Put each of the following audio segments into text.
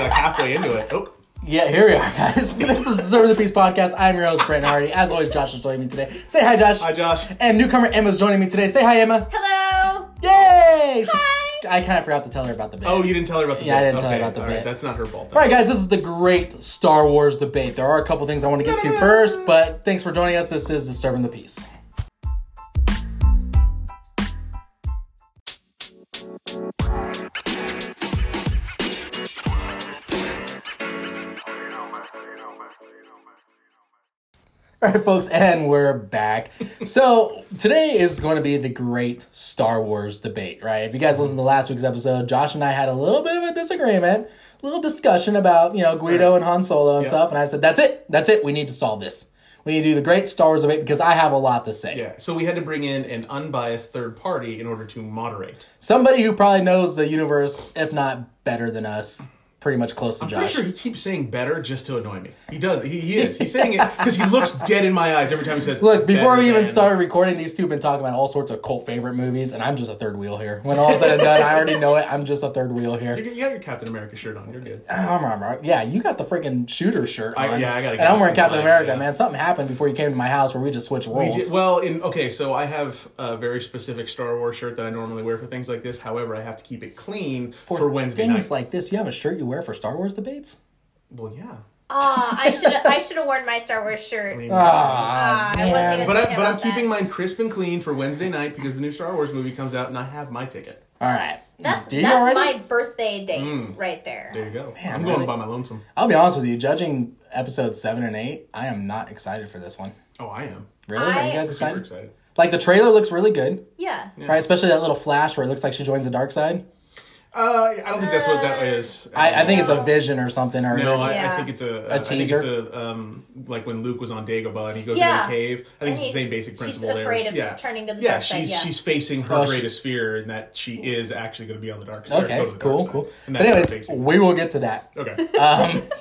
already like halfway into it. Oh, Yeah, here we are, guys. this is the Deserve the Peace podcast. I'm your host, Brent Hardy. As always, Josh is joining me today. Say hi, Josh. hi Josh. And newcomer Emma's joining me today. Say hi, Emma. Hello. Yay! Hi. I kind of forgot to tell her about the bit. Oh, you didn't tell her about the Yeah, I didn't tell her Okay, about the all right, bit. That's not her fault. All right, guys, this is the great Star Wars debate. There are a couple things I want to get to first, but thanks for joining us. This is Disturbing the Peace. All right, folks, and we're back. So today is going to be the great Star Wars debate, right? If you guys listened to last week's episode, Josh and I had a little bit of a disagreement, a little discussion about you know Guido and Han Solo and Yeah. stuff, and I said, "That's it, that's it. We need to solve this. We need to do the great Star Wars debate because I have a lot to say." Yeah, so we had to bring in an unbiased third party in order to moderate. Somebody who probably knows the universe, if not better than us, pretty much close to Josh. I'm pretty sure he keeps saying better just to annoy me. He does. He, he is. He's saying it because he looks dead in my eyes every time he says. Look, before we even started recording, these two have been talking about all sorts of cult favorite movies, and I'm just a third wheel here. When all is said and done, I already know it. I'm just a third wheel here. You got your Captain America shirt on. You're good. I'm, I'm, I'm- yeah, you got the freaking shooter shirt on. I- yeah, I gotta And I'm wearing Captain America, yeah. man. Something happened before you came to my house where we just switched We roles. did- well, in okay, so I have a very specific Star Wars shirt that I normally wear for things like this. However, I have to keep it clean for, Wednesday Things night. like this, you have a shirt you wear for Star Wars debates? well, yeah. Aw, I should I should have worn my Star Wars shirt. I mean, Ah, Ah, I wasn't even- but I, thinking but I'm about that. keeping mine crisp and clean for Wednesday night because the new Star Wars movie comes out and I have my ticket. All right. That's Do you that's already? my birthday date Mm. right there. There you go. Man, I'm really? going by my lonesome. I'll be honest with you. Judging episode seven and eight, I am not excited for this one. Oh, I am Really? Are you I- guys super excited? excited. Like the trailer looks really good, Yeah. Yeah. right? Especially that little flash where it looks like she joins the dark side. Uh, I don't think that's what that is. I, I think it's a vision or something. Or No, I, just- I think it's a, A I think teaser? it's a um like when Luke was on Dagobah and he goes Yeah. in the cave. I think And it's he- the same basic she's principle there. of yeah. turning to the yeah, dark side, she's yeah. she's facing her Oh, she- greatest fear and that she is actually going to be on the dark side. or okay, go to the dark cool, side. cool. And But that's anyways, basically- we will get to that. okay. Um,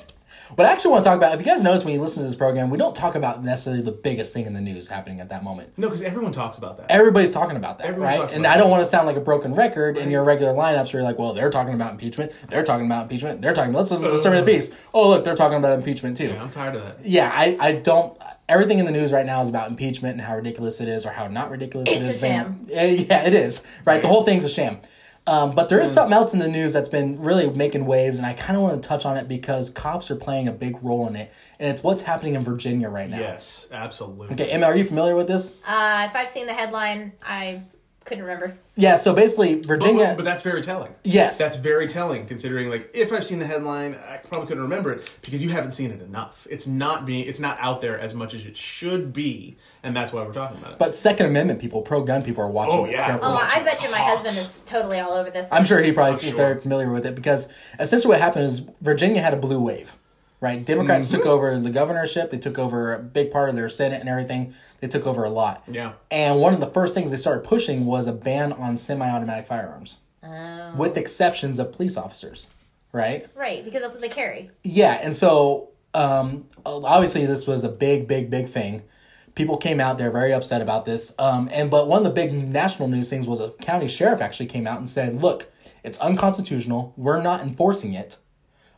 but I actually want to talk about. If you guys notice when you listen to this program, we don't talk about necessarily the biggest thing in the news happening at that moment. no, because everyone talks about that. Everybody's talking about that, Everyone right? talks And about I don't it. want to sound like a broken record in your regular lineups where you're like, well, they're talking about impeachment, they're talking about impeachment, they're talking. about, Let's listen to Sermon of the Beast. Oh, look, they're talking about impeachment too. yeah, I'm tired of that. Yeah, I, I don't. Everything in the news right now is about impeachment and how ridiculous it is, or how not ridiculous it It's is. a sham. Uh, yeah, it is. Right, the whole thing's a sham. Um, but there is something else in the news that's been really making waves, and I kind of want to touch on it because cops are playing a big role in it, and it's what's happening in Virginia right now. Yes, absolutely. Okay, Emma, are you familiar with this? Uh, if I've seen the headline, I couldn't remember. Yeah. So basically, Virginia. but that's very telling. yes. That's very telling, considering like if I've seen the headline, I probably couldn't remember it because you haven't seen it enough. It's not being, it's not out there as much as it should be, and that's why we're talking about it. but Second Amendment people, pro gun people, are watching Oh, this yeah. carefully. Oh, watching I bet you my Hawks. husband is totally all over this. I'm sure he probably I'm is sure. very familiar with it because essentially what happened is Virginia had a blue wave, right? Democrats Mm-hmm. took over the governorship, they took over a big part of their Senate and everything. They took over a lot. yeah, And one of the first things they started pushing was a ban on semi automatic firearms, Oh. with exceptions of police officers, right? right, because that's what they carry. Yeah, and so um, obviously this was a big, big, big thing. People came out; they're very upset about this. Um, and but one of the big national news things was a county sheriff actually came out and said, "Look, it's unconstitutional. We're not enforcing it.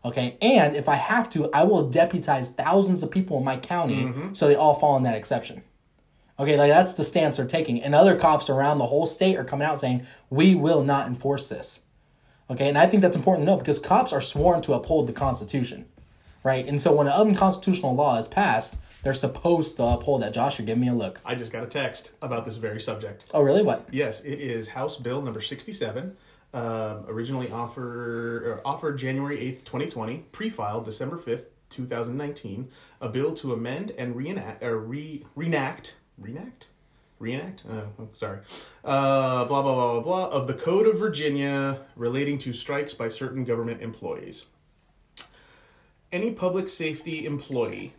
Okay. And if I have to, I will deputize thousands of people in my county mm-hmm. so they all fall in that exception. Okay, like that's the stance they're taking. And other cops around the whole state are coming out saying, we will not enforce this. Okay, and I think that's important to know because cops are sworn to uphold the Constitution, right? And so when an unconstitutional law is passed, they're supposed to uphold that. Josh, you're me a look. I just got a text about this very subject. Oh, really? What? Yes, it is House Bill number 67, uh, originally offered uh, offered January 8th, 2020, pre-filed December 5th, 2019, a bill to amend and reenact or re reenact reenact reenact. Uh, oh, sorry. Uh, blah blah blah blah blah of the Code of Virginia relating to strikes by certain government employees. Any public safety employee,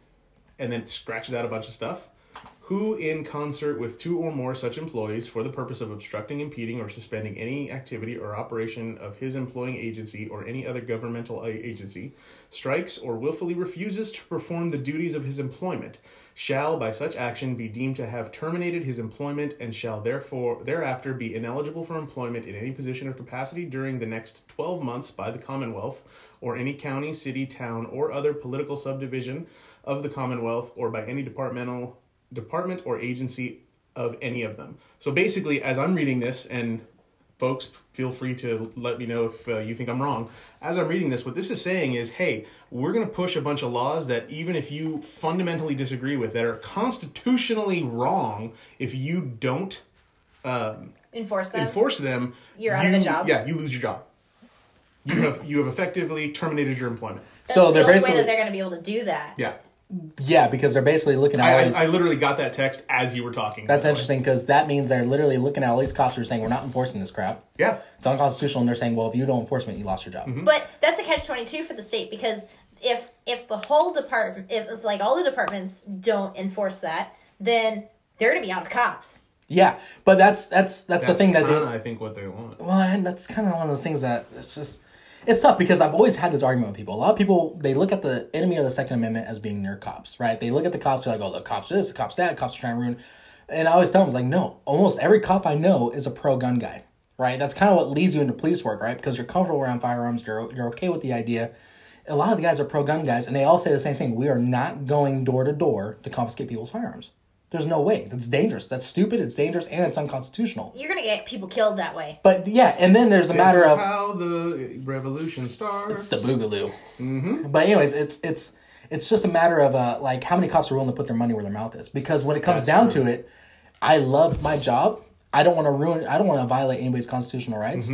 and then scratches out a bunch of stuff who, in concert with two or more such employees, for the purpose of obstructing, impeding, or suspending any activity or operation of his employing agency or any other governmental agency, strikes or willfully refuses to perform the duties of his employment, shall by such action be deemed to have terminated his employment and shall therefore thereafter be ineligible for employment in any position or capacity during the next 12 months by the Commonwealth or any county, city, town, or other political subdivision of the Commonwealth or by any departmental department or agency of any of them. So basically, as I'm reading this, and folks, feel free to let me know if uh, you think I'm wrong. As I'm reading this, what this is saying is, hey, we're going to push a bunch of laws that even if you fundamentally disagree with, that are constitutionally wrong, if you don't um, Enforce them. enforce them, You're out of you- a job. Yeah, you lose your job. You have you have effectively terminated your employment. That's So the they're only way basically- that they're going to be able to do that. Yeah, Yeah, because they're basically looking at I, all I, these. I literally got that text as you were talking. that's by the way. interesting because that means they're literally looking at all these cops who are saying we're not enforcing this crap. Yeah, It's unconstitutional, and they're saying, well, if you don't enforce it, you lost your job. Mm-hmm. But that's a catch twenty two for the state because if if the whole department if, if like all the departments don't enforce that, then they're going to be out of cops. Yeah, but that's that's that's, the thing that kinda, they, I think what they want. Well, and that's kind of one of those things that it's just it's tough because I've always had this argument with people. A lot of people they look at the enemy of the Second Amendment as being their cops, right? They look at the cops they're like, oh, the cops this, the cops that, the cops are trying to ruin. And I always tell them, like, no, almost every cop I know is a pro gun guy, right? That's kind of what leads you into police work, right? Because you're comfortable around firearms, you're you're okay with the idea. A lot of the guys are pro gun guys, and they all say the same thing: we are not going door to door to confiscate people's firearms. There's no way. That's dangerous. That's stupid. It's dangerous, and it's unconstitutional. You're going to get people killed that way. But yeah, and then there's the matter is of how the revolution starts. it's the boogaloo. Mm-hmm. But anyways, it's it's it's just a matter of uh, like how many cops are willing to put their money where their mouth is. Because when it comes That's down true. to it, I love my job. I don't want to ruin. I don't want to violate anybody's constitutional rights.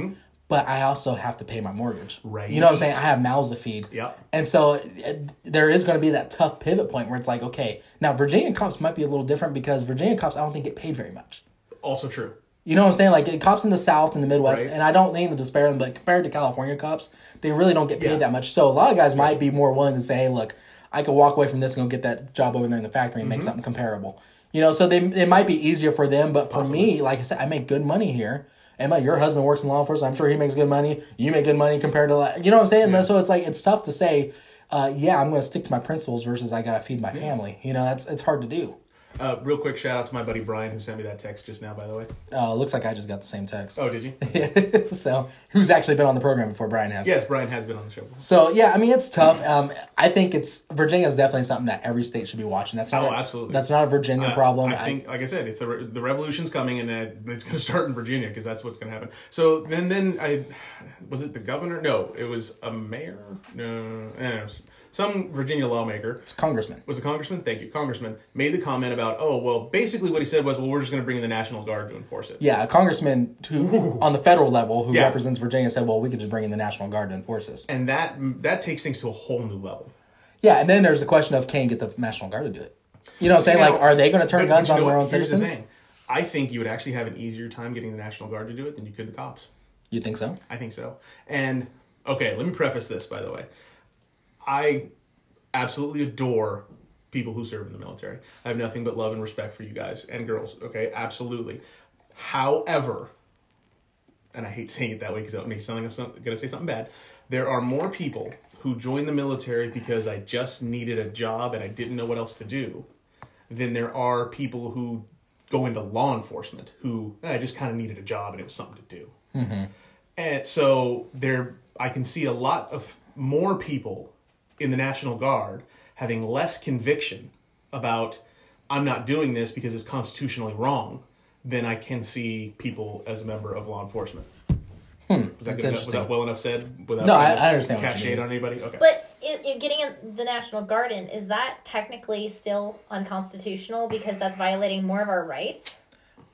But I also have to pay my mortgage. Right. You know what I'm saying? I have mouths to feed. Yep. And so it, there is going to be that tough pivot point where it's like, okay, now Virginia cops might be a little different because Virginia cops I don't think get paid very much. also true. You know what I'm saying? Like cops in the South and the Midwest, Right. and I don't mean to despair them, but compared to California cops, they really don't get paid Yeah. that much. So a lot of guys might be more willing to say, "Hey, look, I could walk away from this and go get that job over there in the factory and make Mm-hmm. something comparable." You know, so they it might be easier for them, but for me, like I said, I make good money here. My, your husband works in law enforcement. I'm sure he makes good money. You make good money compared to, like, you know what I'm saying? So it's like it's tough to say, uh, yeah, I'm going to stick to my principles versus I got to feed my family. You know, that's it's hard to do. Uh, real quick shout out to my buddy Brian who sent me that text just now. By the way. Uh, looks like I just got the same text. Oh, did you? so who's actually been on the program before Brian has? yes, Brian has been on the show. So yeah, I mean it's tough. Um, I think it's Virginia is definitely something that every state should be watching. That's not Oh, a- absolutely. That's not a Virginia Uh, problem. I think, like I said, if the re- the revolution's coming and uh, it's going to start in Virginia because that's what's going to happen. So then, then I was it the governor? No, it was a mayor. No, some Virginia lawmaker it's congressman. was a congressman. Thank you, congressman made the comment about oh well, basically what he said was well we're just going to bring in the National Guard to enforce it. Yeah, a congressman who on the federal level who Yeah. represents Virginia said, "Well, we could just bring in the National Guard to enforce this." And that that takes things to a whole new level. Yeah, and then there's the question of can you get the National Guard to do it? You know what I'm saying? Now, like, are they going to turn guns on their own the citizens? thing. I think you would actually have an easier time getting the National Guard to do it than you could the cops. You think so? I think so. And okay, let me preface this by the way. I absolutely adore people who serve in the military. I have nothing but love and respect for you guys and girls. Okay, absolutely. However, and I hate saying it that way because it makes sound like I'm some- gonna say something bad. There are more people who join the military because I just needed a job and I didn't know what else to do, than there are people who go into law enforcement who "Eh, I just kind of needed a job and it was something to do. And so there, I can see a lot of more people in the National Guard having less conviction about I'm not doing this because it's constitutionally wrong than I can see people as a member of law enforcement. Hmm, Was that, good enough, was that well enough said? Without No, I- I understand what Cast shade on anybody? Okay. But it, it, getting in the National Guard in, is that technically still unconstitutional because that's violating more of our rights?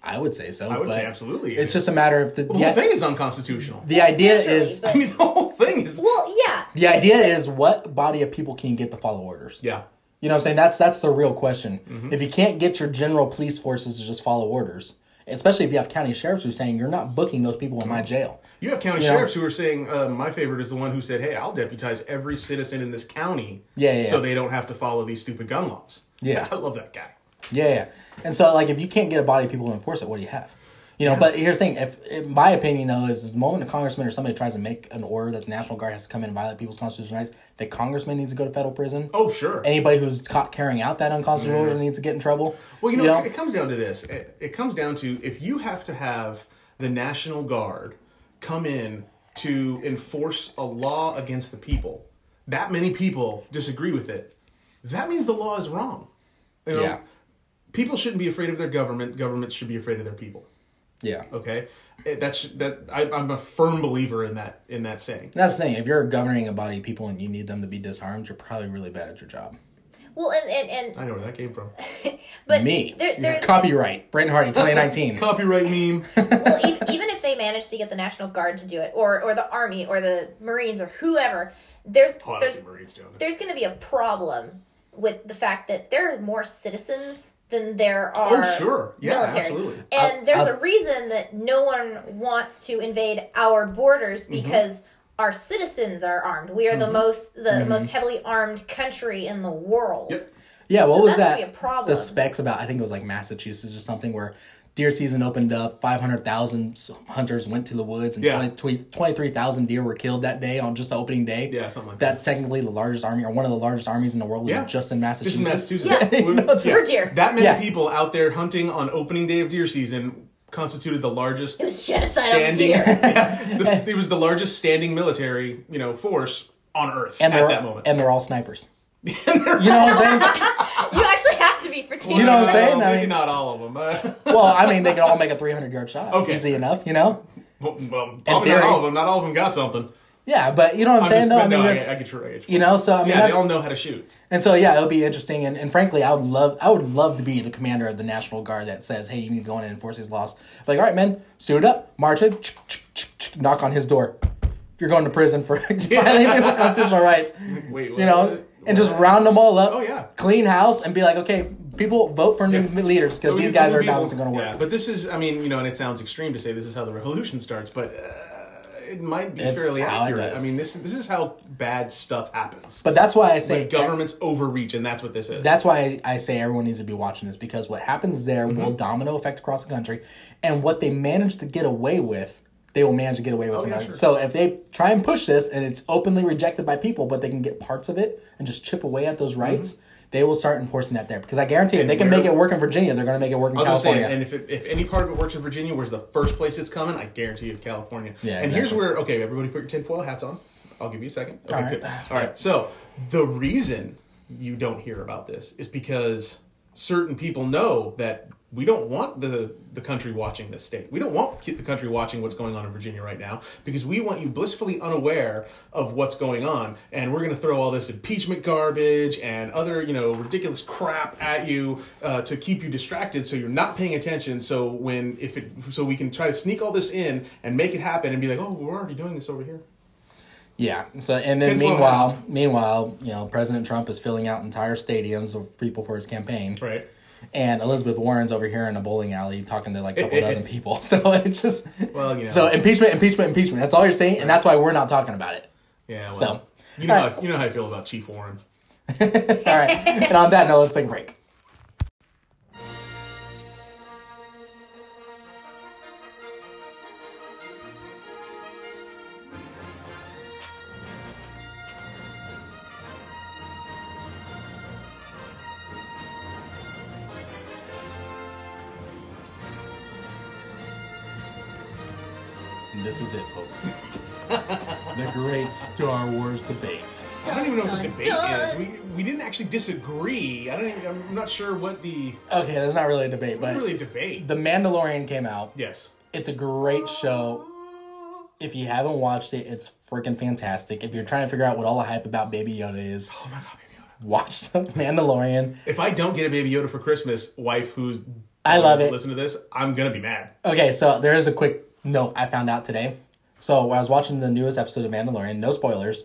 I would say so. I would but say absolutely. It's just a matter of the the the, whole thing is unconstitutional. the idea Naturally, is but- I mean, the whole thing is. Well, yeah. the idea is what body of people can get to follow orders? Yeah. You know what I'm saying? That's that's the real question. Mm-hmm. If you can't get your general police forces to just follow orders, especially if you have county sheriffs who are saying you're not booking those people in my jail. You have county You know? sheriffs who are saying, uh, my favorite is the one who said, hey, I'll deputize every citizen in this county Yeah, yeah, so yeah. they don't have to follow these stupid gun laws. Yeah. I love that guy. Yeah, yeah. And so, like, if you can't get a body of people to enforce it, what do you have? You know, but here's the thing. If, in my opinion, though, is the moment a congressman or somebody tries to make an order that the National Guard has to come in and violate people's constitutional rights, the congressman needs to go to federal prison. Oh, sure. Anybody who's caught carrying out that unconstitutional order mm-hmm. needs to get in trouble. Well, you know, it comes down to this. It, it comes down to if you have to have the National Guard come in to enforce a law against the people, that many people disagree with it, that means the law is wrong. You know, Yeah. People shouldn't be afraid of their government. Governments should be afraid of their people. yeah. Okay, eh, that's that. I, I'm a firm believer in that. In that saying. That's the thing. If you're governing a body of people and you need them to be disarmed, you're probably really bad at your job. Well, and and, and I know where that came from. but Me. there, there's Copyright. Brandon Hardy, 2019. Copyright meme. well, even, even if they manage to get the National Guard to do it, or or the Army, or the Marines, or whoever, there's oh, there's Honestly, Marines, Jonah. there's going to be a problem with the fact that there are more citizens than there are Oh, sure. Yeah, military. absolutely. And I- there's I- a reason that no one wants to invade our borders Mm-hmm. because our citizens are armed. We are the most the most heavily armed country in the world. Yep. Yeah, what was that's that? be a problem. The specs about I think it was like Massachusetts or something where deer season opened up, five hundred thousand hunters went to the woods, and Yeah. 20 23,000 deer were killed that day on just the opening day. Yeah, something like that. That's technically the largest army or one of the largest armies in the world. Was Yeah. just in Massachusetts. Just Massachusetts. in Massachusetts. Yeah. We- No, just- For deer. That many Yeah. people out there hunting on opening day of deer season constituted the largest It was genocide on standing. deer. yeah, this, it was the largest standing military, you know, force on Earth and at that moment. and they're all snipers. you know what I'm saying? you actually have to be for deer. You know what I'm Well, saying? I Maybe mean- not all of them. but- well, I mean, they can all make a 300 yard shot. Okay. Easy enough, you know? well, well, probably not all of them. Not all of them got something. Yeah, but you know what I'm, I'm saying, just, though? but I mean, no, I, I get your age. you know, so I mean, yeah, they that's, all know how to shoot. And so yeah, it'll be interesting. And, and frankly, I would love I would love to be the commander of the National Guard that says, "Hey, you need to go in and enforce these laws." Like, all right, men, suit up, march in, ch- ch- ch- ch- knock on his door. You're going to prison for violating people's constitutional rights. Wait, You know, and just round them all up. Oh, yeah. clean house, and be like, okay, people vote for new leaders because So these guys are obviously going to work. Yeah, but this is, I mean, you know, and it sounds extreme to say this is how the revolution starts, but uh, it might be It's fairly accurate. I mean, this this is how bad stuff happens. But that's why I say Like governments overreach, and that's what this is. That's why I say everyone needs to be watching this because what happens there Mm-hmm. will domino effect across the country, and what they manage to get away with, they will manage to get away with. Oh, yeah, sure. So if they try and push this and it's openly rejected by people, but they can get parts of it and just chip away at those rights, they will start enforcing that there. Because I guarantee if. They can make it work in Virginia, they're going to make it work in California. saying, and if it, if any part of it works in Virginia, where's the first place it's coming? I guarantee you it's California. Yeah, And here's where okay, everybody put your tinfoil hats on. I'll give you a second. Okay, All right. good. All right. So the reason you don't hear about this is because certain people know that we don't want the the country watching this state. We don't want the country watching what's going on in Virginia right now because we want you blissfully unaware of what's going on, and we're going to throw all this impeachment garbage and other you know ridiculous crap at you uh, to keep you distracted, so you're not paying attention. So when if it so we can try to sneak all this in and make it happen and be like, oh, we're already doing this over here. Yeah. So and then Tinfoil meanwhile, hat. meanwhile, you know, President Trump is filling out entire stadiums of people for his campaign. Right. And Elizabeth Warren's over here in a bowling alley talking to like a couple dozen people. So it's just Well, you know. so impeachment, impeachment, impeachment. That's all you're saying, and that's why we're not talking about it. yeah. Well, so- you know all how right. you know how I feel about Chief Warren. All right. and on that note, let's take a break. And this is it, folks. the great Star Wars debate. I don't even know what the debate dun. is. We we didn't actually disagree. I don't. Even, I'm not sure what the. Okay, there's not really a debate, It but wasn't really a debate. The Mandalorian came out. yes. It's a great show. If you haven't watched it, it's freaking fantastic. If you're trying to figure out what all the hype about Baby Yoda is, Oh my god, Baby Yoda. watch The Mandalorian. If I don't get a Baby Yoda for Christmas, wife who's I love it. Listen to this. I'm gonna be mad. Okay, so there is a quick note I found out today. So when I was watching the newest episode of Mandalorian, no spoilers,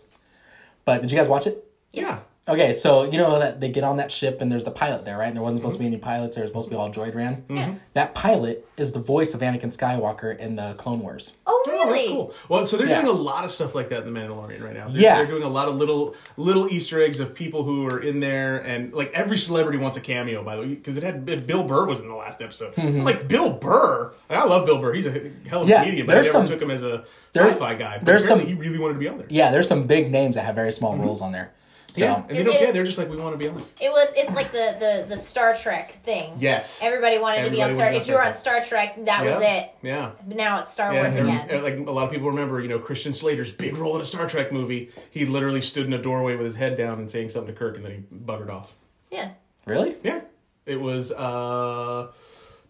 but did you guys watch it? Yes. Okay, so you know that they get on that ship and there's the pilot there, right? And there wasn't supposed to be mm-hmm. any pilots. There was supposed to be all droid ran. Mm-hmm. Yeah. That pilot is the voice of Anakin Skywalker in the Clone Wars. Oh, Oh, really? that's cool. Well, so they're Yeah. doing a lot of stuff like that in The Mandalorian right now. They're, Yeah. they're doing a lot of little little Easter eggs of people who are in there, and like every celebrity wants a cameo. By the way, because it had Bill Burr was in the last episode. Mm-hmm. I'm like Bill Burr. Like, I love Bill Burr. He's a hell of a Mm-hmm. Yeah, comedian, but I there's never some- took him as a there- sci-fi guy. But there's some- he really wanted to be on there. Yeah, there's some big names that have very small roles on there. So Yeah, and they don't care. They're just like we want to be on it. It was. It's like the the the Star Trek thing. Yes. Everybody wanted to be on Star. wanted to If be you were on Star Trek, that was it. Yeah. Now it's Star Yeah, Wars again. like a lot of people remember, you know, Christian Slater's big role in a Star Trek movie. He literally stood in a doorway with his head down and saying something to Kirk, and then he buggered off. yeah. really, Yeah, it was uh,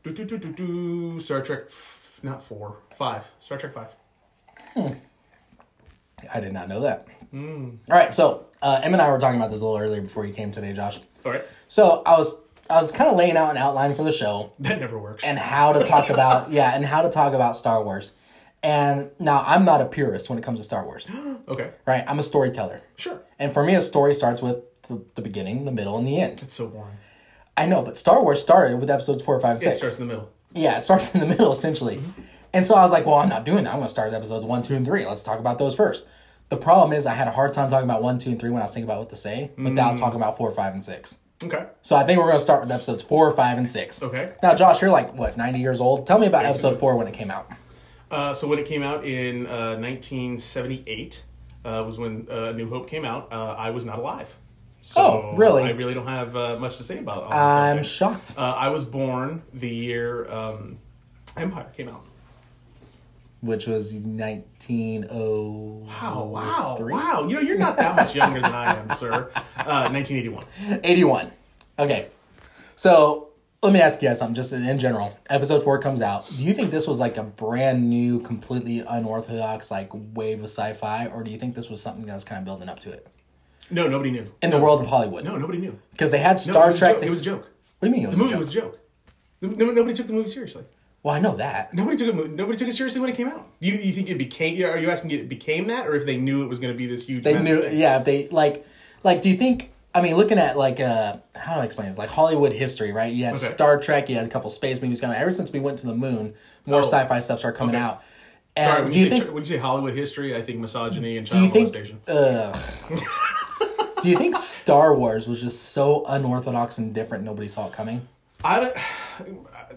do do do do do Star Trek, not four, five. Star Trek five. Hmm. I did not know that. All right, so uh, Em and I were talking about this a little earlier before you came today, Josh. All right, So I was I was kind of laying out an outline for the show that never works. and how to talk about yeah, and how to talk about Star Wars. And now I'm not a purist when it comes to Star Wars, okay, right? I'm a storyteller, sure. and for me, a story starts with the, the beginning, the middle, and the end. It's so boring. I know, but Star Wars started with episodes four, five, Yeah, it starts in the middle. Yeah, it starts in the middle essentially. And so I was like, well, I'm not doing that. I'm going to start with episodes one, two, and three. Let's talk about those first. The problem is I had a hard time talking about one, two, and three when I was thinking about what to say without talking about four, five, and six. Okay, So I think we're going to start with episodes four, five, and six. okay. Now, Josh, you're like what, 90 years old? Tell me about episode four when it came out. Uh, so when it came out in uh, 1978 uh, was when uh, New Hope came out. Uh, I was not alive. So Oh, really? I really don't have uh, much to say about it. I'm subject. shocked. Uh, I was born the year um, Empire came out. Which was 1903. Wow, wow, wow. You know, you're not that much younger than I am, sir. Uh, 1981. 81. Okay. So let me ask you guys something, just in, in general. Episode four comes out. Do you think this was like a brand new, completely unorthodox like wave of sci-fi, or do you think this was something that was kind of building up to it No, nobody knew. in the world of Hollywood? No, nobody knew. because they had No, Star it Trek. they- It was a joke. what do you mean? It was The movie was a joke. No- Nobody took the movie seriously. Well, I know that. Nobody took it. Nobody took it seriously when it came out. You, you think it became? Are you asking it became that, or if they knew it was going to be this huge? They knew. thing? Yeah. They like. Like, do you think? I mean, looking at like uh, how do I explain this? Like Hollywood history, right? You had Okay. Star Trek. You had a couple space movies coming. Ever since we went to the moon, more Oh. sci-fi stuff started coming Okay. out. And Sorry, when do you, you say, think? when you say Hollywood history, I think misogyny and child molestation. Uh, do you think Star Wars was just so unorthodox and different? Nobody saw it coming. I don't,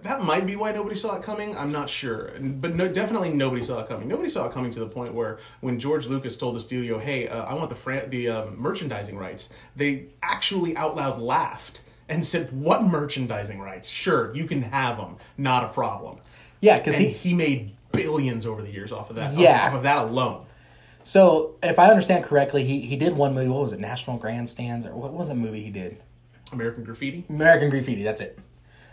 that might be why nobody saw it coming. I'm not sure, but no, definitely nobody saw it coming. Nobody saw it coming to the point where when George Lucas told the studio, "Hey, uh, I want the fran- the um, merchandising rights," they actually out loud laughed and said, "What merchandising rights? Sure, you can have them, not a problem." Yeah, because he. he made billions over the years off of that. Yeah. off of that alone. So if I understand correctly, he he did one movie. What was it? National Grandstands or what was that movie he did? American Graffiti. American Graffiti. That's it.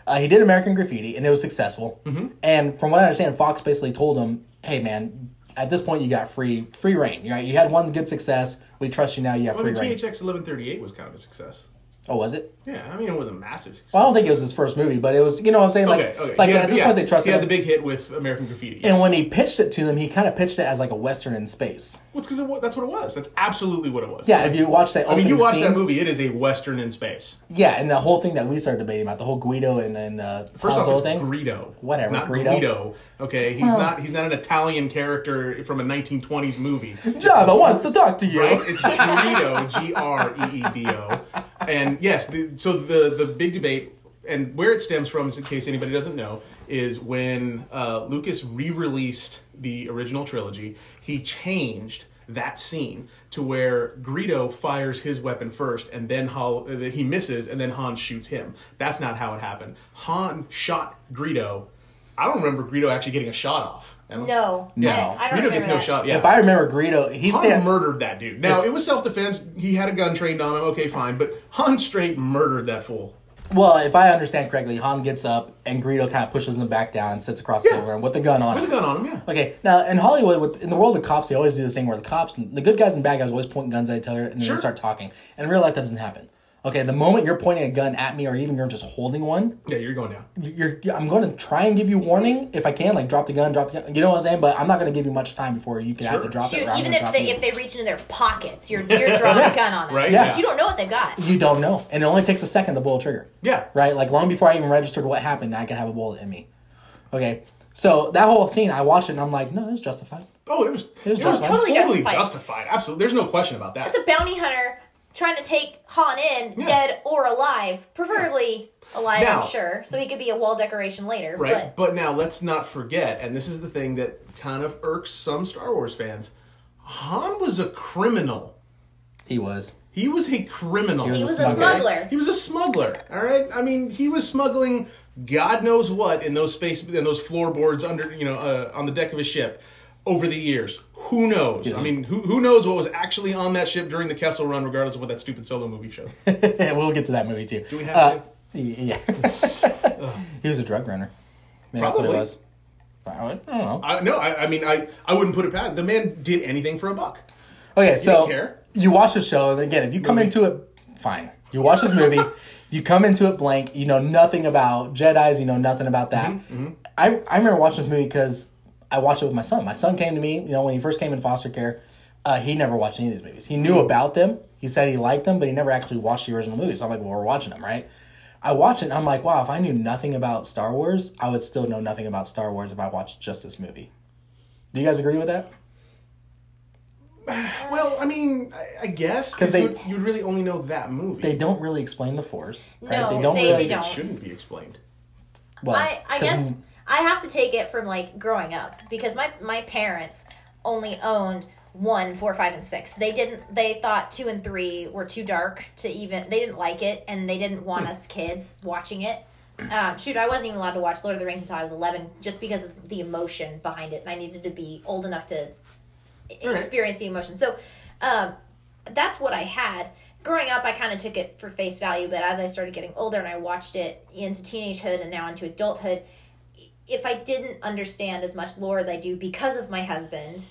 Uh, he did American Graffiti, and it was successful. Mm-hmm. And from what I understand, Fox basically told him, "Hey, man, at this point, you got free free reign. Right? You had one good success. We trust you now. You have Well, free reign." THX 1138 was kind of a success. Oh, was it? Yeah, I mean it was a massive. Success. Well, I don't think it was his first movie, but it was. You know what I'm saying? Like, okay, okay. like had- at this yeah, point, they trusted He had him. the big hit with American Graffiti. and when he pitched it to them, he kind of pitched it as like a western in space. Well, it's because that's what it was. That's absolutely what it was. Yeah, if you watch that, I mean, you watch scene, that movie. It is a western in space. Yeah, and the whole thing that we started debating about the whole Guido and then uh, First Han off, Solo it's thing. Greedo. Whatever, not Greedo. Guido. Okay, he's not. He's not an Italian character from a 1920s movie. Jabba wants to talk to you. Right? It's Greedo, G R E E D O. And yes, the, so the the big debate and where it stems from, in case anybody doesn't know, is when uh, Lucas re-released the original trilogy, he changed that scene to where Greedo fires his weapon first, and then Han, uh, he misses, and then Han shoots him. That's not how it happened. Han shot Greedo. I don't remember Greedo actually getting a shot off. Emma? No. No. I, I don't Greedo gets no that. shot. Yeah. If I remember Greedo, he Han stand. murdered that dude. Now it was self defense. He had a gun trained on him. Okay, fine. But Han straight murdered that fool. well, if I understand correctly, Han gets up and Greedo kind of pushes him back down and sits across Yeah. the room with the gun on. Him. With a him. gun on him. Yeah. Okay, now in Hollywood, with in the world of cops, they always do this thing where the cops, the good guys and bad guys, always point guns at each other and then Sure. they start talking. And in real life, that doesn't happen. Okay, the moment you're pointing a gun at me, or even you're just holding one, Yeah, you're going down. you're, you're I'm going to try and give you warning if I can, like drop the gun, drop the gun. You know what I'm saying? But I'm not going to give you much time before you can have to drop it. Shoot, or I'm even if they you. if they reach into their pockets, you're you're drawing a gun on them. Right? Yeah. Yeah. You don't know what they've got. you don't know, and it only takes a second to pull a trigger. Yeah. right? Like long before I even registered what happened, I could have a bullet in me. Okay, so that whole scene, I watched it and I'm like, no, it's justified. Oh, it was, it was was, justified. totally, Totally justified. justified. Absolutely. There's no question about that. It's a bounty hunter trying to take Han in, Yeah. dead or alive, preferably alive, Now- I'm sure, so he could be a wall decoration later. Right. But But now let's not forget, and this is the thing that kind of irks some Star Wars fans. Han was a criminal. He was. He was a criminal. He he was was a a smuggler. smuggler. He was a smuggler. All right. I mean, he was smuggling God knows what in those space in those floorboards under you know uh, on the deck of a ship over the years. Who knows? I mean, who who knows what was actually on that ship during the Kessel Run, regardless of what that stupid solo movie showed. we'll get to that movie too. Do we have Uh, to? yeah. he was a drug runner. Yeah, that's what it Probably. was. I don't know. I, no, I, I mean, I I wouldn't put it past. The man did anything for a buck. Okay, so you watch the show, and again, if you come Movie. into it, fine. You watch this movie, you come into it blank. You know nothing about Jedi's. You know nothing about that. Mm-hmm, I I remember watching this movie because I watched it with my son. My son came to me, you know, when he first came in foster care. Uh, he never watched any of these movies. He knew Mm-hmm. about them. He said he liked them, but he never actually watched the original movies. So I'm like, well, we're watching them, right? I watch it and I'm like, wow, if I knew nothing about Star Wars, I would still know nothing about Star Wars if I watched just this movie. Do you guys agree with that? Well, I mean, I, I guess 'Cause because they- you'd, you'd really only know that movie. They don't really explain the Force, right? No, they don't they- really. they don't. It shouldn't be explained. Well, I, I 'cause guess when- I have to take it from like growing up because my my parents only owned one, four, five, and six. They didn't. They thought two and three were too dark to even. They didn't like it, and they didn't want Hmm. us kids watching it. Um, shoot, I wasn't even allowed to watch Lord of the Rings until I was eleven, just because of the emotion behind it, and I needed to be old enough to experience the emotion. So, um, that's what I had. Growing up, I kind of took it for face value, but as I started getting older and I watched it into teenagehood and now into adulthood, if I didn't understand as much lore as I do because of my husband,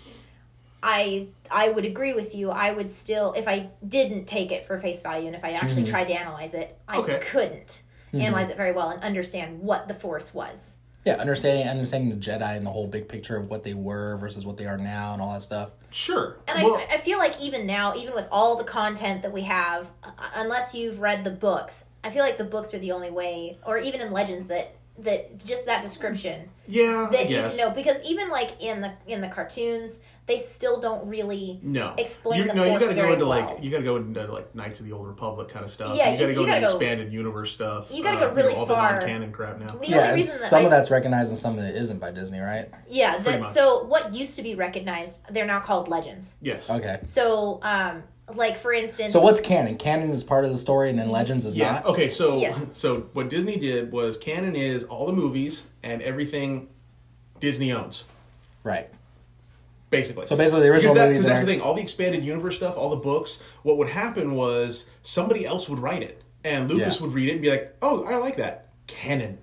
I I would agree with you. I would still, if I didn't take it for face value and if I actually tried to analyze it, I Okay. couldn't analyze it very well and understand what the force was. yeah, understanding understanding the Jedi and the whole big picture of what they were versus what they are now and all that stuff. Sure. And well, I, I feel like even now, even with all the content that we have, uh, unless you've read the books, I feel like the books are the only way, or even in Legends, that that just that description yeah, I that you guess. know because even like in the in the cartoons, they still don't really No. explain you, the no, you gotta go into well. like you gotta go into like Knights of the Old Republic kind of stuff. Yeah, you gotta you- go you into gotta the go- expanded universe stuff. You gotta uh, go really know, all far. the non-canon crap now. The yeah, only reason some I, of that's recognized and some of it isn't by Disney, right? yeah, Pretty that, much. so what used to be recognized, they're now called legends. Yes. Okay. So, um, like for instance, So what's canon? Canon is part of the story, and then Legends is Yeah. not. Okay. So Yes. so what Disney did was canon is all the movies and everything Disney owns. Right. Basically. So basically, the original because that, movies 'cause that's are- the thing. All the expanded universe stuff, all the books. What would happen was somebody else would write it, and Lucas Yeah. would read it and be like, "Oh, I like that canon,"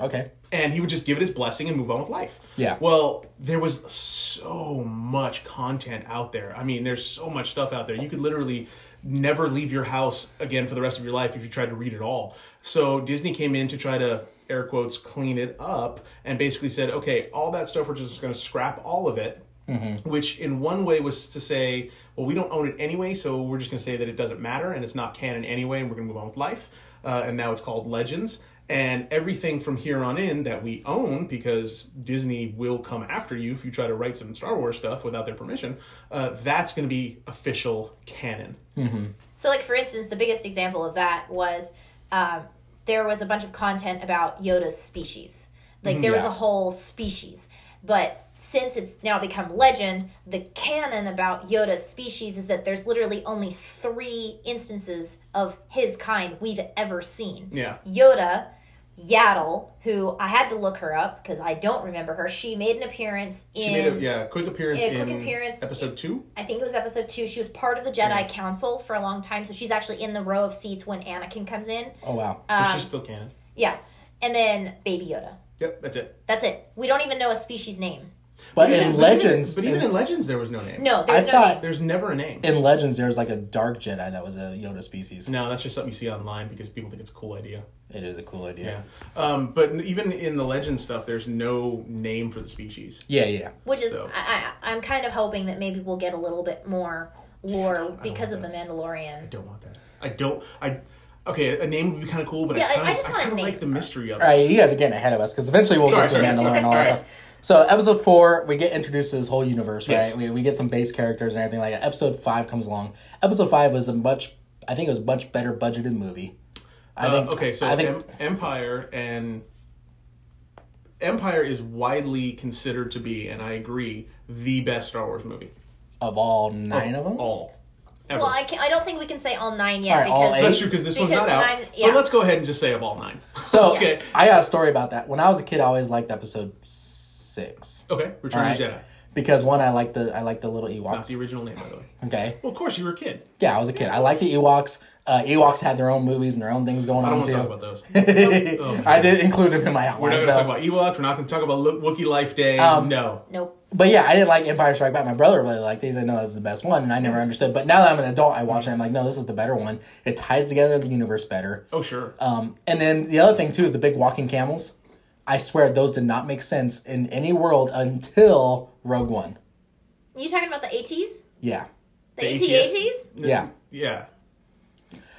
Okay. And he would just give it his blessing and move on with life. Yeah. Well, there was so much content out there. I mean, there's so much stuff out there. You could literally never leave your house again for the rest of your life if you tried to read it all. So Disney came in to try to air quotes clean it up and basically said, okay, all that stuff we're just going to scrap all of it. Which in one way was to say, well, we don't own it anyway, so we're just going to say that it doesn't matter and it's not canon anyway, and we're going to move on with life. Uh, and now it's called Legends and everything from here on in that we own because disney will come after you if you try to write some star wars stuff without their permission uh, that's going to be official canon So, like for instance, the biggest example of that was um, there was a bunch of content about Yoda's species. Like there was a whole species, but since it's now become legend, the canon about Yoda's species is that there's literally only three instances of his kind we've ever seen. Yeah. Yoda, Yaddle, who I had to look her up because I don't remember her. She made an appearance in. she made a yeah quick appearance Yeah, quick in appearance. episode two I think it was episode two. She was part of the Jedi Yeah. Council for a long time, so she's actually in the row of seats when Anakin comes in. Oh wow. so Um, she's still canon Yeah, and then Baby Yoda. yep that's it That's it. We don't even know a species name. But even- in even- Legends, but even in, in Legends, there was no name. No, there's I no thought- name. there's never a name. in Legends, there's like a dark Jedi that was a Yoda species. No, that's just something you see online because people think it's a cool idea. It is a cool idea. Yeah. Um, but even in the legend stuff, there's no name for the species. Yeah, yeah. Which is, So- I, I, I'm kind of hoping that maybe we'll get a little bit more lore don't because of want the Mandalorian. I don't want that. I don't. I. Okay, a name would be kind of cool, but Yeah, I- I kind of just I, want a kind of name. like the mystery of it. All right, you guys are getting ahead of us because eventually we'll Sorry, get to sorry. Mandalorian and all that stuff. So episode four, we get introduced to this whole universe, right? Yes. We, we get some base characters and everything like that. Episode five comes along. Episode five was a much, I think it was a much better budgeted movie. I Uh, think. okay, so I think em- Empire and Empire is widely considered to be, and I agree, the best Star Wars movie. of all nine of them. All. Ever. Well, I, can, I don't think we can say all nine yet All right, because? That's true because this one's because not out. nine- yeah. But let's go ahead and just say of all nine. So okay, I got a story about that. When I was a kid, I always liked episode six okay, Return All of the right. Jedi. because one, I like the I like the little Not Ewoks. the original name, by the way. Okay, Well, of course, you were a kid. yeah, I was a kid. I like the Ewoks. Uh, Ewoks had their own movies and their own things going I don't on want too. talk about those. Oh, I did include them in my We're not going to so- talk about Ewoks. We're not going to talk about Lo- Wookiee Life Day. Um, no. Nope. But yeah, I didn't like Empire Strike Back. My brother really liked it. He said, no, this is the best one. And I never understood. But now that I'm an adult, I watch it. I'm like, no, this is the better one. It ties together the universe better. Oh, sure. Um, and then the other thing, too, is the big walking camels. I swear those did not make sense in any world until Rogue One. You talking about the ATs? Yeah. The, The AT-ATs? ATs? Yeah. Yeah.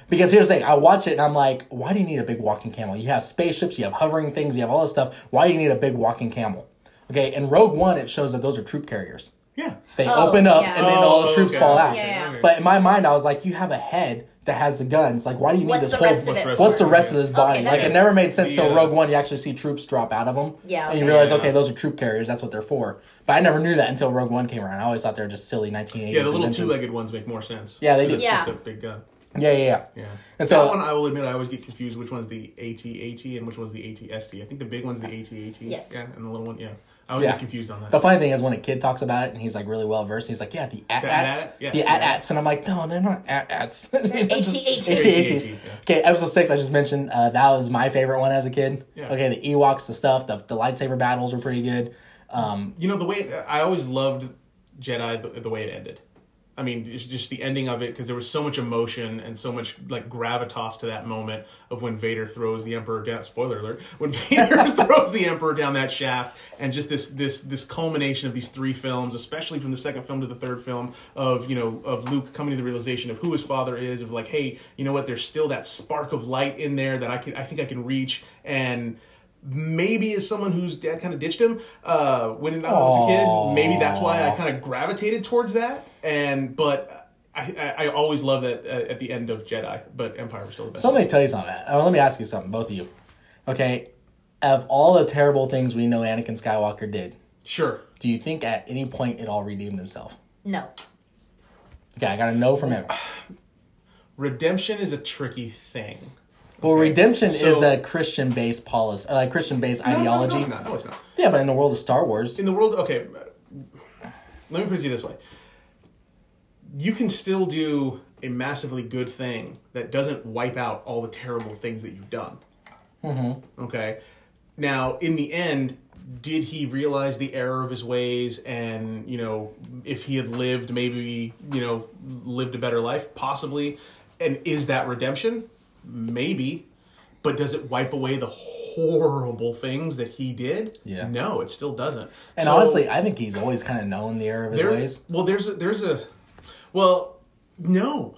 Because here's the thing, I watch it and I'm like, why do you need a big walking camel? You have spaceships, you have hovering things, you have all this stuff. Why do you need a big walking camel? Okay, in Rogue One, it shows that those are troop carriers. Yeah. They Oh, open up yeah. and then all the Oh, troops okay. fall out. Yeah, yeah. But in my mind, I was like, you have a head that has the guns. Like, why do you need What's this the whole? rest of What's it? the rest for? What's the rest of this body? Okay, that like, it makes never made sense till The, Rogue One. You actually see troops drop out of them. Yeah, And you okay. realize, Yeah. okay, those are troop carriers. That's what they're for. But I never knew that until Rogue One came around. I always thought they were just silly 1980s Yeah, the little inventions. two-legged ones make more sense. Yeah, they do. It's Yeah. just a big gun. Yeah, yeah, yeah. Yeah. And that so- one, I will admit, I always get confused which one's the AT-AT and which one's the AT-ST. I think the big one's the AT-AT. Yes. Yeah, and the little one, yeah. I was Yeah. get confused on that. The funny thing is when a kid talks about it and he's like really well versed, he's like, "Yeah, the at ats, Yeah. the at ats," and I'm like, "No, they're not at ats." AT-AT. AT-AT. Okay, episode six. I just mentioned uh, that was my favorite one as a kid. Yeah. Okay, the Ewoks, the stuff, the the lightsaber battles were pretty good. Um, You know the way it, I always loved Jedi the, the way it ended. I mean, it's just the ending of it because there was so much emotion and so much like gravitas to that moment of when Vader throws the Emperor down. Spoiler alert: when Vader throws the Emperor down that shaft, and just this this this culmination of these three films, especially from the second film to the third film, of you know of Luke coming to the realization of who his father is, of like, hey, you know what? There's still that spark of light in there that I can I think I can reach and maybe as someone whose dad kind of ditched him uh, when I was a kid, maybe that's why I kind of gravitated towards that. And but I, I, I always love that uh, at the end of Jedi, but Empire was still the best. so let me tell you something. Uh, let me ask you something, both of you. Okay, of all the terrible things we know Anakin Skywalker did, sure. do you think at any point it all redeemed himself? No. Okay, I got to know from him. Redemption is a tricky thing. Well, Okay, redemption so- is a Christian-based policy, uh, Christian-based No, no, no, ideology. it's not. No, it's not. Yeah, but in the world of Star Wars, In the world, okay. Let me put it to you this way: you can still do a massively good thing that doesn't wipe out all the terrible things that you've done. Mm-hmm. Okay. Now, in the end, did he realize the error of his ways, and you know, if he had lived, maybe you know, lived a better life, possibly? And is that redemption? Maybe. But does it wipe away the horrible things that he did? Yeah. No, it still doesn't. and So- honestly, I think he's always kind of known the error of his there, ways. Well, there's a, there's a, well, no,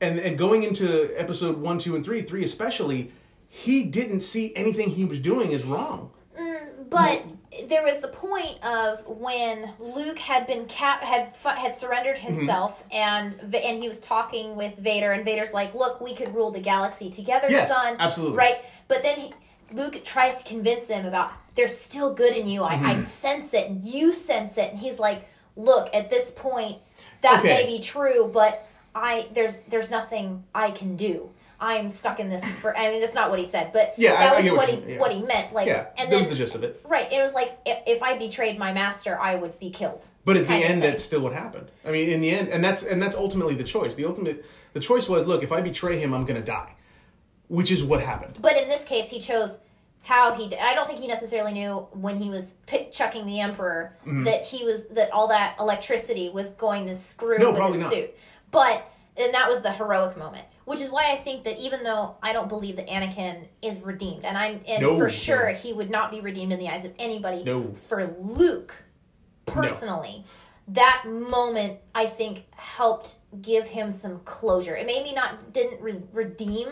and and going into episode one, two, and three, three especially, he didn't see anything he was doing as wrong. Mm, but there was the point of when Luke had been cap had had surrendered Mm-hmm. himself, and and he was talking with Vader, and Vader's like, "Look, we could rule the galaxy together, Yes, son." absolutely. Right, but then he, Luke tries to convince him about there's still good in you. I, Mm-hmm. I sense it, and you sense it, and he's like, "Look, at this point, that Okay. may be true, but I there's there's nothing I can do." I'm stuck in this for. I mean, that's not what he said, but Yeah, that I was get what what, he yeah. what he meant. Like, Yeah, and that then was the gist of it. Right. It was like i- if I betrayed my master, I would be killed. But at the end, that's still what happened. I mean, in the end, and that's and that's ultimately the choice. The ultimate, the choice was, look, if I betray him, I'm going to die, which is what happened. But in this case, he chose how he did. I don't think he necessarily knew when he was pick, chucking the emperor Mm-hmm. that he was that all that electricity was going to screw No, with his not. suit. But and that was the heroic moment, which is why I think that even though I don't believe that Anakin is redeemed, and I and No, for sure no. he would not be redeemed in the eyes of anybody. No. For Luke, personally, that moment I think helped give him some closure. It maybe not didn't re- redeem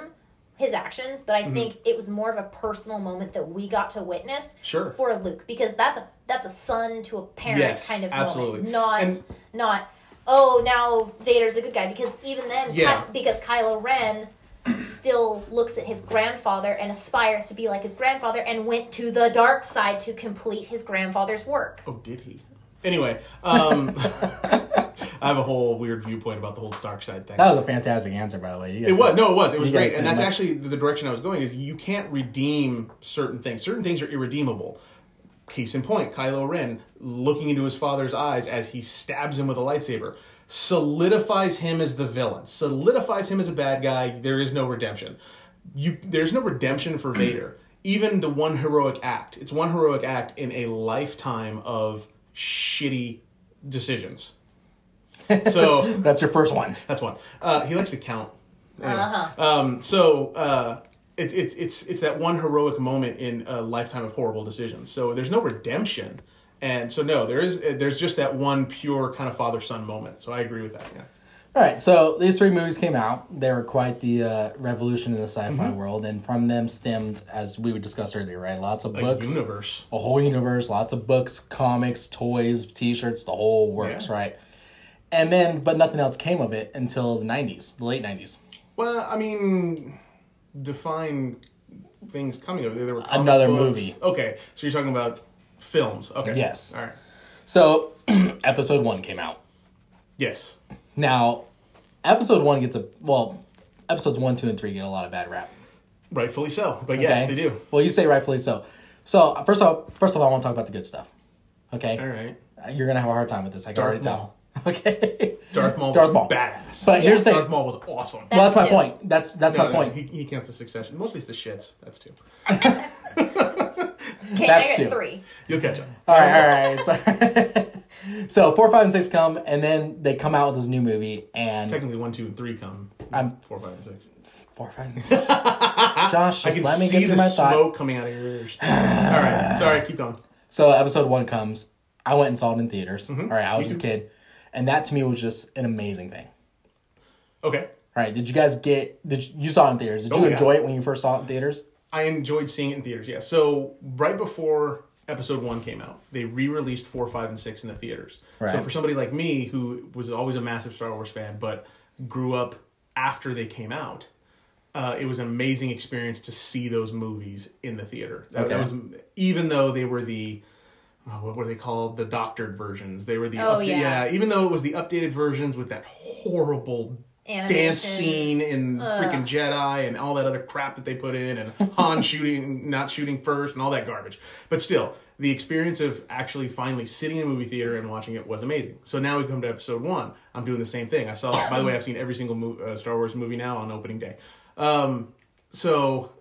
his actions, but Mm-hmm. I think it was more of a personal moment that we got to witness Sure. for Luke because that's a that's a son to a parent Yes, kind of absolutely. moment, not And- not oh now Vader's a good guy because even then Yeah. Ky- because Kylo Ren still looks at his grandfather and aspires to be like his grandfather and went to the dark side to complete his grandfather's work. Oh, did he? Anyway, um, I have a whole weird viewpoint about the whole dark side thing. That was a fantastic answer, by the way. You guys It was no, it was. It was great, and that's much- actually the direction I was going. Is you can't redeem certain things. Certain things are irredeemable. Case in point, Kylo Ren looking into his father's eyes as he stabs him with a lightsaber solidifies him as the villain. Solidifies him as a bad guy. There is no redemption. You there's no redemption for Vader. Even the one heroic act. It's one heroic act in a lifetime of shitty decisions. So That's your first one. that's one. Uh, he likes to count. Anyway. Uh-huh. Um, so uh, it's it's it's it's that one heroic moment in a lifetime of horrible decisions. So there's no redemption, and so no, there is there's just that one pure kind of father son moment. So I agree with that. Yeah. All right, so these three movies came out. They were quite the uh, revolution in the sci-fi Mm-hmm. world, and from them stemmed, as we discussed earlier, right? Lots of books, A universe. a whole universe, lots of books, comics, toys, T-shirts, the whole works, Yeah. right? And then, but nothing else came of it until the '90s, the late '90s. Well, I mean, define things coming it. There were Another books. movie. Okay, so you're talking about films. Okay. Yes. All right. So, episode one came out. Yes. Now, episode one gets a well. Episodes one, two, and three get a lot of bad rap. Rightfully so. But yes, they do. Well, you say rightfully so. So first off, first of all, I want to talk about the good stuff. Okay, All right. you're gonna have a hard time with this. I can Darth already tell. Okay, Darth Maul. Darth was Maul. Badass. But here's the Darth. Maul was awesome. Well, that's my That's point. That's that's No, my no, point. He, he counts the succession. Mostly it's the shits. That's two. Okay, That's I got two. three. You'll catch up. All right, all right. So, so four, five, and six come, and then they come out with this new movie, and Technically, one, two, and three come. I'm- four, five, and six. four, five. and six. Josh, I just can let me see get through the my thought. smoke coming out of your ears. All right. Sorry. Keep going. So episode one comes. I went and saw it in theaters. Mm-hmm. All right, I was Me just a too. kid, and that to me was just an amazing thing. Okay. All right, did you guys get? Did you, you saw it in theaters? Did you Oh, yeah. enjoy it when you first saw it in theaters? I enjoyed seeing it in theaters. Yeah. So right before episode one came out, they re-released four, five, and six in the theaters. Right. So for somebody like me who was always a massive Star Wars fan, but grew up after they came out, uh, it was an amazing experience to see those movies in the theater. That, that Okay. was even though they were the what were they called? The doctored versions. They were the Oh, up- yeah. Even though it was the updated versions with that horrible Animation. dance scene in freaking Jedi and all that other crap that they put in, and Han shooting, not shooting first, and all that garbage. But still, the experience of actually finally sitting in a movie theater and watching it was amazing. So now we come to episode one. I'm doing the same thing. I saw. By the way, I've seen every single mo- uh, Star Wars movie now on opening day. Um, so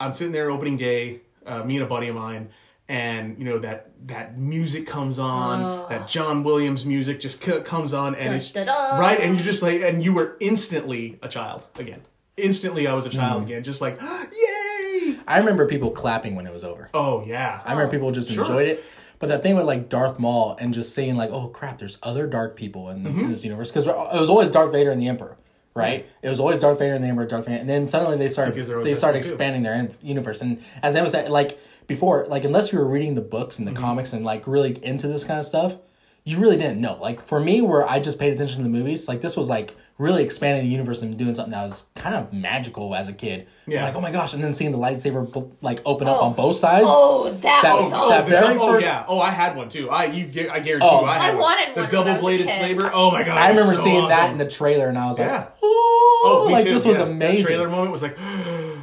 I'm sitting there opening day, uh, me and a buddy of mine, and you know that that music comes on, that John Williams music just c- comes on, and Dun, it's dun, dun. right, and you're just like, and you were instantly a child again. Instantly, I was a child again, just like, yay! I remember people clapping when it was over. Oh yeah, I remember people just sure. enjoyed it. But that thing with like Darth Maul and just saying like, "Oh crap, there's other dark people in Mm-hmm. this universe," because it was always Darth Vader and the Emperor, right? It was always Darth Vader and the Emperor, Darth Vader, and then suddenly they started Because there was they that started too. expanding their universe. And as Emma said, like before, like unless you were reading the books and the Mm-hmm. comics and like really into this kind of stuff, you really didn't know. Like for me, where I just paid attention to the movies, like this was like really expanding the universe and doing something that was kind of magical as a kid. Yeah. Like oh my gosh, and then seeing the lightsaber like open up Oh. on both sides. Oh, that, That- was oh, awesome. that the very dou- oh first- yeah. Oh, I had one too. I you, I guarantee Oh. you, I had I one. wanted the one when I was a double bladed saber. Oh my god! I remember so seeing that in the trailer, and I was like, Yeah. "Oh, Oh, me like too. this was yeah. That amazing." trailer moment was like,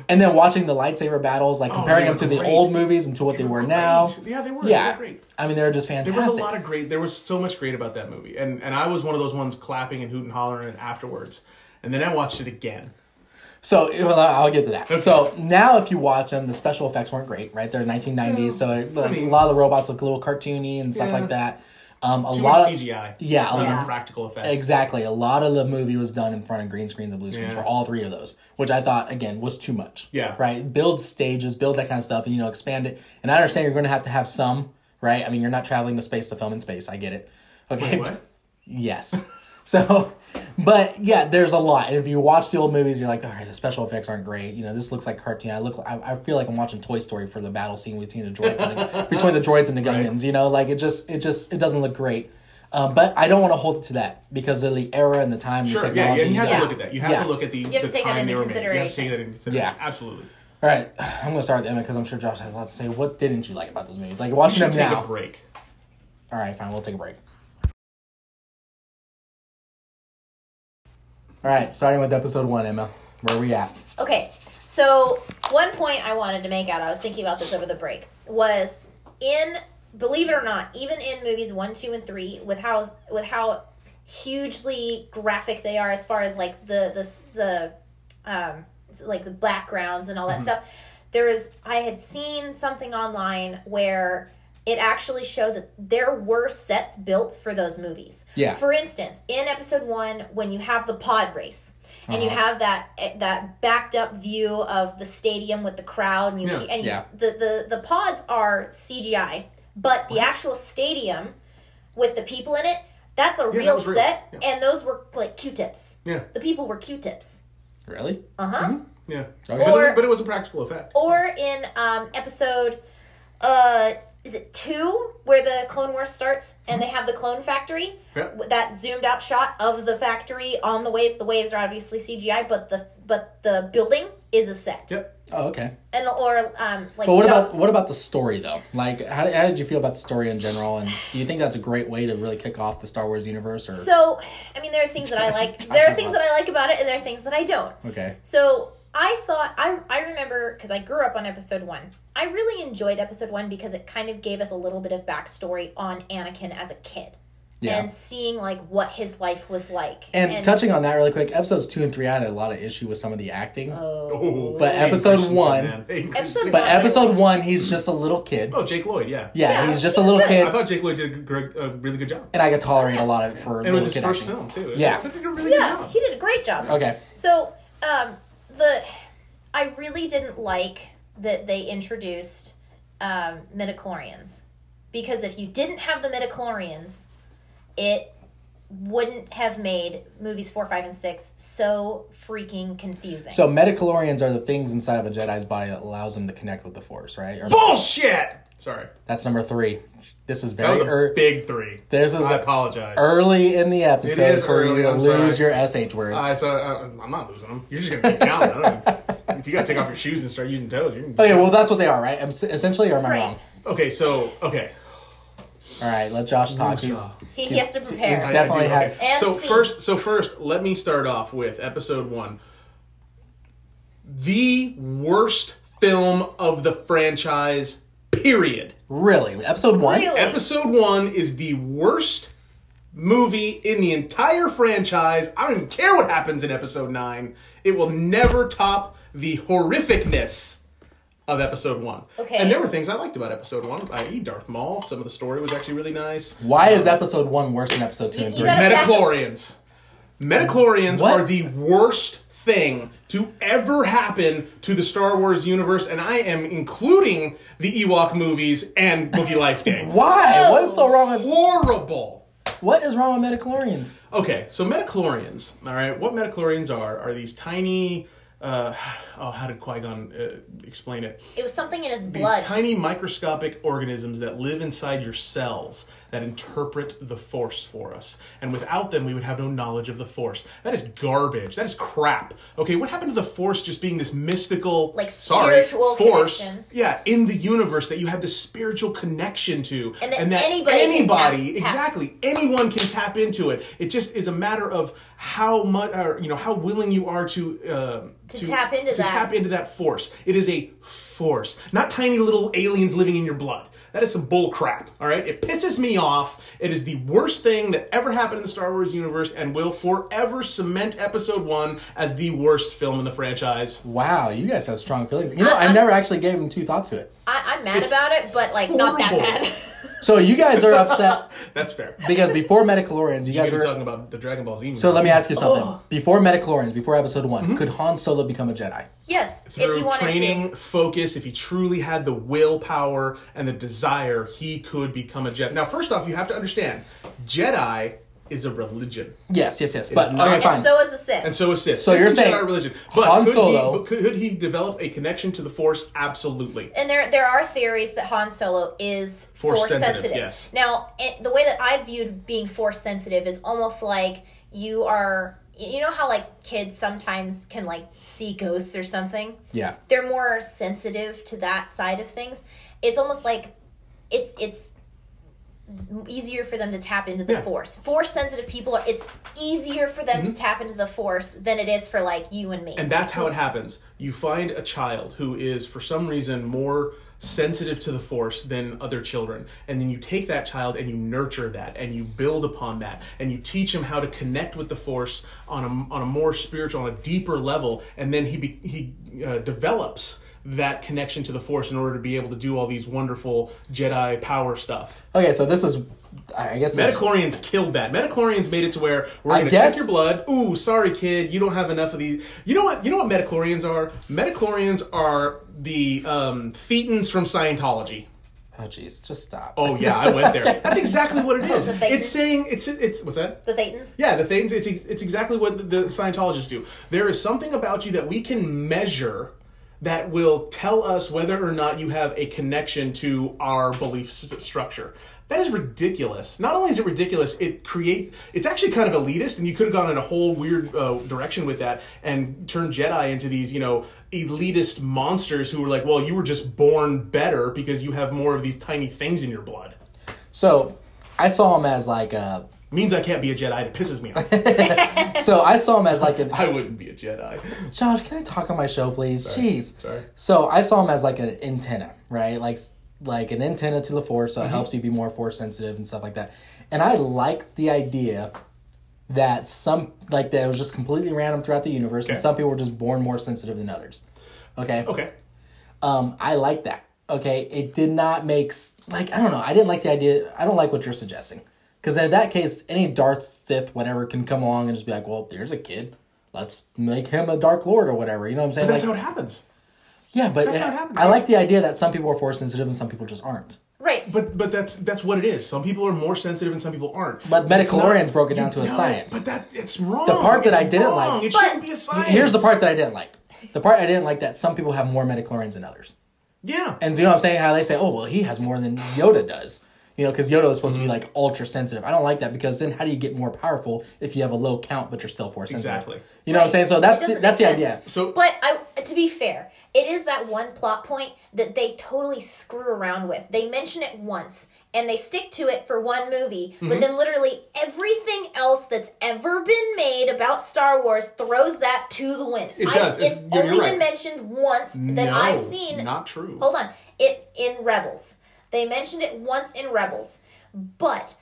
And then watching the lightsaber battles, like oh, comparing they them to were the old movies and to what they, were, were now. Yeah, they were. Yeah, They were great. I mean, they were just fantastic. There was a lot of great. There was so much great about that movie, and and I was one of those ones clapping and hooting hollering afterwards. And then I watched it again. So well, I'll get to that. So now, if you watch them, the special effects weren't great, right? They're 1990s, so like, mean- a lot of the robots look a little cartoony and stuff Yeah. like that. Um, a Too lot of CGI. yeah, a lot- practical effects. exactly. A lot of the movie was done in front of green screens and blue screens Yeah. for all three of those, which I thought again was too much. Yeah. right. Build stages, build that kind of stuff, and you know expand it. And I understand you're going to have to have some, right? I mean, you're not traveling to space to film in space. I get it. Okay. Wait, what? Yes. So, but yeah, there's a lot. And if you watch the old movies, you're like, all right, the special effects aren't great. You know, this looks like cartoon. I look, I, I feel like I'm watching Toy Story for the battle scene between the droids and the, between the droids and the Right. Gungans. You know, like it just, it just, it doesn't look great. Um, but I don't want to hold it to that because of the era and the time Sure, and the yeah, technology. yeah, you have Yeah. to look at that. You have Yeah. to look at the, you have the to take that time into they were made. You have to take that into consideration. Yeah. Absolutely. All right, I'm going to start with Emma because I'm sure Josh has a lot to say. What didn't you like about those movies? Like watching should them take now. a break. All right, fine. We'll take a break. All right, starting with episode one, Emma. Where are we at? Okay, so one point I wanted to make out, I was thinking about this over the break, was in believe it or not, even in movies one, two, and three, with how with how hugely graphic they are as far as like the the the um like the backgrounds and all Mm-hmm. that stuff, there is I had seen something online where it actually showed that there were sets built for those movies. Yeah. For instance, in episode one, when you have the pod race, and you Uh-huh. have that eh, that backed up view of the stadium with the crowd, and you Yeah. and you, Yeah. the, the the pods are CGI, but the actual stadium with the people in it, that's a that real was real. set, Yeah. and those were like Q-tips. Yeah. The people were Q-tips. Really? Uh huh. Yeah. Okay. But, Or- it, but it was a practical effect. Or in um, episode, uh, is it two, where the Clone Wars starts and they have the clone factory? Yep. That zoomed out shot of the factory on the waves. The waves are obviously CGI, but the but the building is a set. Yep. Oh, okay. And or um, like But what Jo- about what about the story though? Like, how, how did you feel about the story in general? And do you think that's a great way to really kick off the Star Wars universe? Or So, I mean, there are things that I like. there are things that I like about it, and there are things that I don't. okay, So I thought I I remember because I grew up on episode one. I really enjoyed episode one because it kind of gave us a little bit of backstory on Anakin as a kid. Yeah. And seeing like what his life was like. and, touching on that really quick, episodes two and three, I had a lot of issue with some of the acting. Oh, But episode one- Episode but episode one, he's just a little kid. Oh, Jake Lloyd, yeah. Yeah, Yeah, he's just a little good. kid, I thought Jake Lloyd did a, gr- a really good job. and I could tolerate a lot of it for And it little was his kid first acting. film too. Yeah. They did a really yeah, good job. he did a great job. Okay, So, um, the I really didn't like that they introduced um, midichlorians because if you didn't have the midichlorians, it wouldn't have made movies four, five, and six so freaking confusing. so midichlorians are the things inside of a Jedi's body that allows them to connect with the Force, right? Or- Bullshit. Sorry, that's number three. This is that was very a ear big three. This is I apologize. early in the episode is for early, you to I'm lose sorry. your sh words. I so uh, I'm not losing them. You're just gonna keep counting. I don't, if you gotta take off your shoes and start using toes, you can. okay, well that's what they are, right? Em- Essentially, or am I Right. wrong? Okay, so okay. All right, let Josh talk. He's, Woosah. he, he has to prepare. he's I- I definitely do, has- And So scene. first, so first, let me start off with episode one. The worst film of the franchise. Period. really episode one. Really? Episode one is the worst movie in the entire franchise. I don't even care what happens in episode nine. It will never top the horrificness of episode one. Okay. And there were things I liked about episode one, i.e., Darth Maul. Some of the story was actually really nice. Why is uh, episode one worse than episode two You- and three? gotta- Midichlorians. Midichlorians What? are the worst thing to ever happen to the Star Wars universe, and I am including the Ewok movies and Wookiee Life Day. Why? What is so wrong with Horrible. what is wrong with midichlorians? Okay, so midichlorians. All right, what midichlorians are are these tiny. Uh, oh, how did Qui Gon uh, explain it? it was something in his blood. These tiny microscopic organisms that live inside your cells that interpret the Force for us. And without them, we would have no knowledge of the Force. That is garbage. That is crap. Okay, what happened to the Force just being this mystical, Like sorry, spiritual Force? connection. Yeah, in the universe that you have this spiritual connection to, And that anybody can anybody, tap- tap. exactly, anyone can tap into it. It just is a matter of how much, or you know, how willing you are to uh, To tap into to that. tap into that force. It is a force, not tiny little aliens living in your blood. That is some bull crap. All right, it pisses me off. It is the worst thing that ever happened in the Star Wars universe, and will forever cement Episode One as the worst film in the franchise. Wow, you guys have strong feelings. You know, I, never actually gave them two thoughts to it. I, I'm mad It's about it, but like not that bad. So you guys are upset That's fair. because before Midichlorians, you You're guys were. talking about the Dragon Ball Z. So let me ask you something. Oh. Before Midichlorians, before Episode One, Mm-hmm. could Han Solo become a Jedi? yes, if through wanted training, to. focus, if he truly had the willpower and the desire, he could become a Jedi. Now, first off, you have to understand, Jedi is a religion, Yes, yes, yes. But not- okay, And so is the Sith. and so is Sith. So Sith you're and saying Jedi are religion, but Han could, Solo- he, but could he develop a connection to the Force? Absolutely. and there there are theories that Han Solo is Force force, sensitive, sensitive. yes. Now, it, the way that I viewed being force sensitive is almost like you are. You know how like kids sometimes can like see ghosts or something. yeah. They're more sensitive to that side of things. It's almost like it's it's easier for them to tap into the Yeah. force. Force sensitive people it's easier for them to tap into the force than it is for like you and me. Mm-hmm. And that's how it happens. You find a child who is, for some reason, more sensitive to the force than other children. And then you take that child and you nurture that and you build upon that and you teach him how to connect with the force on a, on a more spiritual, on a deeper level. And then he, be, he uh, develops that connection to the force in order to be able to do all these wonderful Jedi power stuff. Okay, so this is, I guess. this- Midichlorians killed that. Midichlorians made it to where we're I going to guess- check your blood. Ooh, sorry, kid, you don't have enough of these. You know what? You know what Midichlorians are? Midichlorians are the um, thetans from Scientology. Oh, jeez, just stop. Oh yeah, I went there. That's exactly what it is. The It's saying it's it's what's that? the Thetans. Yeah, the things. It's it's exactly what the, the Scientologists do. There is something about you that we can measure that will tell us whether or not you have a connection to our belief structure. That is ridiculous. Not only is it ridiculous, it create. It's actually kind of elitist, and you could have gone in a whole weird uh, direction with that and turned Jedi into these, you know, elitist monsters who were like, well, you were just born better because you have more of these tiny things in your blood. So I saw him as like a. Means I can't be a Jedi. It pisses me off. So I saw him as like an. I wouldn't be a Jedi. Josh, can I talk on my show, please? Jeez. Sorry. So I saw him as like an antenna, right? Like like an antenna to the force, Mm-hmm. so it helps you be more force sensitive and stuff like that. And I like the idea that some like that it was just completely random throughout the universe, and some people were just born more sensitive than others. Okay. Okay. Um, I like that. Okay, it did not make like I don't know. I didn't like the idea. I don't like what you're suggesting because in that case, any Darth Sith whatever can come along and just be like, well, there's a kid. Let's make him a Dark Lord or whatever. You know what I'm saying? But That's Like- how it happens. yeah, but That's uh, how it happened, I like the idea that some people are force sensitive and some people just aren't. Right. But but that's that's what it is. Some people are more sensitive and some people aren't. But It's Midichlorians broke it down to a know, science. But that it's wrong. The part that It's I didn't wrong. like- It shouldn't be a science. Here's the part that I didn't like. The part I didn't like that some people have more Midichlorians than others. Yeah. And do you know what I'm saying? How they say, oh, well, he has more than Yoda does. You know, because Yoda is supposed Mm-hmm. to be like ultra sensitive. I don't like that because then how do you get more powerful if you have a low count but you're still force sensitive? Exactly. You know what I'm saying? So that's the, that's the make idea. So But I, to be fair, it is that one plot point that they totally screw around with. They mention it once and they stick to it for one movie, Mm-hmm. but then literally everything else that's ever been made about Star Wars throws that to the wind. It I- does. It's It- you're only right. been mentioned once that no, I've seen. Not true. Hold on. It in Rebels. They mentioned it once in Rebels. But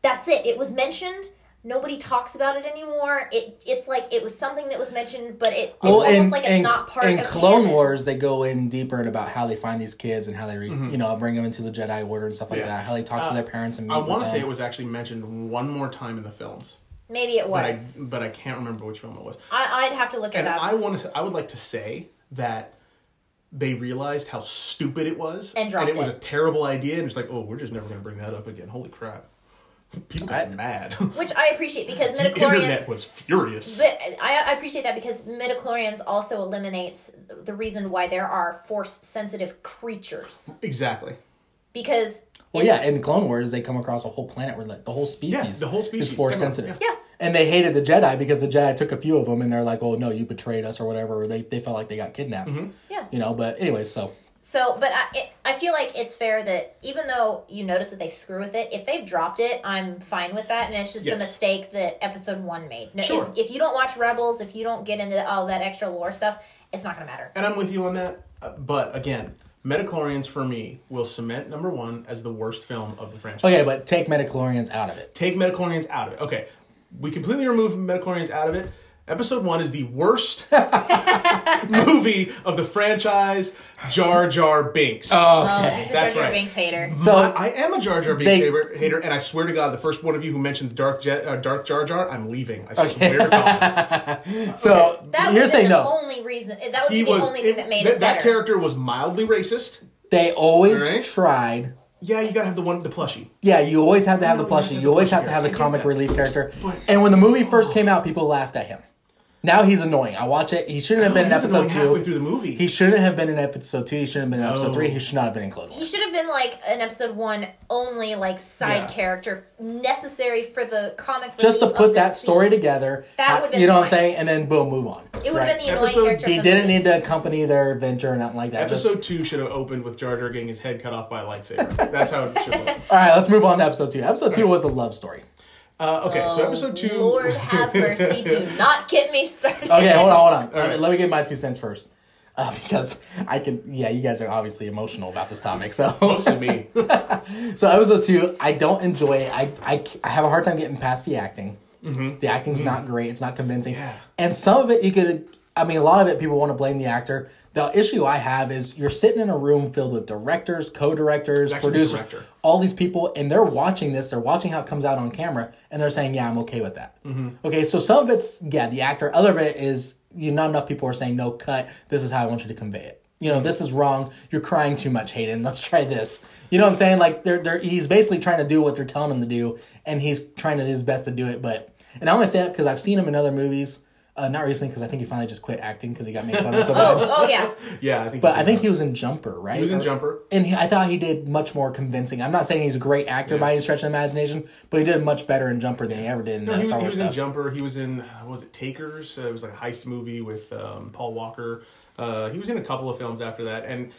that's it. It was mentioned. Nobody talks about it anymore. It it's like it was something that was mentioned, but it, it's Well, almost in, like it's in, not part of the. in of Clone canon. Wars, they go in deeper in about how they find these kids and how they, re, you know, bring them into the Jedi Order and stuff like Mm-hmm. Yeah. that. How they talk Uh, to their parents and meet I want to say it was actually mentioned one more time in the films, Maybe it but I was. but I can't remember which film it was. I, I'd have to look it And up. I want to. I would like to say that they realized how stupid it was, And dropped it was a terrible idea, and it's like, oh, we're just never going to bring that up again. Holy crap! People got I- mad. which I appreciate because the midichlorians. internet was furious. But I, I appreciate that because midichlorians also eliminates the reason why there are force sensitive creatures. Exactly. Because Well, yeah, in Clone Wars, they come across a whole planet where like, the whole species, the whole species, is force everyone, sensitive. yeah. And they hated the Jedi because the Jedi took a few of them, and they're like, "Oh no, you betrayed us" or whatever. Or they, they felt like they got kidnapped. Mm-hmm. Yeah. You know, but anyways, so So, but I, it, I feel like it's fair that even though you notice that they screw with it, if they've dropped it, I'm fine with that, and it's just Yes. the mistake that Episode One made. No, Sure. if, if you don't watch Rebels, if you don't get into all that extra lore stuff, it's not gonna matter. And I'm with you on that. Uh, But again, Midichlorians for me will cement number one as the worst film of the franchise. Okay, but take Midichlorians out of it. take Midichlorians out of it. Okay, we completely remove Midichlorians out of it. Episode one is the worst movie of the franchise. Jar Jar Binks. Oh, Okay. he's a That's Jar Jar right. Binks hater. So I, I am a Jar Jar Binks They- hater, hater, and I swear to God, the first one of you who mentions Darth Jet, uh, Darth Jar Jar, I'm leaving. I swear to God. so That here's the thing though. only reason. That was He the was only thing that made that, it that character was mildly racist. They always Alright. tried. Yeah, you gotta have the one, the plushie. Yeah, you always have to have the No, you have to plushie. You always have to have the comic relief character. And when the movie first came out, people laughed at him. Now he's annoying. I watch it. He shouldn't have been oh, in He episode annoying halfway two. through the movie. He shouldn't have been in episode two. He shouldn't have been in episode three. He should not have been in Clone He should have been like an episode one only, like side Yeah. character necessary for the comic. Just to relief put of the that story scene. together. That ha- would've been You know what I'm fine. saying? And then boom, move on. It would have been the annoying Episode- character. He the didn't movie. need to accompany their adventure or nothing like that. Just- Episode two should have opened with Jar Jar getting his head cut off by a lightsaber. That's how it should have. all right, let's move on to episode two. Episode two was a love story. Uh, okay, so episode two. Oh, Lord have mercy. Do not get me started. Okay, hold on, hold on. Let, me, right. let me get my two cents first. Uh, because I can, yeah, you guys are obviously emotional about this topic. So, Mostly me. so episode two, I don't enjoy it. I, I, I have a hard time getting past the acting. Mm-hmm. The acting's not great. It's not convincing. Yeah. And some of it, you could, I mean, a lot of it, people want to blame the actor. The issue I have is you're sitting in a room filled with directors, co-directors, actually producers, director. All these people, and they're watching this. They're watching how it comes out on camera, and they're saying, "Yeah, I'm okay with that." Mm-hmm. Okay, so some of it's yeah, the actor. Other of it is you not enough people are saying, "No, cut. This is how I want you to convey it." You know, this is wrong. You're crying too much, Hayden. Let's try this. You know what I'm saying? Like they're they're he's basically trying to do what they're telling him to do, and he's trying to do his best to do it. But and I only say that because I've seen him in other movies. Uh, not recently because I think he finally just quit acting because he got made fun of so bad. Oh, oh yeah. Yeah, I think. But I think he was in Jumper, right? he was in Or- Jumper. and he, I thought he did much more convincing. I'm not saying he's a great actor Yeah. by any stretch of imagination, but he did much better in Jumper than he ever did in No, uh, he was, Star he Wars was in. Jumper. He was in uh, what was it Takers? Uh, it was like a heist movie with um, Paul Walker. Uh, he was in a couple of films after that, and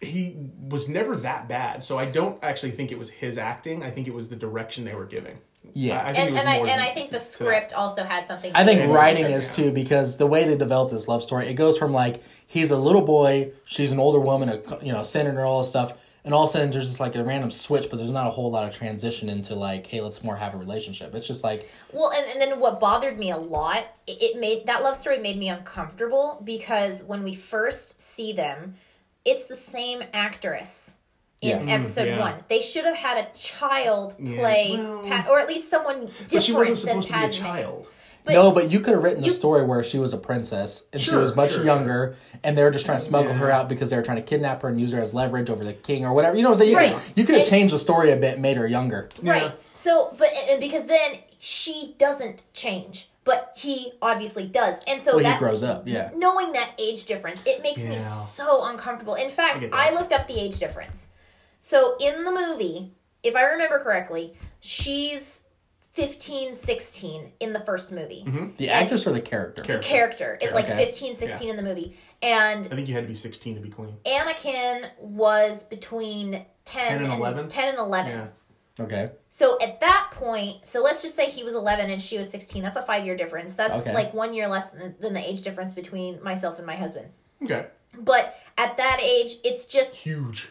he was never that bad. So I don't actually think it was his acting. I think it was the direction they were giving. Yeah. I, I think And and I and I think the to that. script also had something. I think do with it writing is too because the way they developed this love story, it goes from like he's a little boy, she's an older woman, a you know senator, all this stuff, and all of a sudden there's just like a random switch, but there's not a whole lot of transition into like, hey, let's more have a relationship. It's just like Well, and, and then what bothered me a lot, it, it made that love story made me uncomfortable because when we first see them, it's the same actress in Yeah. episode mm, yeah. one. They should have had a child Yeah, play, well- Pat, or at least someone different But she wasn't than supposed to be a Padme. child. But no, but you could have written you- a story where she was a princess and she was much sure, younger, and they were just trying to smuggle Yeah. her out because they were trying to kidnap her and use her as leverage over the king or whatever. You know what I'm saying? You, Right. could, you could have And- changed the story a bit, and made her younger. Right. Yeah. So, but and because then she doesn't change, but he obviously does, and so Well, that he grows up. Yeah. knowing that age difference, it makes me so uncomfortable. In fact, get I, looked up the age difference. So in the movie, if I remember correctly, she's 15, 16 in the first movie. Mm-hmm. The actress or the character? Character. Character is like Okay. 15, 16 in the movie. And I think you had to be 16 to be queen. Anakin was between 10, 10 and 11? 10 and 11. Yeah. Okay. So at that point, so let's just say he was 11 and she was 16. That's a five year difference. That's Okay. like one year less than, than the age difference between myself and my husband. Okay. But at that age, it's just, Huge.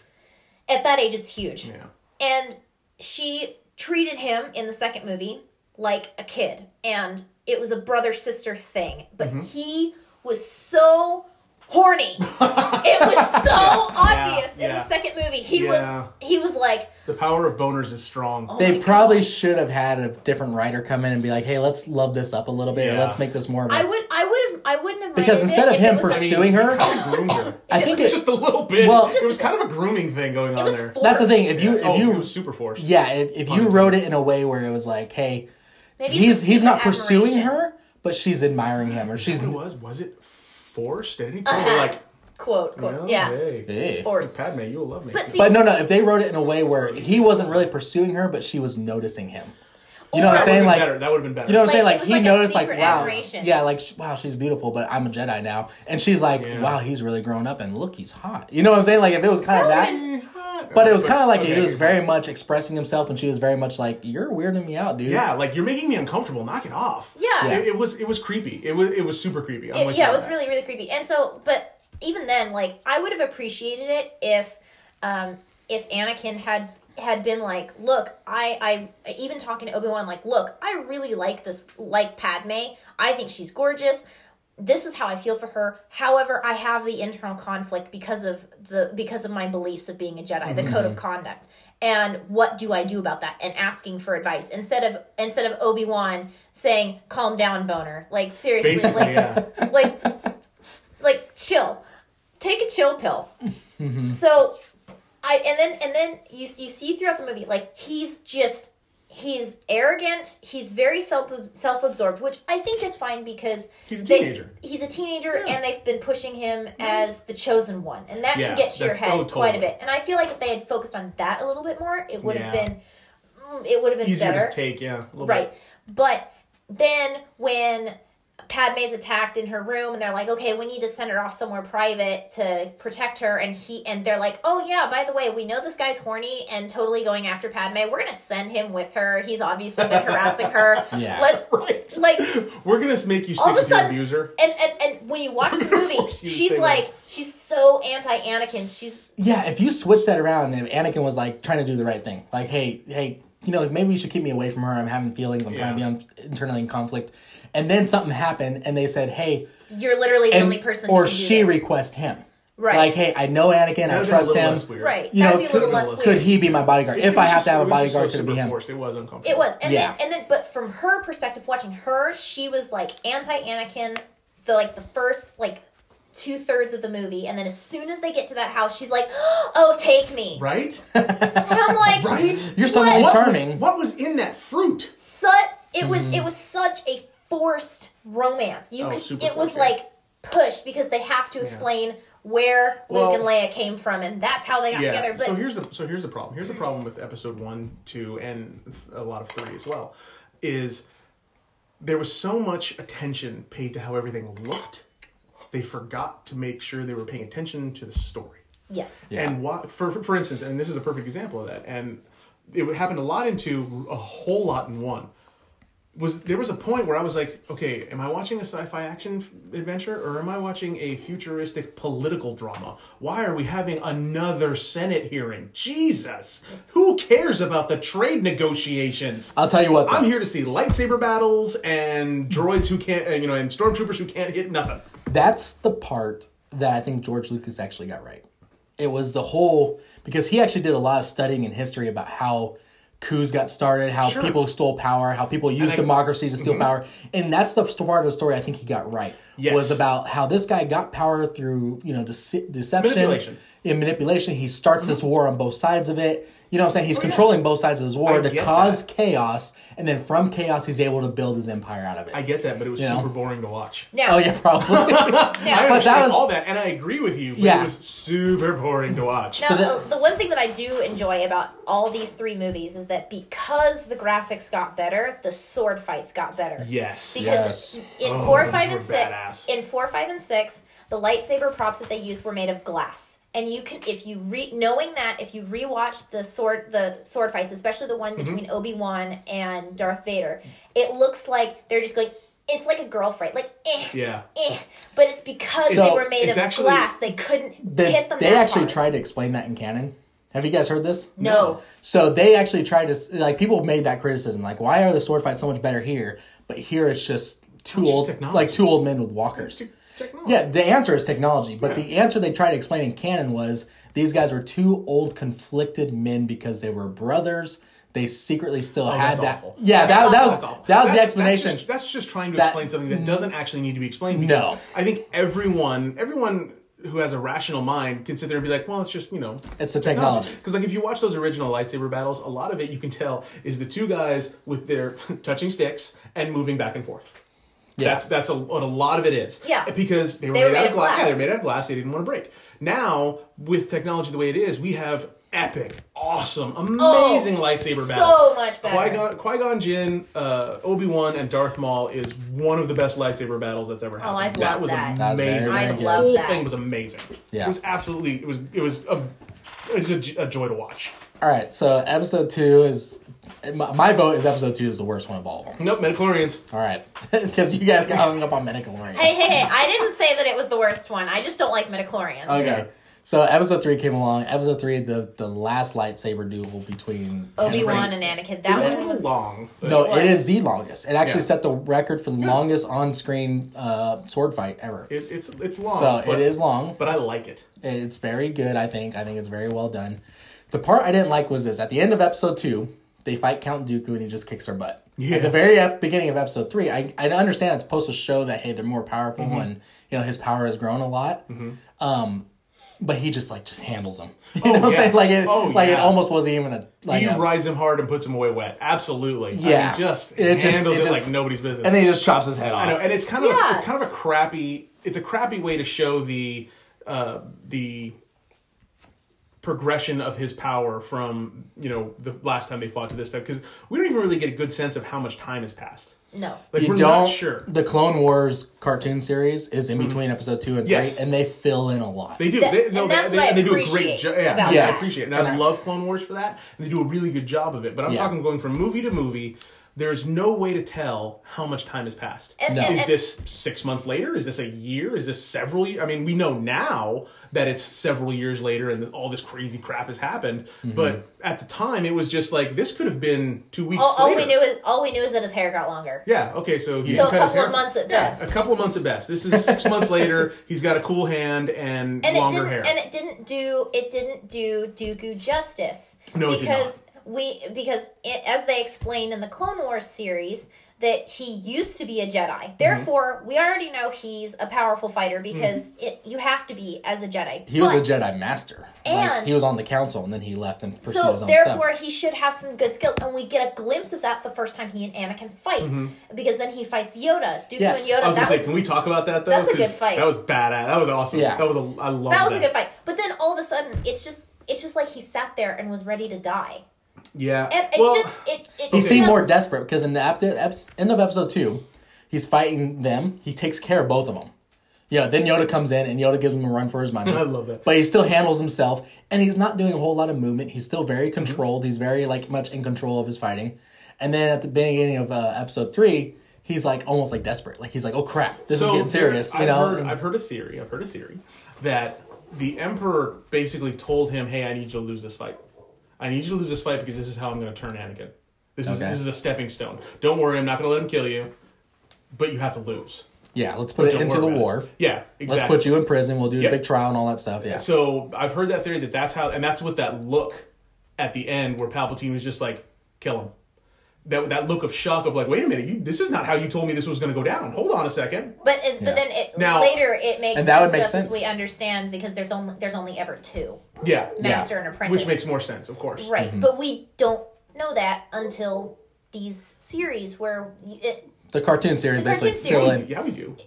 At that age, it's huge. Yeah. And she treated him in the second movie like a kid. And it was a brother sister thing. But Mm-hmm. he was so horny. it was so obvious in yeah. the second movie. He Yeah. was he was like, The power of boners is strong. Oh They probably God. should have had a different writer come in and be like, "Hey, let's love this up a little bit. Or let's make this more of a." I would I would have I wouldn't have Because instead it of him it was pursuing her- kind of groomed her. I think was it, Just a little bit. Well- it was kind of a grooming thing going on there. forced. that's the thing. If you oh, if you it was super forced. yeah, if, if you wrote it in a way where it was like, "Hey, Maybe he's he's not secret pursuing her, but she's admiring him, or she's it was? Was it forced? At any point, We're like, Quote you quote know, yeah hey, Hey. forced. Padme, you'll love me. But see, But no, no. If they wrote it in a way where he wasn't really pursuing her, but she was noticing him, you know what I'm saying? Like, better. That would have been better. You know what I'm Like, saying? it Like he like noticed, like, wow, admiration. yeah, like wow, she's beautiful, but I'm a Jedi now, and she's like, Yeah. wow, he's really grown up, and look, he's hot. You know what I'm saying? Like if it was kind of That that, would've hot. but it was kind of like Okay. it was very much expressing himself, and she was very much like, you're weirding me out, dude. Yeah, like you're making me uncomfortable. Knock it off. Yeah. Yeah. It, it was it was creepy. It was it was super creepy. I'm It- yeah, it was that. really really creepy. And so, but even then, like I would have appreciated it if, um, if Anakin had had been like, look, I, I even talking to Obi Wan, like, look, I really like this, like Padme. I think she's gorgeous. This is how I feel for her. However, I have the internal conflict because of the because of my beliefs of being a Jedi, the code of mm-hmm. conduct. And what do I do about that? And asking for advice instead of instead of Obi Wan saying, "Calm down, boner." Like seriously, Basically, like yeah. like like chill take a chill pill mm-hmm. so i and then and then you you see throughout the movie like he's just he's arrogant he's very self self-absorbed which i think is fine because He's a they- teenager. he's a teenager and they've been pushing him as the chosen one and that Yeah, can get to your head oh, quite a bit and i feel like if they had focused on that a little bit more it would have been mm, it would have been Easier better to take, yeah. a little Right. bit. But then when Padme's attacked in her room and they're like, okay, we need to send her off somewhere private to protect her and he and they're like, Oh yeah, by the way, we know this guy's horny and totally going after Padme. We're gonna send him with her. He's obviously been harassing her. Yeah. Let's Right. like We're gonna make you all stick of a sudden abuser. and, and and when you watch the movie, force you to she's like with she's so anti Anakin. She's Yeah, if you switch that around and Anakin was like trying to do the right thing, like, hey, hey, you know, maybe you should keep me away from her. I'm having feelings. I'm trying to be un- internally in conflict. And then something happened, and they said, hey, you're literally the and- only person or who she this. request him. Right. Like, hey, I know Anakin. I That'd have trust him. less weird. Right. You That'd know, be a could- little Could've less weird. Could he be my bodyguard? It if I have just- to have a bodyguard, so could it be super him? Forced. It was uncomfortable. It was, and Yeah. then and then, but from her perspective, watching her, she was like anti Anakin. The like the first like two thirds of the movie, and then as soon as they get to that house, she's like, "Oh, take me!" Right? And I'm like, Right? You're so What was, charming. what was in that fruit? Such it was mm-hmm. it was such a forced romance. You Oh, could super it was forced, yeah. like pushed because they have to explain where Well- Luke and Leia came from, and that's how they got Yeah. together. But so here's the so here's the problem. Here's the mm-hmm. problem with episode one, two, and a lot of three as well. Is there was so much attention paid to how everything looked, they forgot to make sure they were paying attention to the story. yes, Yeah. And why, for for instance, and this is a perfect example of that, and it would happen a lot into a whole lot in one. Was there was a point where I was like, okay, am I watching a sci-fi action adventure or am I watching a futuristic political drama? Why are we having another Senate hearing? Jesus, who cares about the trade negotiations? I'll tell you what. I'm here to see lightsaber battles and droids who can't, uh, you know, and stormtroopers who can't hit nothing. That's the part that I think George Lucas actually got right. It was the whole because he actually did a lot of studying in history about how coups got started, how Sure. people stole power, how people used I- Mm-hmm. democracy to steal power, and that's the part of the story I think he got right. Yes. Was about how this guy got power through you know dece- deception, Manipulation. Mm-hmm. and manipulation. He starts this war on both sides of it. You know what I'm saying? He's controlling both sides of this war I to get cause chaos, and then from chaos, he's able to build his empire out of it. I get that, but it was You know? super boring to watch. now oh yeah, probably. now, I But that was- all that, and I agree with you. But Yeah. it was super boring to watch. Now, the- the, the one thing that I do enjoy about all these three movies is that because the graphics got better, the sword fights got better. Yes. Because Yes. in Oh, four, those five, and six, badass. in four, five, and six, the lightsaber props that they used were made of glass, and you can, if you re, knowing that, if you rewatch the sword, the sword fights, especially the one Mm-hmm. between Obi Wan and Darth Vader, it looks like they're just going. It's like a girl fight, like eh, Yeah. eh. But it's because So, they were made of actually- glass, they couldn't They, hit them. they actually hard. tried to explain that in canon. Have you guys heard this? No. So they actually tried to like people made that criticism like why are the sword fights so much better here, but here it's just two It's old technology. like two old men with It's walkers. Te- technology. Yeah, the answer is technology, but Yeah. the answer they tried to explain in canon was these guys were two old conflicted men because they were brothers. They secretly still Oh, had that's that. awful. Yeah, that, that was That's that was the explanation. That's just, that's just trying to That- explain something that doesn't actually need to be explained. Because No. I think everyone, everyone who has a rational mind can sit there and be like, well, it's just you know, It's the technology. Because like if you watch those original lightsaber battles, a lot of it you can tell is the two guys with their touching sticks and moving back and forth. Yeah. That's that's a, what a lot of it is. Yeah. Because they were, They were made, out of of glass. Yeah, they're made out of glass. They didn't want to break. Now with technology the way it is, we have epic, awesome, amazing lightsaber Oh, so much better. Qui-Gon, Qui-Gon Jinn, uh, Obi-Wan, and Darth Maul is one of the best lightsaber battles that's ever happened. Oh, I've that loved was that. That was amazing. I've good. the whole that. thing was amazing. Yeah. It was absolutely it was it was a it was a, j- a joy to watch. All right, so episode two is my, my vote is episode two is the worst one of all of them. Nope, Midichlorians. All right, because you guys got hung up on Midichlorians. Hey, hey, hey! I didn't say that it was the worst one. I just don't like midichlorians. Okay. So episode three came along. Episode three, the the last lightsaber duel between Obi Wan and Anakin. It That was a one little was long. but- No, It it is the longest. It actually Yeah. set the record for the longest on-screen uh, sword fight ever. It, it's it's long. so but, it is long. but I like it. It's very good. I think. I think it's very well done. The part I didn't like was this: at the end of episode two, they fight Count Dooku and he just kicks her butt. Yeah. At the very ep- beginning of episode three, I I understand it's supposed to show that hey they're more powerful Mm-hmm. and you know his power has grown a lot. Um, but he just like just handles them. You know what I'm saying? Like it, Oh, like it almost wasn't even a like he a, rides him hard and puts him away wet. Absolutely. I Yeah. mean, just It just- handles it it, just- like nobody's business. and then he just chops his head off. I know, and it's kind of Yeah. it's kind of a crappy it's a crappy way to show the uh, the progression of his power from you know the last time they fought to this time because we don't even really get a good sense of how much time has passed. no. Like you we're don't. not sure. The Clone Wars cartoon series is in mm-hmm. between episode two and three, and they fill in a lot. They do. That- they, no, and they, that's they, what I they do a great job. Yeah, about yeah, I appreciate it. And, And I, I- love Clone Wars for that. And they do a really good job of it. But I'm Yeah. talking going from movie to movie. There's no way to tell how much time has passed. And- No. and- Is this six months later? Is this a year? Is this several years? I mean, we know now that it's several years later and all this crazy crap has happened. Mm-hmm. But at the time, it was just like this could have been two weeks all, all later. we knew is all we knew is that his hair got longer. Yeah. Okay. So he So a cut his couple of hair- months at yeah, best. A couple of months at best. This is six months later. He's got a cool hand and, and longer hair. and it didn't do it didn't do Dooku justice No, it did because we because it, as they explained in the Clone Wars series that he used to be a Mm-hmm. Jedi. Therefore, we already know he's a powerful fighter because it, you have to be as a Jedi. He was a Jedi master. Like, And- he was on the council, and then he left and pursued So his own therefore, stuff. he should have some good skills, and we get a glimpse of that the first time he and Anakin fight, because then he fights Yoda, Dooku Yeah. and Yoda. Mm-hmm. I was that gonna say, can we talk about that though? That's a good fight. That was badass. That was awesome. Yeah. That was a. I love that was a good fight. But then all of a sudden, it's just it's just like he sat there and was ready to die, Yeah. and it well, just it it He seemed more desperate because in the ep- ep- end of episode two, he's fighting them. He takes care of both of them. Yeah, then Yoda comes in and Yoda gives him a run for his money. I love that. But he still handles himself, and he's not doing a whole lot of movement. He's still very Mm-hmm. controlled. He's very like much in control of his fighting. And then at the beginning of uh, episode three, he's like almost like desperate. Like he's like, "Oh crap, this is getting serious." there- You I've know? heard, I've heard a theory. I've heard a theory that the Emperor basically told him, "Hey, I need you to lose this fight. I need you to lose this fight because this is how I'm going to turn Anakin. This is Okay. this is a stepping stone. Don't worry, I'm not going to let him kill you, but you have to lose. yeah, let's put it into the war. it. Yeah, exactly. Let's put you in prison. We'll do Yep. a big trial and all that stuff. Yeah. So I've heard that theory that that's how, and that's what that look at the end where Palpatine was just like, kill him. That that look of shock of like, wait a minute, you, this is not how you told me this was going to go down. Hold on a second. But it, Yeah. but then it, Now- later it makes And that sense would make just as sense. we understand because there's only there's only ever two Yeah, master Yeah. and apprentice, which makes more sense, of course. right. Mm-hmm. But we don't know that until these series where it, the cartoon series The basically cartoon fill series- in. Yeah, we do.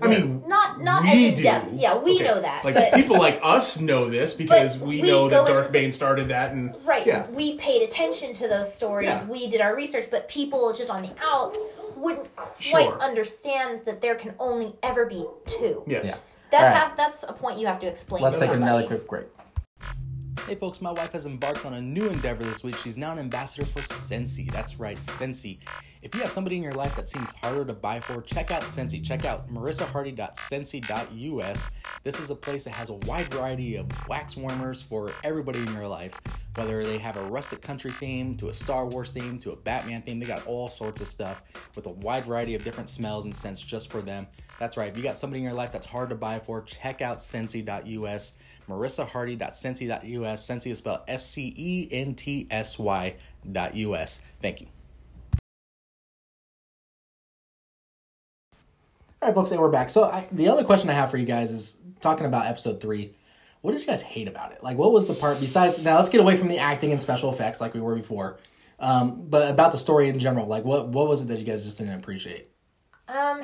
I mean, not not we as in do. depth. Yeah, we Okay. know that. Like but people like us know this because we, we know that go Darth Bane started that, and Right. yeah, We paid attention to those stories. Yeah. We did our research, but people just on the outs wouldn't quite Sure. understand that there can only ever be two. yes. Yeah. That's All right. how, that's a point you have to explain. Let's to take somebody. another quick break. Hey folks, my wife has embarked on a new endeavor this week. She's now an ambassador for Scentsy. That's right, Scentsy. If you have somebody in your life that seems harder to buy for, check out Scentsy. Check out marissahardy.scentsy.us. This is a place that has a wide variety of wax warmers for everybody in your life. Whether they have a rustic country theme, to a Star Wars theme, to a Batman theme, they got all sorts of stuff with a wide variety of different smells and scents just for them. That's right, if you got somebody in your life that's hard to buy for, check out Scentsy.us. marissahardy.scentsy.us. Scentsy is spelled S C E N T S Y dot US. Thank you. All right, folks, and we're back. So, I, the other question I have for you guys is talking about episode three. What did you guys hate about it? Like, what was the part besides? Now, let's get away from the acting and special effects like we were before, um, but about the story in general. Like, what what was it that you guys just didn't appreciate? Um,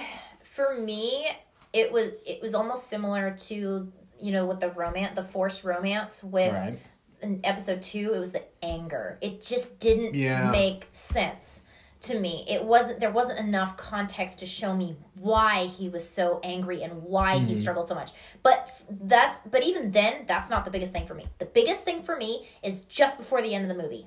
for me, it was it was almost similar to you know with the romance, the forced romance with Right. in episode two. It was the anger. It just didn't Yeah. make sense to me. It wasn't there wasn't enough context to show me why he was so angry and why he mm-hmm. struggled so much. But that's but even then, that's not the biggest thing for me. The biggest thing for me is just before the end of the movie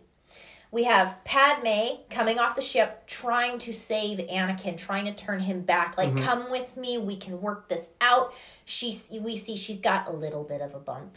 We have Padme coming off the ship, trying to save Anakin, trying to turn him back. Like, Mm-hmm. come with me, we can work this out. She's, we see she's got a little bit of a bump,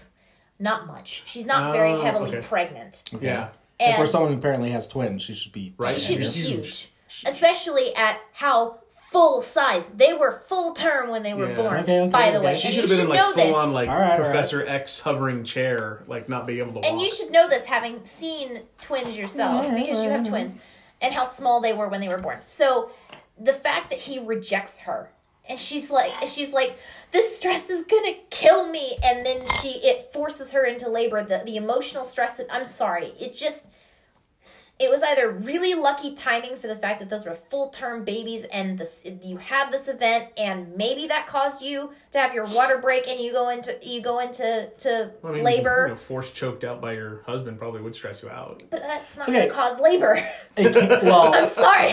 not much. She's not very Oh, heavily okay. pregnant, Yeah. And for and someone who apparently has twins, she should be Right. she should be Huge. huge, especially at how full size they were. Full term when they were Yeah. born. Okay, okay, by the okay. way, She and should you have been in like know full this. on like All right, all right. Professor X hovering chair, like not being able to walk. And you should know this having seen twins yourself because you have twins and how small they were when they were born. So the fact that he rejects her and she's like she's like this stress is going to kill me and then she it forces her into labor the the emotional stress that I'm sorry. It just it was either really lucky timing for the fact that those were full term babies and this you had this event and maybe that caused you to have your water break and you go into you go into to I mean, labor you know, force choked out by your husband probably would stress you out. but that's not Okay. going to cause labor. Can't- well, I'm sorry.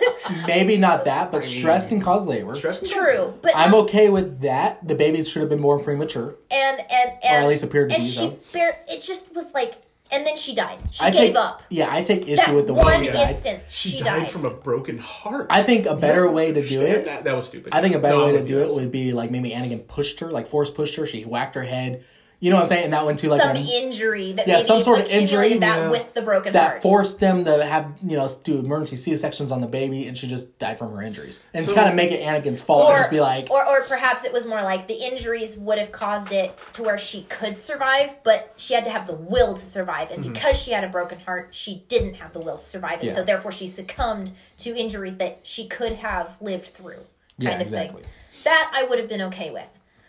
maybe not that, but stress can cause labor. Stress can True, but I'm okay with that. The babies should have been born premature. and and and or at least appeared to and be, she though. bare, it just was like, and then she died. She I gave take up. yeah, I take issue That with the way one she died. instance, She, she, died, died. from a broken heart. I think a better way to do Understand it. That, that was stupid. I think a better No, I'm way to with do it would be like maybe Anakin pushed her, like force pushed her. She whacked her head. You know what I'm saying? And that went to like some an- injury that Yeah, maybe some sort of injury, that yeah. with the broken that heart. forced them to have you know do emergency C sections on the baby, and she just died from her injuries. And So- to kind of make it Anakin's fault, and just be like, or, or perhaps it was more like the injuries would have caused it to where she could survive, but she had to have the will to survive. And mm-hmm. because she had a broken heart, she didn't have the will to survive. And so therefore she succumbed to injuries that she could have lived through. Yeah, of exactly. thing. That I would have been okay with.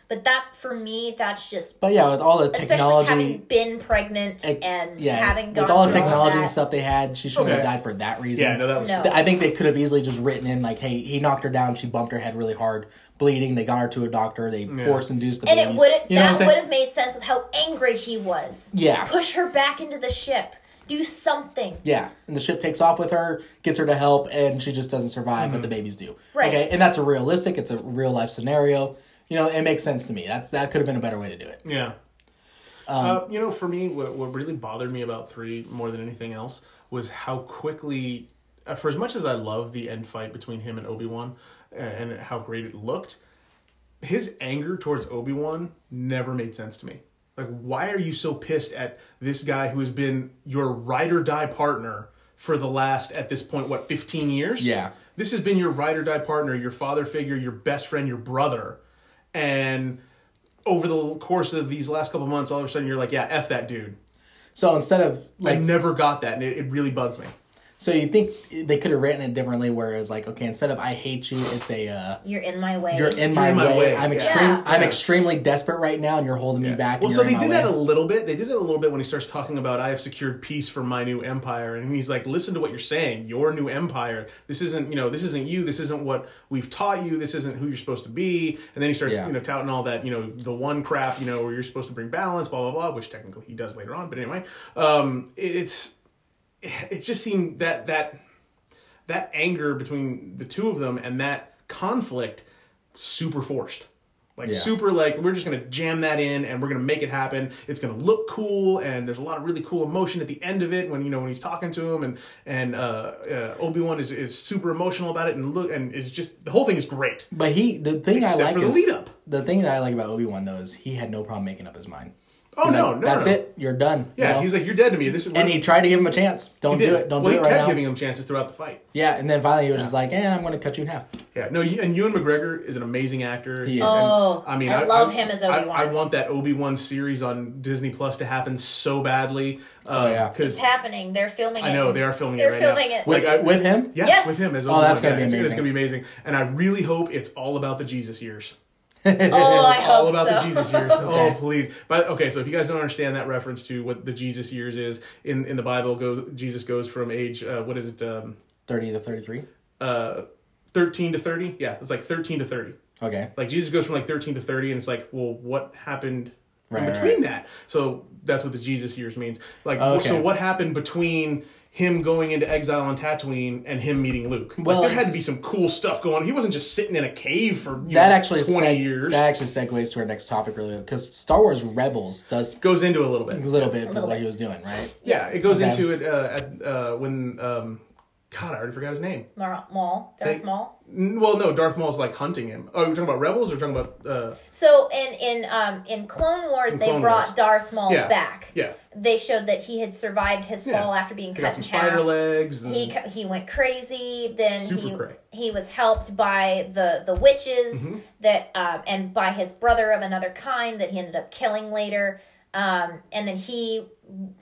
But that for me, that's just but yeah, with all the especially technology, having been pregnant Ec- and yeah, having gone with all the through technology that. and stuff they had, she shouldn't Okay. have died for that reason. Yeah, no, that was No. I think they could have easily just written in like, "Hey, he knocked her down. She bumped her head really hard, bleeding. They got her to a doctor. They force induced the And babies." it would you know that would have made sense with how angry he was. Yeah. Push her back into the ship. Do something. Yeah, and the ship takes off with her, gets her to help, and she just doesn't survive, but mm-hmm. the babies do. Right. Okay, and that's a realistic. It's a real life scenario. You know, it makes sense to me. That's that could have been a better way to do it. Yeah. Um, uh, you know, for me, what, what really bothered me about three more than anything else was how quickly, uh, for as much as I love the end fight between him and Obi Wan, and how great it looked, his anger towards Obi Wan never made sense to me. Like, why are you so pissed at this guy who has been your ride or die partner for the last, at this point, what, 15 years? Yeah. This has been your ride or die partner, your father figure, your best friend, your brother. And over the course of these last couple months, all of a sudden you're like, yeah, F that dude. So instead of I like, never got that, and it, it really bugs me. So you think they could have written it differently, whereas like, okay, instead of "I hate you," it's a uh, You're in my way. "You're in my, in my way. way. I'm Yeah. extreme. Yeah. I'm extremely desperate right now, and you're holding me back." Well, so they did my that a little bit. They did it a little bit when he starts talking about, I have secured peace for my new empire. And he's like, listen to what you're saying. Your new empire. This isn't, you know, this isn't you. This isn't what we've taught you. This isn't who you're supposed to be. And then he starts, Yeah. you know, touting all that, you know, the one crap, you know, where you're supposed to bring balance, blah, blah, blah, which technically he does later on. But anyway, um, it's, it just seemed that, that, that anger between the two of them and that conflict super forced like Yeah. super like we're just gonna jam that in and we're gonna make it happen it's gonna look cool and there's a lot of really cool emotion at the end of it when you know when he's talking to him and and uh, uh obi-wan is, is super emotional about it and look and it's just the whole thing is great But he, the thing Except I like for the is lead up. the thing that I like about Obi Wan though is he had no problem making up his mind. Oh no like, no that's no. it. You're done. you yeah know? he's like you're dead to me this is and he tried to give him a chance. Don't do it. Don't well, do it right kept now. giving him chances throughout the fight Yeah, and then finally he was just like, "Eh, I'm going to cut you in half." Yeah, no, you- and Ewan McGregor is an amazing actor. He is. And, Oh, I mean, I love him as I- Obi-Wan. I, want that Obi Wan series on Disney Plus to happen so badly. Uh, Oh, yeah. because It's happening. They're filming it. I know they are filming it. They're it right filming now. it. With, Like, I- with him? Yeah, Yes. with him as Obi-Wan. Oh, that's gonna be it's, It's gonna be amazing, and I really hope it's all about the Jesus years. Oh, I all hope about so. the Jesus years. Okay. Oh, please. But okay, so if you guys don't understand that reference to what the Jesus years is in in the Bible, go Jesus goes from age uh, what is it, um, 30 to 33. uh, thirteen to thirty? Yeah, it's like thirteen to thirty. Okay. Like Jesus goes from like 13 to 30 and it's like, well, what happened Right, in between right. that? So that's what the Jesus years means. Like Okay. so what happened between him going into exile on Tatooine and him meeting Luke. Well, like there had to be some cool stuff going on. He wasn't just sitting in a cave for you that know, actually twenty seg- years. That actually segues to our next topic really because Star Wars Rebels does goes into a little bit. a little bit of little what bit. he was doing, right? Yeah, Yes. it goes Okay. into it uh, at, uh, when um, God, I already forgot his name. Mar- Maul, Darth They- Maul. Well, no, Darth Maul's like hunting him. Oh, you're talking about Rebels or talking about? Uh, So in in um in Clone Wars, In they Clone brought Wars. Darth Maul Yeah. back. yeah, They showed that he had survived his Yeah. fall after being he cut in spider half. legs. And, He he went crazy. Then he cray. he was helped by the the witches Mm-hmm. that um, and by his brother of another kind that he ended up killing later. Um, and then he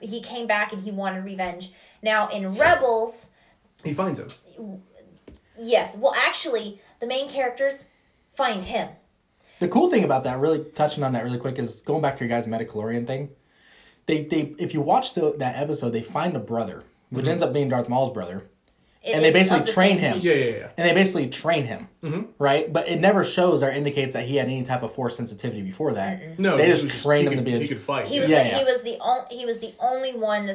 he came back and he wanted revenge. Now in Rebels, he finds him. yes, well actually the main characters find him. The cool thing about that, really touching on that really quick, is going back to your guys' Midichlorian thing. They they if you watch the, that episode, they find a brother, which Mm-hmm. ends up being Darth Maul's brother, It- And they basically the train him. Yeah, yeah, yeah. and they basically train him, right? But it never shows or indicates that he had any type of force sensitivity before that. No, they just was- trained he him to could- be. He could fight. He was Yeah, the, yeah. he was the only he was the only one to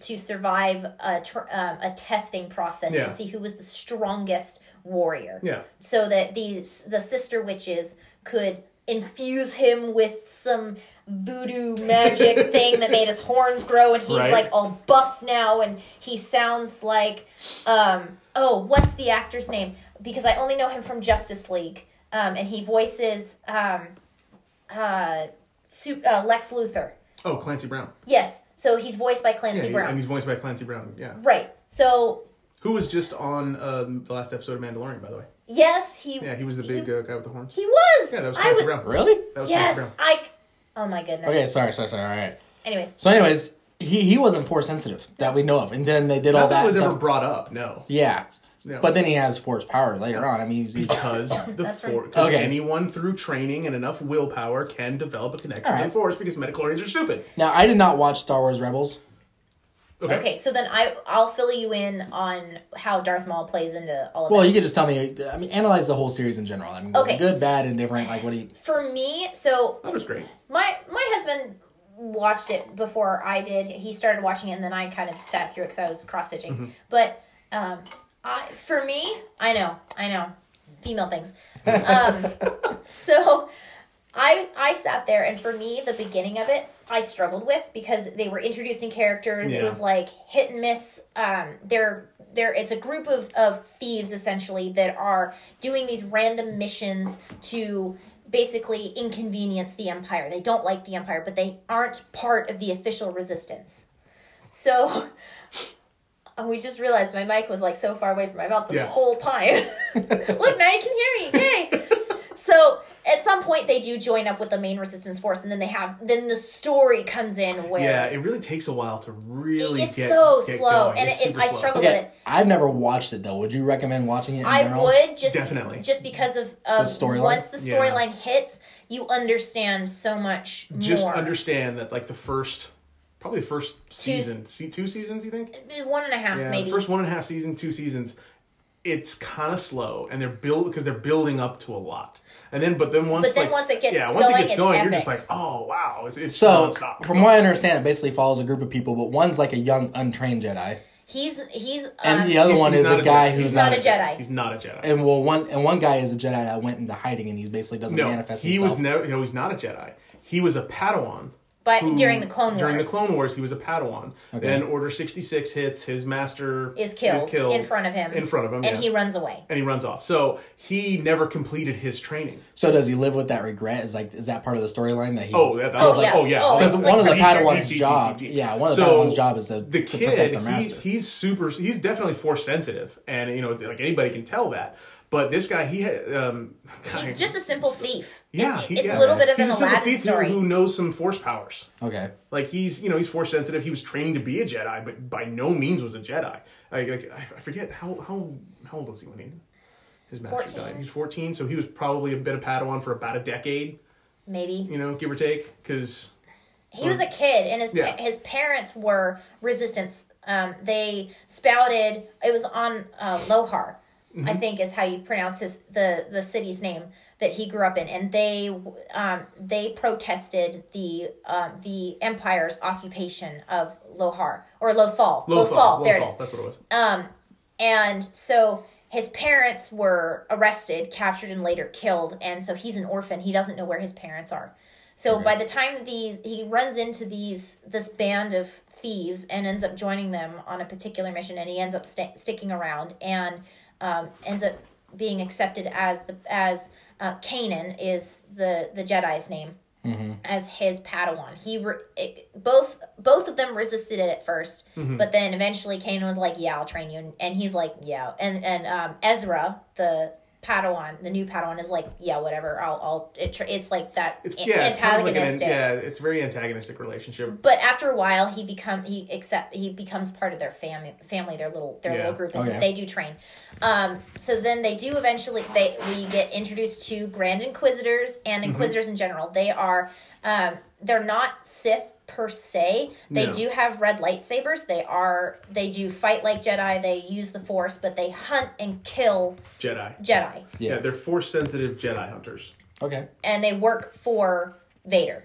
to survive a tr- um, a testing process Yeah. to see who was the strongest warrior. yeah, So that these the sister witches could infuse him with some voodoo magic thing that made his horns grow and he's Right. like all buff now and he sounds like um oh what's the actor's name because I only know him from Justice League um and he voices um uh, Su- uh Lex Luthor. Oh, Clancy Brown. Yes. So he's voiced by Yeah, Clancy he- Brown. and he's voiced by Clancy Brown. Yeah, right. So who was just on um, the last episode of Mandalorian, by the way. yes, he Yeah, he was the big uh, guy with the horns. he was. Yeah, that was Clancy was Brown. Really? That was yes. Clancy Brown. I Oh my goodness. Okay, sorry, sorry, sorry. All right. Anyways, So, anyways, he he wasn't force sensitive that we know of, and then they did all Nothing that was stuff. ever brought up. No, yeah, no. but then he has force power later on. I mean, he's, he's because the That's right. force, because Okay. anyone through training and enough willpower can develop a connection to Alright. the force because midichlorians are stupid. now I did not watch Star Wars Rebels. Okay. okay. So then I I'll fill you in on how Darth Maul plays into all of that. Well, that. you could just tell me. I mean, analyze the whole series in general. I mean, it Okay. good, bad, and different. Like, what do you? For me, so That was great. my my husband watched it before I did. He started watching it, and then I kind of sat through it because I was cross stitching. Mm-hmm. But um, I, for me, I know, I know, female things. Um, so I I sat there, and for me, the beginning of it, I struggled with because they were introducing characters. It was like hit and miss. Um, they're they're it's a group of of thieves essentially that are doing these random missions to basically inconvenience the empire. They don't like the empire, but they aren't part of the official resistance. So and we just realized my mic was like so far away from my mouth this Yeah. whole time. Look, now you can hear me. Yay! so at some point they do join up with the main resistance force, and then they have then the story comes in where Yeah, it really takes a while to really it's get so get slow, going. and It's it, it, I slow. struggle with Okay, it. I've never watched it though. Would you recommend watching it? In I general? would just Definitely. just because of, of The storyline? once the Yeah. storyline hits, you understand so much Just more. understand that, like the first, probably the first season, see, two seasons, you think? one and a half Yeah, maybe. the first one and a half season, two seasons. It's kind of slow, and they're build because they're building up to a lot, and then but then once But then like, once it gets yeah, once it going, gets it's going, you're just like, oh wow, it's, it's So, nonstop. from what I understand, it basically follows a group of people, but one's like a young, untrained Jedi, he's he's and um, the other He's- one he's is not a guy Jedi. who's He's not a Jedi. He's not a Jedi. And well, one and one guy is a Jedi that went into hiding, and he basically doesn't no, manifest he himself. was never. No, he's not a Jedi. He was a Padawan. But who- during the Clone Wars. During the Clone Wars, he was a Padawan. Okay. Then Order sixty six hits. His master is killed, in front of him. In front of him, and yeah. he runs away. and he runs off. So he never completed his training. so does he live with that regret? Is like is that part of the storyline that he? Oh, that, that Oh, was like, yeah. oh yeah, Oh, because like- one of the Deep, deep, Padawan's deep, deep, job, deep, deep. yeah, one of the So, Padawan's job is to, the to protect kid their he's master. he's super he's definitely force sensitive and you know like anybody can tell that but this guy he had um He's just a simple thief. yeah he- it's yeah. a little bit of he's an a simple Aladdin thief who, story. who knows some force powers okay. like he's you know he's force sensitive he was training to be a jedi but by no means was a jedi I, like, I I forget how how how old was he when he his master 14. died he was 14 so he was probably a bit of padawan for about a decade Maybe you know give or take because he was a kid, and his Yeah. his parents were resistance. Um, they spouted. It was on uh, Lohar, Mm-hmm. I think is how you pronounce his the the city's name. that he grew up in, and they um, they protested the uh, the Empire's occupation of Lohar or Lothal. Lothal. There it Lothal, is. That's what it was. Um, and so his parents were arrested, captured, and later killed. And so he's an orphan. He doesn't know where his parents are. So by the time these he runs into these this band of thieves and ends up joining them on a particular mission, and he ends up sta sticking around and um, ends up being accepted as the as uh, Kanan is the the Jedi's name. As his Padawan. He re- it, both both of them resisted it at 1st but then eventually Kanan was like, "Yeah, I'll train you," and, and he's like, "Yeah," and and um, Ezra the Padawan, the new Padawan, is like, "Yeah, whatever, I'll I'll." It, it's like that It's a- yeah, it's kind of like an antagonistic. yeah, it's very antagonistic relationship. But after a while, he become he accept he becomes part of their family family their little their Yeah. little group and Oh, yeah. they do train. Um, so then they do eventually they we get introduced to Grand Inquisitors and Mm-hmm. Inquisitors in general. They are um, they're not Sith per se. They No. do have red lightsabers. They are they do fight like Jedi. They use the Force, but they hunt and kill Jedi. Jedi, Yeah, Yeah. they're force sensitive Jedi hunters. Okay. and they work for Vader.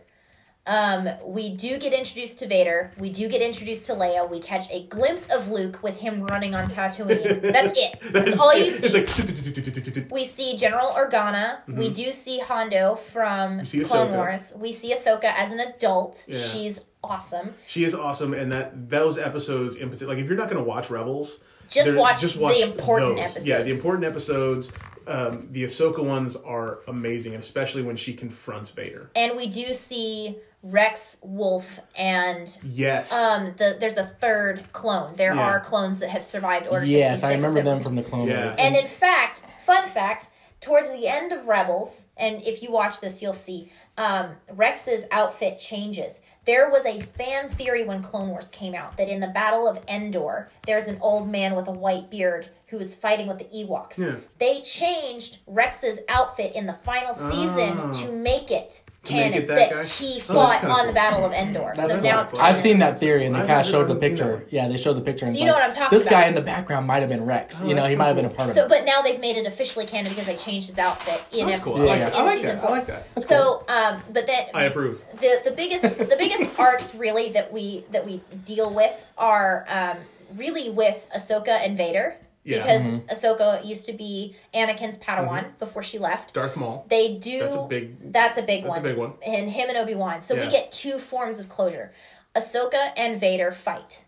Um, we do get introduced to Vader. We do get introduced to Leia. We catch a glimpse of Luke with him running on Tatooine. That's it. That's all you see. Like we see General Organa. We do see Hondo from Mm-hmm. Clone Wars. We see Ahsoka as an adult. Yeah. She's awesome. she is awesome, and that those episodes in particular, like if you're not going to watch Rebels, Just watch the important those. Yeah, the important episodes. Um, the Ahsoka ones are amazing, especially when she confronts Vader. And we do see Rex, Wolf, and Yes. um, the there's a third clone. There Yeah. are clones that have survived Order Yes, 66. I remember that- them from the Clone Yeah. Wars. And in fact, fun fact, towards the end of Rebels, and if you watch this, you'll see um, Rex's outfit changes. There was a fan theory when Clone Wars came out that in the Battle of Endor, there's an old man with a white beard who was fighting with the Ewoks. Yeah. They changed Rex's outfit in the final season Oh. to make it To make canon it that that, guy? he Oh, fought kinda on cool. the Battle of Endor. That's so cool. now it's I've canon. I've seen that theory, and they kind of showed the haven't seen that picture. Yeah, they showed the picture. And So it's you know like, what I'm talking This guy in the background might have been Rex. Oh, you know, that's he might have pretty been a part of So, it. but now they've made it officially canon because they changed his outfit in That's episode cool. I Yeah, like, yeah. I like that. four. I like that. That's cool. So, um, but then I approve. the the biggest the biggest arcs really that we that we deal with are um, really with Ahsoka and Vader Yeah. because Mm-hmm. Ahsoka used to be Anakin's Padawan before she left. Darth Maul. They do. That's a big- That's a big that's a big one. And him and Obi Wan. So we get two forms of closure. Ahsoka and Vader fight.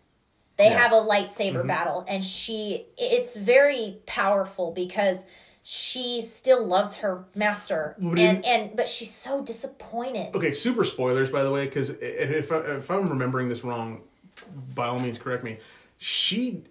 They Yeah. have a lightsaber Mm-hmm. battle, and she. It's very powerful because she still loves her master, and in- and but she's so disappointed. Okay, super spoilers, by the way, because if, I, if I'm remembering this wrong, by all means, correct me. She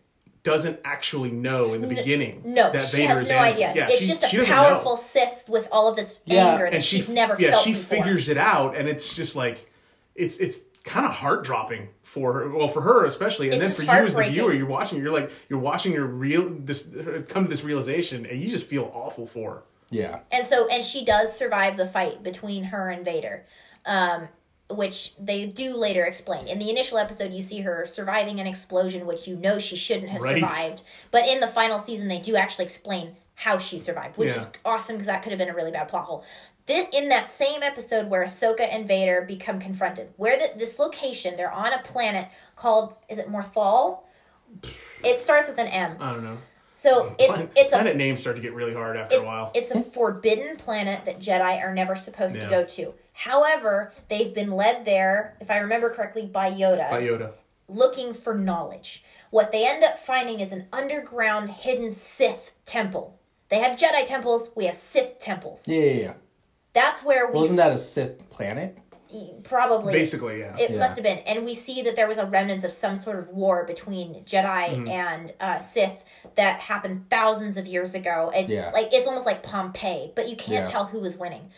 doesn't actually know in the beginning. No, that she Vader has is no Anakin. idea. Yeah, it's she- just she a doesn't powerful know. Sith with all of this Yeah, anger that and she she's never yeah felt she before. figures it out, and it's just like it's it's kind of heart dropping for her. Well, for her especially, and It's then for you as the viewer, you're watching. You're like you're watching your real this come to this realization, and you just feel awful for her. yeah. and so and she does survive the fight between her and Vader. Um, which they do later explain. In the initial episode, you see her surviving an explosion, which you know she shouldn't have Right. survived. But in the final season, they do actually explain how she survived, which Yeah. is awesome because that could have been a really bad plot hole. This, in that same episode where Ahsoka and Vader become confronted, where the, this location, they're on a planet called, is it Morthal? It starts with an M. I don't know. So it's Planet, it's a planet names start to get really hard after it- a while. It's a forbidden planet that Jedi are never supposed to go to. However, they've been led there, if I remember correctly, by Yoda, By Yoda. looking for knowledge. What they end up finding is an underground hidden Sith temple. They have Jedi temples, we have Sith temples. Yeah, yeah, yeah. That's where we Wasn't that a Sith planet? probably Basically, yeah. it Yeah. must have been and we see that there was a remnants of some sort of war between jedi Mm-hmm. and uh, sith that happened thousands of years ago it's Yeah. like it's almost like pompeii but you can't Yeah. tell who was winning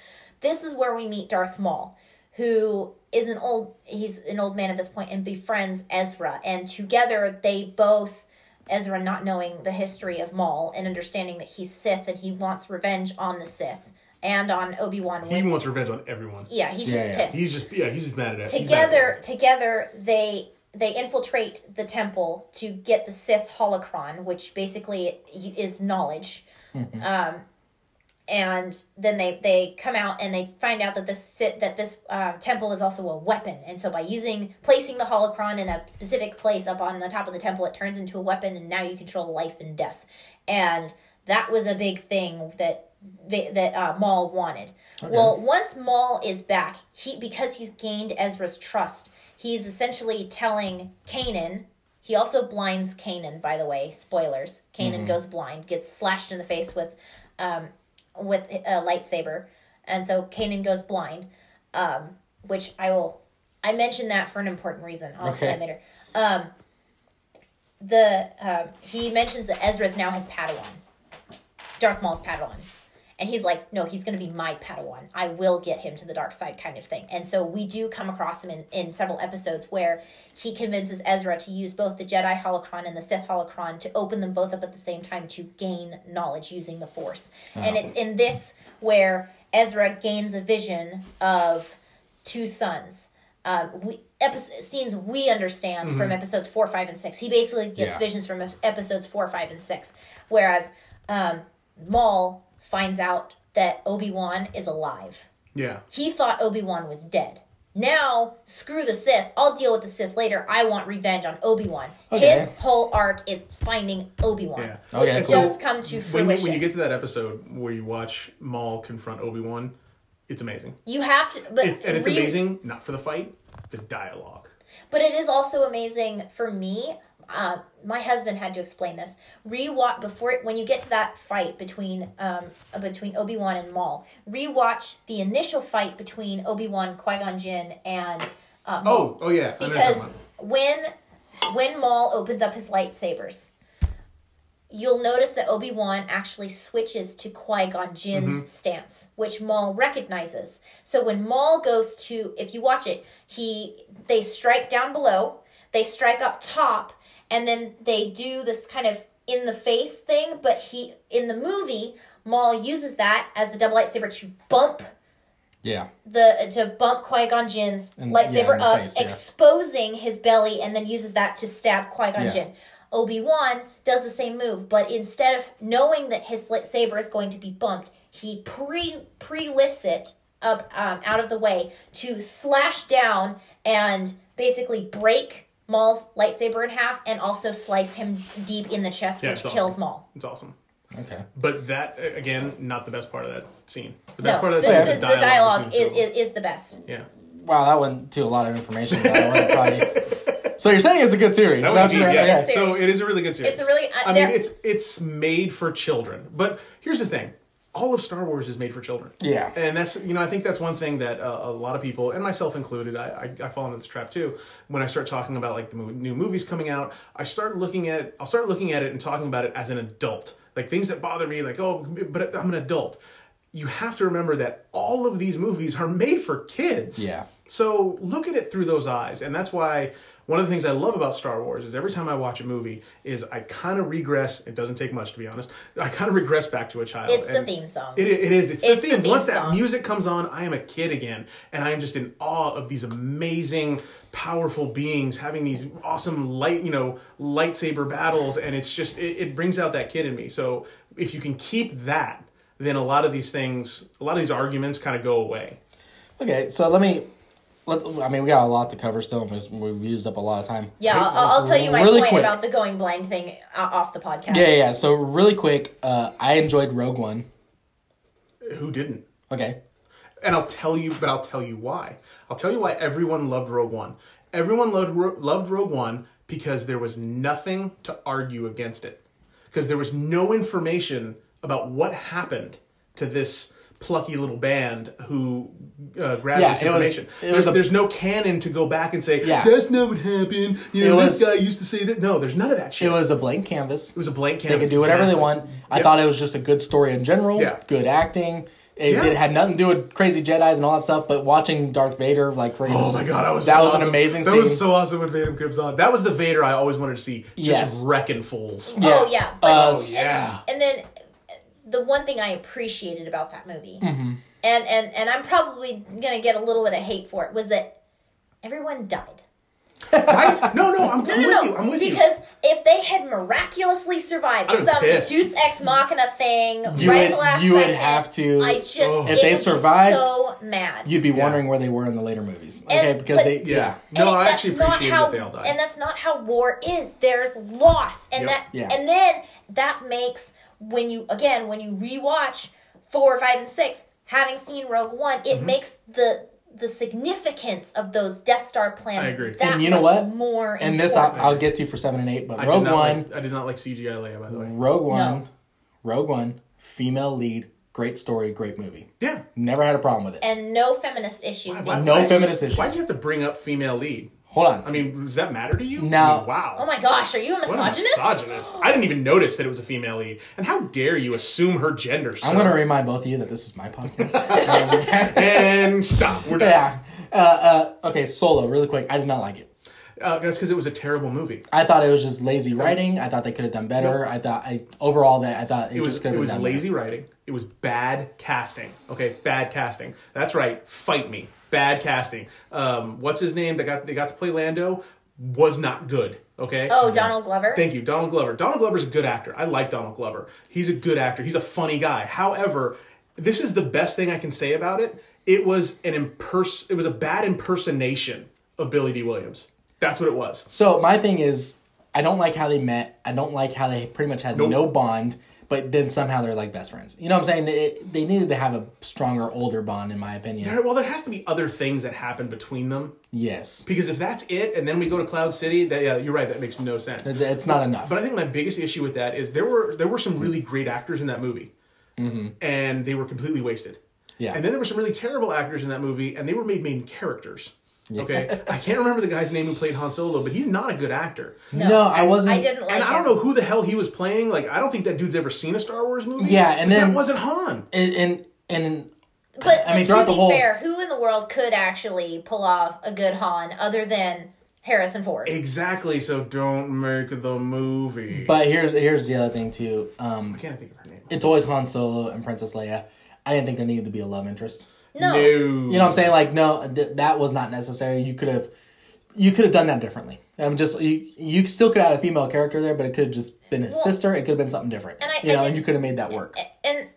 this is where we meet darth maul who is an old he's an old man at this point and befriends ezra and together they both ezra not knowing the history of maul and understanding that he's sith and he wants revenge on the sith and on obi-wan he wants revenge on everyone. yeah he's Yeah, just yeah. pissed He's just yeah, he's just mad at it. He's mad at together together they they infiltrate the temple to get the Sith holocron, which basically is knowledge. Mm-hmm. Um, and then they they come out and they find out that this sit that this uh, temple is also a weapon and so by using placing the holocron in a specific place up on the top of the temple it turns into a weapon and now you control life and death and that was a big thing that that uh, Maul wanted. Well, once Maul is back, he because he's gained Ezra's trust, he's essentially telling Kanan. He also blinds Kanan, by the way. Spoilers. Kanan goes blind, gets slashed in the face with, um, with a lightsaber, and so Kanan goes blind. Um, which I will. I mentioned that for an important reason. I'll Okay. explain later. Um, the um, he mentions that Ezra's now his Padawan. Darth Maul's Padawan. And he's like, no, he's going to be my Padawan. I will get him to the dark side, kind of thing. And so we do come across him in, in several episodes where he convinces Ezra to use both the Jedi holocron and the Sith holocron to open them both up at the same time to gain knowledge using the Force. And it's in this where Ezra gains a vision of two sons. Um, we episode, scenes we understand from episodes four, five, and six. He basically gets Yeah. visions from episodes four, five, and six. Whereas um, Maul finds out that Obi Wan is alive. Yeah. He thought Obi Wan was dead. Now, screw the Sith. I'll deal with the Sith later. I want revenge on Obi Wan. Okay. His whole arc is finding Obi Wan, Yeah. which Okay, does come to When fruition. you, when you get to that episode where you watch Maul confront Obi Wan, it's amazing. You have to, but It's, and it's re- amazing not for the fight, the dialogue. But it is also amazing for me. Uh, my husband had to explain this. Rewatch before when you get to that fight between um, uh, between Obi Wan and Maul. Rewatch the initial fight between Obi Wan, Qui Gon Jinn, and uh. Oh, oh yeah. I know what you're because when when Maul opens up his lightsabers, you'll notice that Obi Wan actually switches to Qui Gon Jinn's Mm-hmm. stance, which Maul recognizes. So when Maul goes to, if you watch it, he they strike down below, they strike up top, and then they do this kind of in the face thing. But he in the movie, Maul uses that as the double lightsaber to bump Yeah. the to bump Qui Gon Jinn's And- lightsaber yeah, up, face, yeah. exposing his belly, and then uses that to stab Qui Gon Yeah. Jinn. Obi Wan does the same move, but instead of knowing that his lightsaber is going to be bumped, he pre pre lifts it up um, out of the way to slash down and basically break Maul's lightsaber in half, and also slice him deep in the chest, Yeah, which it's kills awesome. Maul. It's awesome. Okay. But that uh, again, not the best part of that scene. The best No, part of the, that scene the, is the the dialogue between is, the two of them. is, is the best. Yeah. Wow, that went to a lot of information. But I wanna probably... So you're saying it's a good series? That That's be, right, yeah. okay. So it is a really good series. It's a really- uh, I mean, there- it's it's made for children. But here's the thing: all of Star Wars is made for children. Yeah. And that's you know I think that's one thing that uh, a lot of people and myself included I, I I fall into this trap too. When I start talking about like the mo- new movies coming out, I start looking at I'll start looking at it and talking about it as an adult, like things that bother me, like oh, but I'm an adult. You have to remember that all of these movies are made for kids. Yeah. So look at it through those eyes, and that's why one of the things I love about Star Wars is every time I watch a movie, is I kind of regress. It doesn't take much to be honest. I kind of regress back to a child. It's the theme song. It, it is. It's, It's the the theme. theme Once that music comes on, I am a kid again, and I am just in awe of these amazing, powerful beings having these awesome light, you know, lightsaber battles, and it's just it, it brings out that kid in me. So if you can keep that, then a lot of these things, a lot of these arguments, kind of go away. Okay, so let me. Let, I mean, we got a lot to cover still. because We've used up a lot of time. Yeah, I'll, I'll tell you my Really point quick. about the going blind thing off the podcast. Yeah, yeah. yeah. So really quick, uh, I enjoyed Rogue One. Who didn't? Okay. And I'll tell you, but I'll tell you why. I'll tell you why everyone loved Rogue One. Everyone loved loved Rogue One because there was nothing to argue against it. Because there was no information about what happened to this plucky little band who uh, grabbed Yeah, this it was- information. it there's, was a- there's no canon to go back and say Yeah. that's not what happened. You know, It this guy used to say that. No, there's none of that shit. It was a blank canvas. It was a blank canvas. They canvas. could do whatever they want. I Yep. thought it was just a good story in general. Yeah. Good acting. It, Yeah. did, had nothing to do with crazy Jedi's and all that stuff. But watching Darth Vader, like, for Oh my god, I was that so was awesome. an amazing That scene. was so awesome when Vader comes on. That was the Vader I always wanted to see. Just Yes. wrecking fools. Yeah. Oh yeah, but Uh, Oh yeah. and then the one thing I appreciated about that movie, Mm-hmm. and and and I'm probably gonna get a little bit of hate for it, was that everyone died. right? No, no, I'm, I'm No, with no, you. no. I'm with you. because if they had miraculously survived some pissed. Deus Ex Machina thing, You right would- the last you would second, have to- I just Oh. If they survived, so mad. You'd be Yeah. wondering where they were in the later movies. Okay, because but- they yeah. And No, I actually appreciate how, that they all died. And that's not how war is. There's loss, and Yep. that, Yeah. and then that makes when you again when you rewatch four, five, and six, having seen Rogue One, it Mm-hmm. makes the the significance of those Death Star plans I agree. that And you know what? more. and this. I'll, I'll get to for seven and eight, but I Rogue One, Like, I did not like CGI Leia, by the way. Rogue One, Rogue One, female lead, great story, great movie. Yeah. Never had a problem with it. and no feminist issues Why- being No why- feminist issues. Why do you have to bring up female lead? Hold on. I mean, does that matter to you? No. I mean, wow. Oh my gosh, are you a misogynist? What a misogynist? misogynist. I didn't even notice that it was a female lead. And how dare you assume her gender, sir? I'm going to remind both of you that this is my podcast. And stop. We're done. yeah. Uh, uh, okay, Solo, really quick. I did not like it. Uh, that's because it was a terrible movie. I thought it was just lazy writing. I thought they could have done better. I thought I overall that I thought it, It was just could it was done lazy writing. It was bad casting. Okay, bad casting. That's right. Fight me. Bad casting. Um, what's his name that got they got to play Lando was not good. Okay. Oh, Donald Glover. Thank you, Donald Glover. Donald Glover's a good actor. I like Donald Glover. He's a good actor. He's a funny guy. However, this is the best thing I can say about it. It was an impers- It was a bad impersonation of Billy Dee Williams. That's what it was. So my thing is, I don't like how they met. I don't like how they pretty much had Nope. no bond, but then somehow they're like best friends. You know what I'm saying? They, they needed to have a stronger, older bond, in my opinion. There- well, there has to be other things that happen between them yes, because if that's it, and then we go to Cloud City, that yeah, you're right. That makes no sense. it's, it's not enough. But I think my biggest issue with that is there were there were some really great actors in that movie, and they were completely wasted. Mm-hmm. Yeah. And then there were some really terrible actors in that movie, and they were made main characters. Okay. I can't remember the guy's name who played Han Solo, but he's not a good actor. no, I wasn't. I didn't like and I don't him. know who the hell he was playing. Like, I don't think that dude's ever seen a Star Wars movie. Yeah, and then- that wasn't Han. And and, and But I mean, to be whole- fair, who in the world could actually pull off a good Han other than Harrison Ford? Exactly. So don't make the movie. but here's here's the other thing too. Um, I can't think of her name. it's always Han Solo and Princess Leia. I didn't think there needed to be a love interest. No. You know what I'm saying? Like, no, th- that was not necessary. You could have, you could have done that differently. I'm just you. You still could have had a female character there, but it could have just been his sister. It could have been something different. And I- you I know, did- and you could have made that work. And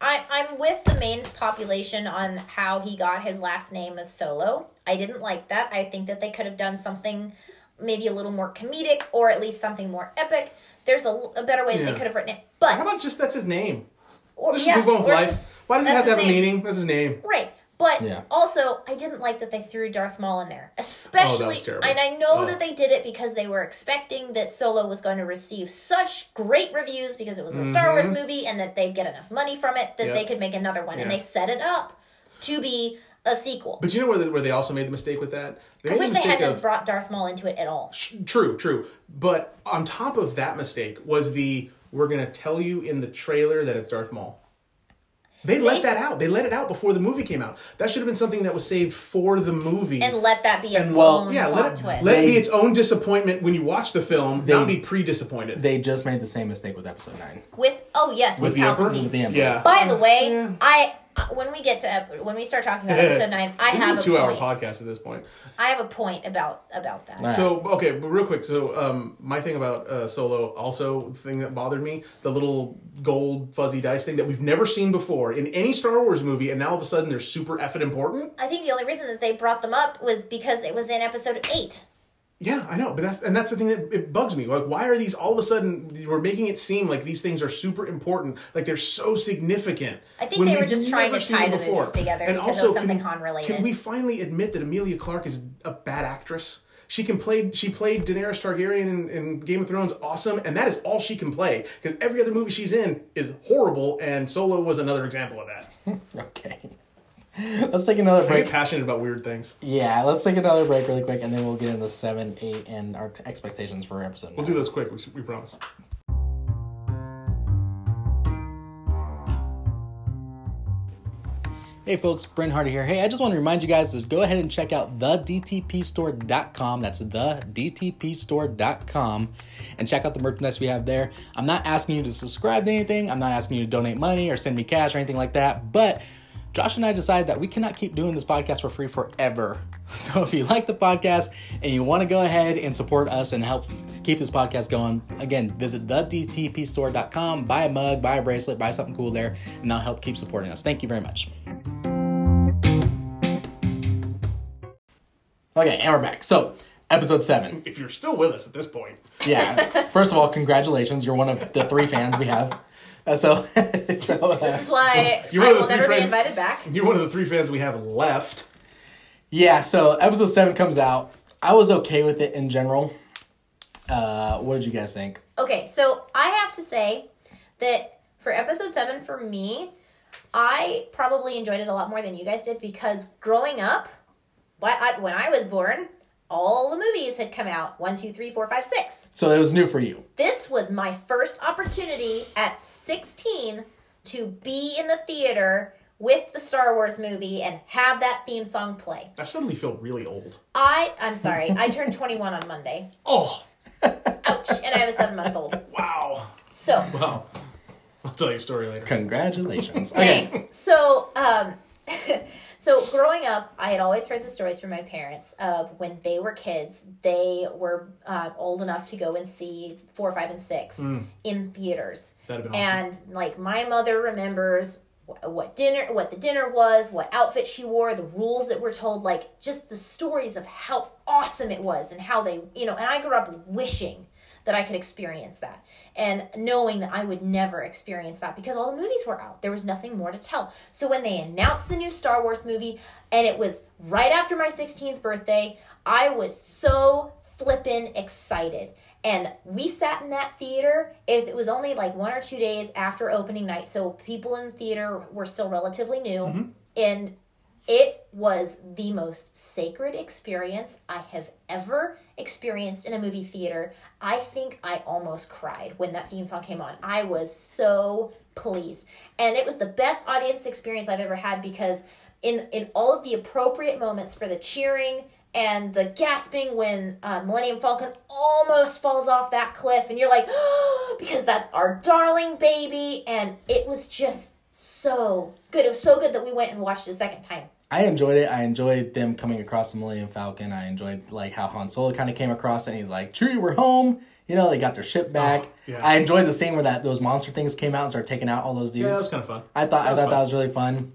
I, I'm with the main population on how he got his last name of Solo. I didn't like that. I think that they could have done something maybe a little more comedic or at least something more epic. There's a, a better way that they could have written it. But how about just that's his name? Or, Let's yeah, just move on with life. just- Why does it have to have his a meaning? That's his name. Right. But Yeah. also, I didn't like that they threw Darth Maul in there. Especially, terrible. and I know Oh. that they did it because they were expecting that Solo was going to receive such great reviews because it was a Star Wars movie and that they'd get enough money from it that Mm-hmm. Yep. they could make another one. And they set it up to be a sequel. But you know where, the, where they also made the mistake with that? They I wish the they hadn't of brought Darth Maul into it at all. true, true. But on top of that mistake was the we're gonna tell you in the trailer that it's Darth Maul. They let They- that out. They let it out before the movie came out. That should have been something that was saved for the movie. And let that be its And, well, own yeah, plot let it, twist. let it be its own disappointment when you watch the film, They- not be pre-disappointed. They just made the same mistake with Episode Nine. with oh yes, with, With the Emperor? Palpatine. With the Emperor. yeah. By the way, Yeah. I when we get to ep- when we start talking about episode nine, I this have is a a two-hour podcast at this point. I have a point about about that. Right. So okay, but real quick. So um, my thing about uh, Solo, also the thing that bothered me, the little gold fuzzy dice thing that we've never seen before in any Star Wars movie, and now all of a sudden they're super effing important. I think the only reason that they brought them up was because it was in episode eight. Yeah, I know, but that's and that's the thing that it bugs me. Like, why are these all of a sudden? We're making it seem like these things are super important, like they're so significant. I think when they were just trying to tie them the before. movies together And because it also, was something can- Han related. Can we finally admit that Emilia Clarke is a bad actress? She can play. She played Daenerys Targaryen in, in Game of Thrones, awesome, and that is all she can play. Because every other movie she's in is horrible, and Solo was another example of that. Okay. Let's take another I break. get passionate about weird things. Yeah, let's take another break really quick, and then we'll get into seven, eight, and our expectations for episode. We'll do this quick. We, we promise. Hey folks, Brent Hardy here. Hey, I just want to remind you guys to go ahead and check out thedtpstore.com. That's thedtpstore.com and check out the merchandise we have there. I'm not asking you to subscribe to anything. I'm not asking you to donate money or send me cash or anything like that. But Josh and I decided that we cannot keep doing this podcast for free forever. So if you like the podcast and you want to go ahead and support us and help keep this podcast going, again, visit thedtpstore.com, buy a mug, buy a bracelet, buy something cool there, and that'll help keep supporting us. Thank you very much. Okay, and we're back. So, episode seven. If you're still with us at this point, Yeah. First of all, congratulations. You're one of the three fans we have. Uh, so, so uh, This is why You're I one of will the three never be invited back. you're one of the three fans we have left. yeah. So episode seven comes out. I was okay with it in general. Uh, what did you guys think? Okay, so I have to say that for episode seven, for me, I probably enjoyed it a lot more than you guys did because growing up, when I was born, all the movies had come out one, two, three, four, five, six. So it was new for you. This was my first opportunity at 16 to be in the theater with the Star Wars movie and have that theme song play. I suddenly feel really old. I, I'm sorry, I turned 21 on Monday. Oh, Ouch, and I have a seven month old. wow. So, Wow. I'll tell you a story later. Congratulations. Okay. Thanks. So, um, so growing up, I had always heard the stories from my parents of when they were kids, they were uh, old enough to go and see four, five, and six in theaters. That'd been awesome. And like my mother remembers wh- what dinner, what the dinner was, what outfit she wore, the rules that were told, like just the stories of how awesome it was and how they, you know. And I grew up wishing that I could experience that. And knowing that I would never experience that because all the movies were out. There was nothing more to tell. So when they announced the new Star Wars movie and it was right after my 16th birthday, I was so flippin' excited. And we sat in that theater. If it was only like one or two days after opening night, so people in the theater were still relatively new. Mm-hmm. And it was the most sacred experience I have ever experienced in a movie theater. I think I almost cried when that theme song came on. I was so pleased. And it was the best audience experience I've ever had because in in all of the appropriate moments for the cheering and the gasping when uh, Millennium Falcon almost falls off that cliff and you're like because that's our darling baby and it was just so good. It was so good that we went and watched it a second time. I enjoyed it. I enjoyed them coming across the Millennium Falcon. I enjoyed like how Han Solo kind of came across and he's like, "Chewie, we're home." You know, they got their ship back. Oh, yeah. I enjoyed the scene where that those monster things came out and started taking out all those dudes. Yeah, that was kind of fun. I thought I thought fun. that was really fun.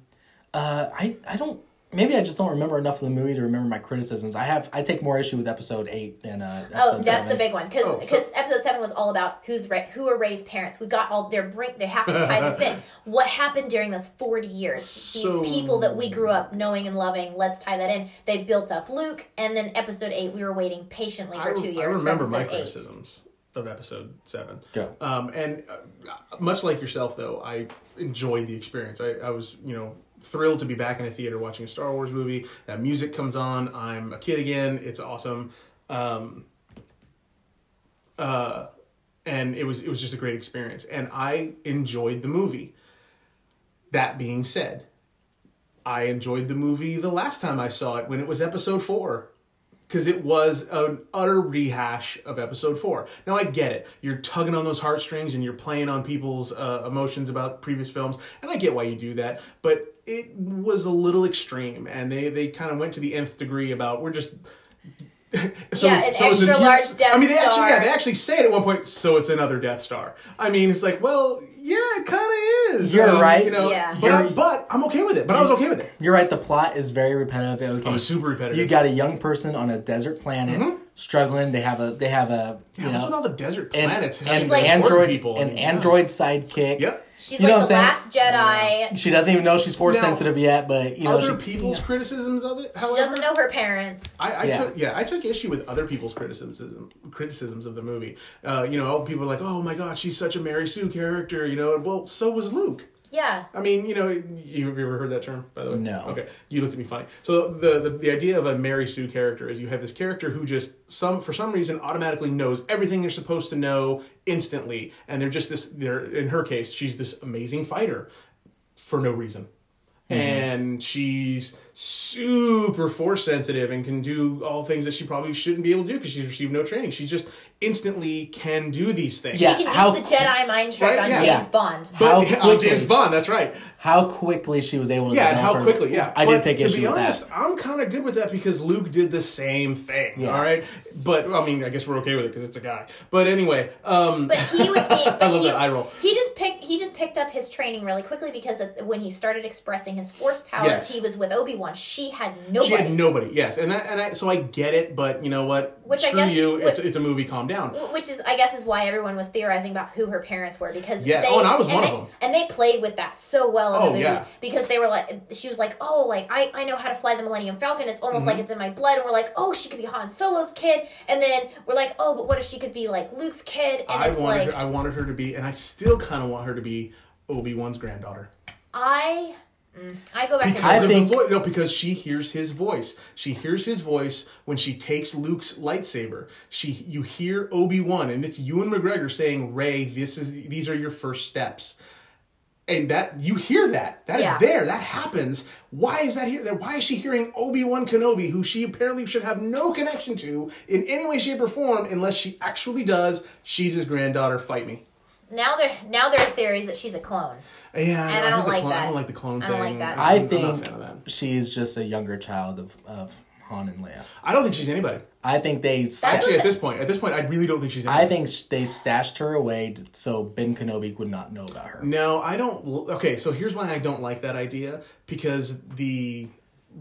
Uh, I I don't maybe I just don't remember enough of the movie to remember my criticisms. I have I take more issue with episode eight than uh episode Oh, that's seven. the big one because Oh, so- episode seven was all about who's ra- who are Rey's parents. We've got all their brink. They have to tie this in. What happened during those forty years? So- These people that we grew up knowing and loving. Let's tie that in. They built up Luke, and then episode eight, we were waiting patiently for I, two I years. remember my episode eight. criticisms of episode seven. Go. Um, and uh, much like yourself, though, I enjoyed the experience. I, I was, you know, thrilled to be back in a theater watching a Star Wars movie. That music comes on. I'm a kid again. It's awesome. Um, uh, and it was it was just a great experience, and I enjoyed the movie. That being said, I enjoyed the movie the last time I saw it when it was episode four because it was an utter rehash of episode four. Now I get it; you're tugging on those heartstrings and you're playing on people's uh, emotions about previous films, and I get why you do that. But it was a little extreme, and they they kind of went to the nth degree about we're just. so Yeah, it's- an it's a large Death I mean, they actually, Star. yeah, they actually say it at one point. So it's another Death Star. I mean, it's like, well, yeah, it kind of is. You're Um, right. You know, Yeah. but, I, You're- but I'm okay with it. But I was okay with it. You're right. The plot is very repetitive. Okay, Oh, super repetitive. You got a young person on a desert planet struggling. They have a they have a you Yeah, what's with all the desert an, planets? And, having like- important android people. an Yeah. android sidekick. Yep. She's You know like the what last Jedi. She doesn't even know she's force Now, sensitive yet, but you know other she, people's yeah. criticisms of it. She doesn't know her parents. I, I Yeah. took yeah I took issue with other people's criticism criticisms of the movie. Uh, you know, all people are like, "Oh my God, she's such a Mary Sue character." You know, well, so was Luke. Yeah. I mean, you know, you have you ever heard that term by the way? No. Okay, you looked at me funny. So the, the the idea of a Mary Sue character is you have this character who just some for some reason automatically knows everything they're supposed to know instantly, and they're just this. They're in her case, she's this amazing fighter for no reason. Mm-hmm. And she's super force sensitive and can do all things that she probably shouldn't be able to do because she's received no training. She's just instantly can do these things. Yeah. She can how- use the Jedi mind trick Right, on yeah. James Yeah. Bond. But How yeah, quickly- James Bond, that's right. How quickly she was able to Yeah, and how quickly, yeah. I but did take to issue To be with honest, that. I'm kind of good with that because Luke did the same thing. Yeah. All right, but I mean, I guess we're okay with it because it's a guy. But anyway, um, But he was. He, I love he, that eye roll. He just picked. He just picked up his training really quickly because of- when he started expressing his force powers, Yes. he was with Obi Wan. She had nobody. She had nobody, yes, and that, and I, so I get it, but you know what? Which I Screw guess- you. It's what- it's a movie. Calm down. Which is, I guess, is why everyone was theorizing about who her parents were because Yeah. They, Oh, and I was one of they, them. And they played with that so well in Oh, the movie yeah. because they were like, she was like, oh, like I, I know how to fly the Millennium Falcon. It's almost Mm-hmm. like it's in my blood. And we're like, oh, she could be Han Solo's kid. And then we're like, oh, but what if she could be like Luke's kid? And I it's wanted like, her, I wanted her to be, and I still kind of want her to be Obi Wan's granddaughter. I, mm, I go back Because and of think- the voice. No, because she hears his voice. She hears his voice when she takes Luke's lightsaber. She you hear Obi-Wan and it's Ewan McGregor saying, Rey, this is these are your first steps. And that you hear that. That is Yeah. there. That happens. Why is that here? Why is she hearing Obi-Wan Kenobi, who she apparently should have no connection to in any way, shape, or form, unless she actually does? She's his granddaughter. Fight me. now there now there are theories that she's a clone. Yeah, And I heard don't like clone, I don't like the clone I thing. don't like that. I I'm not a think fan of that. she's just a younger child of, of Han and Leia. I don't think she's anybody. I think they. That's Actually, what at this point, at this point, I really don't think she's. Anybody. I think they stashed her away so Ben Kenobi would not know about her. No, I don't. Okay, so here's why I don't like that idea because the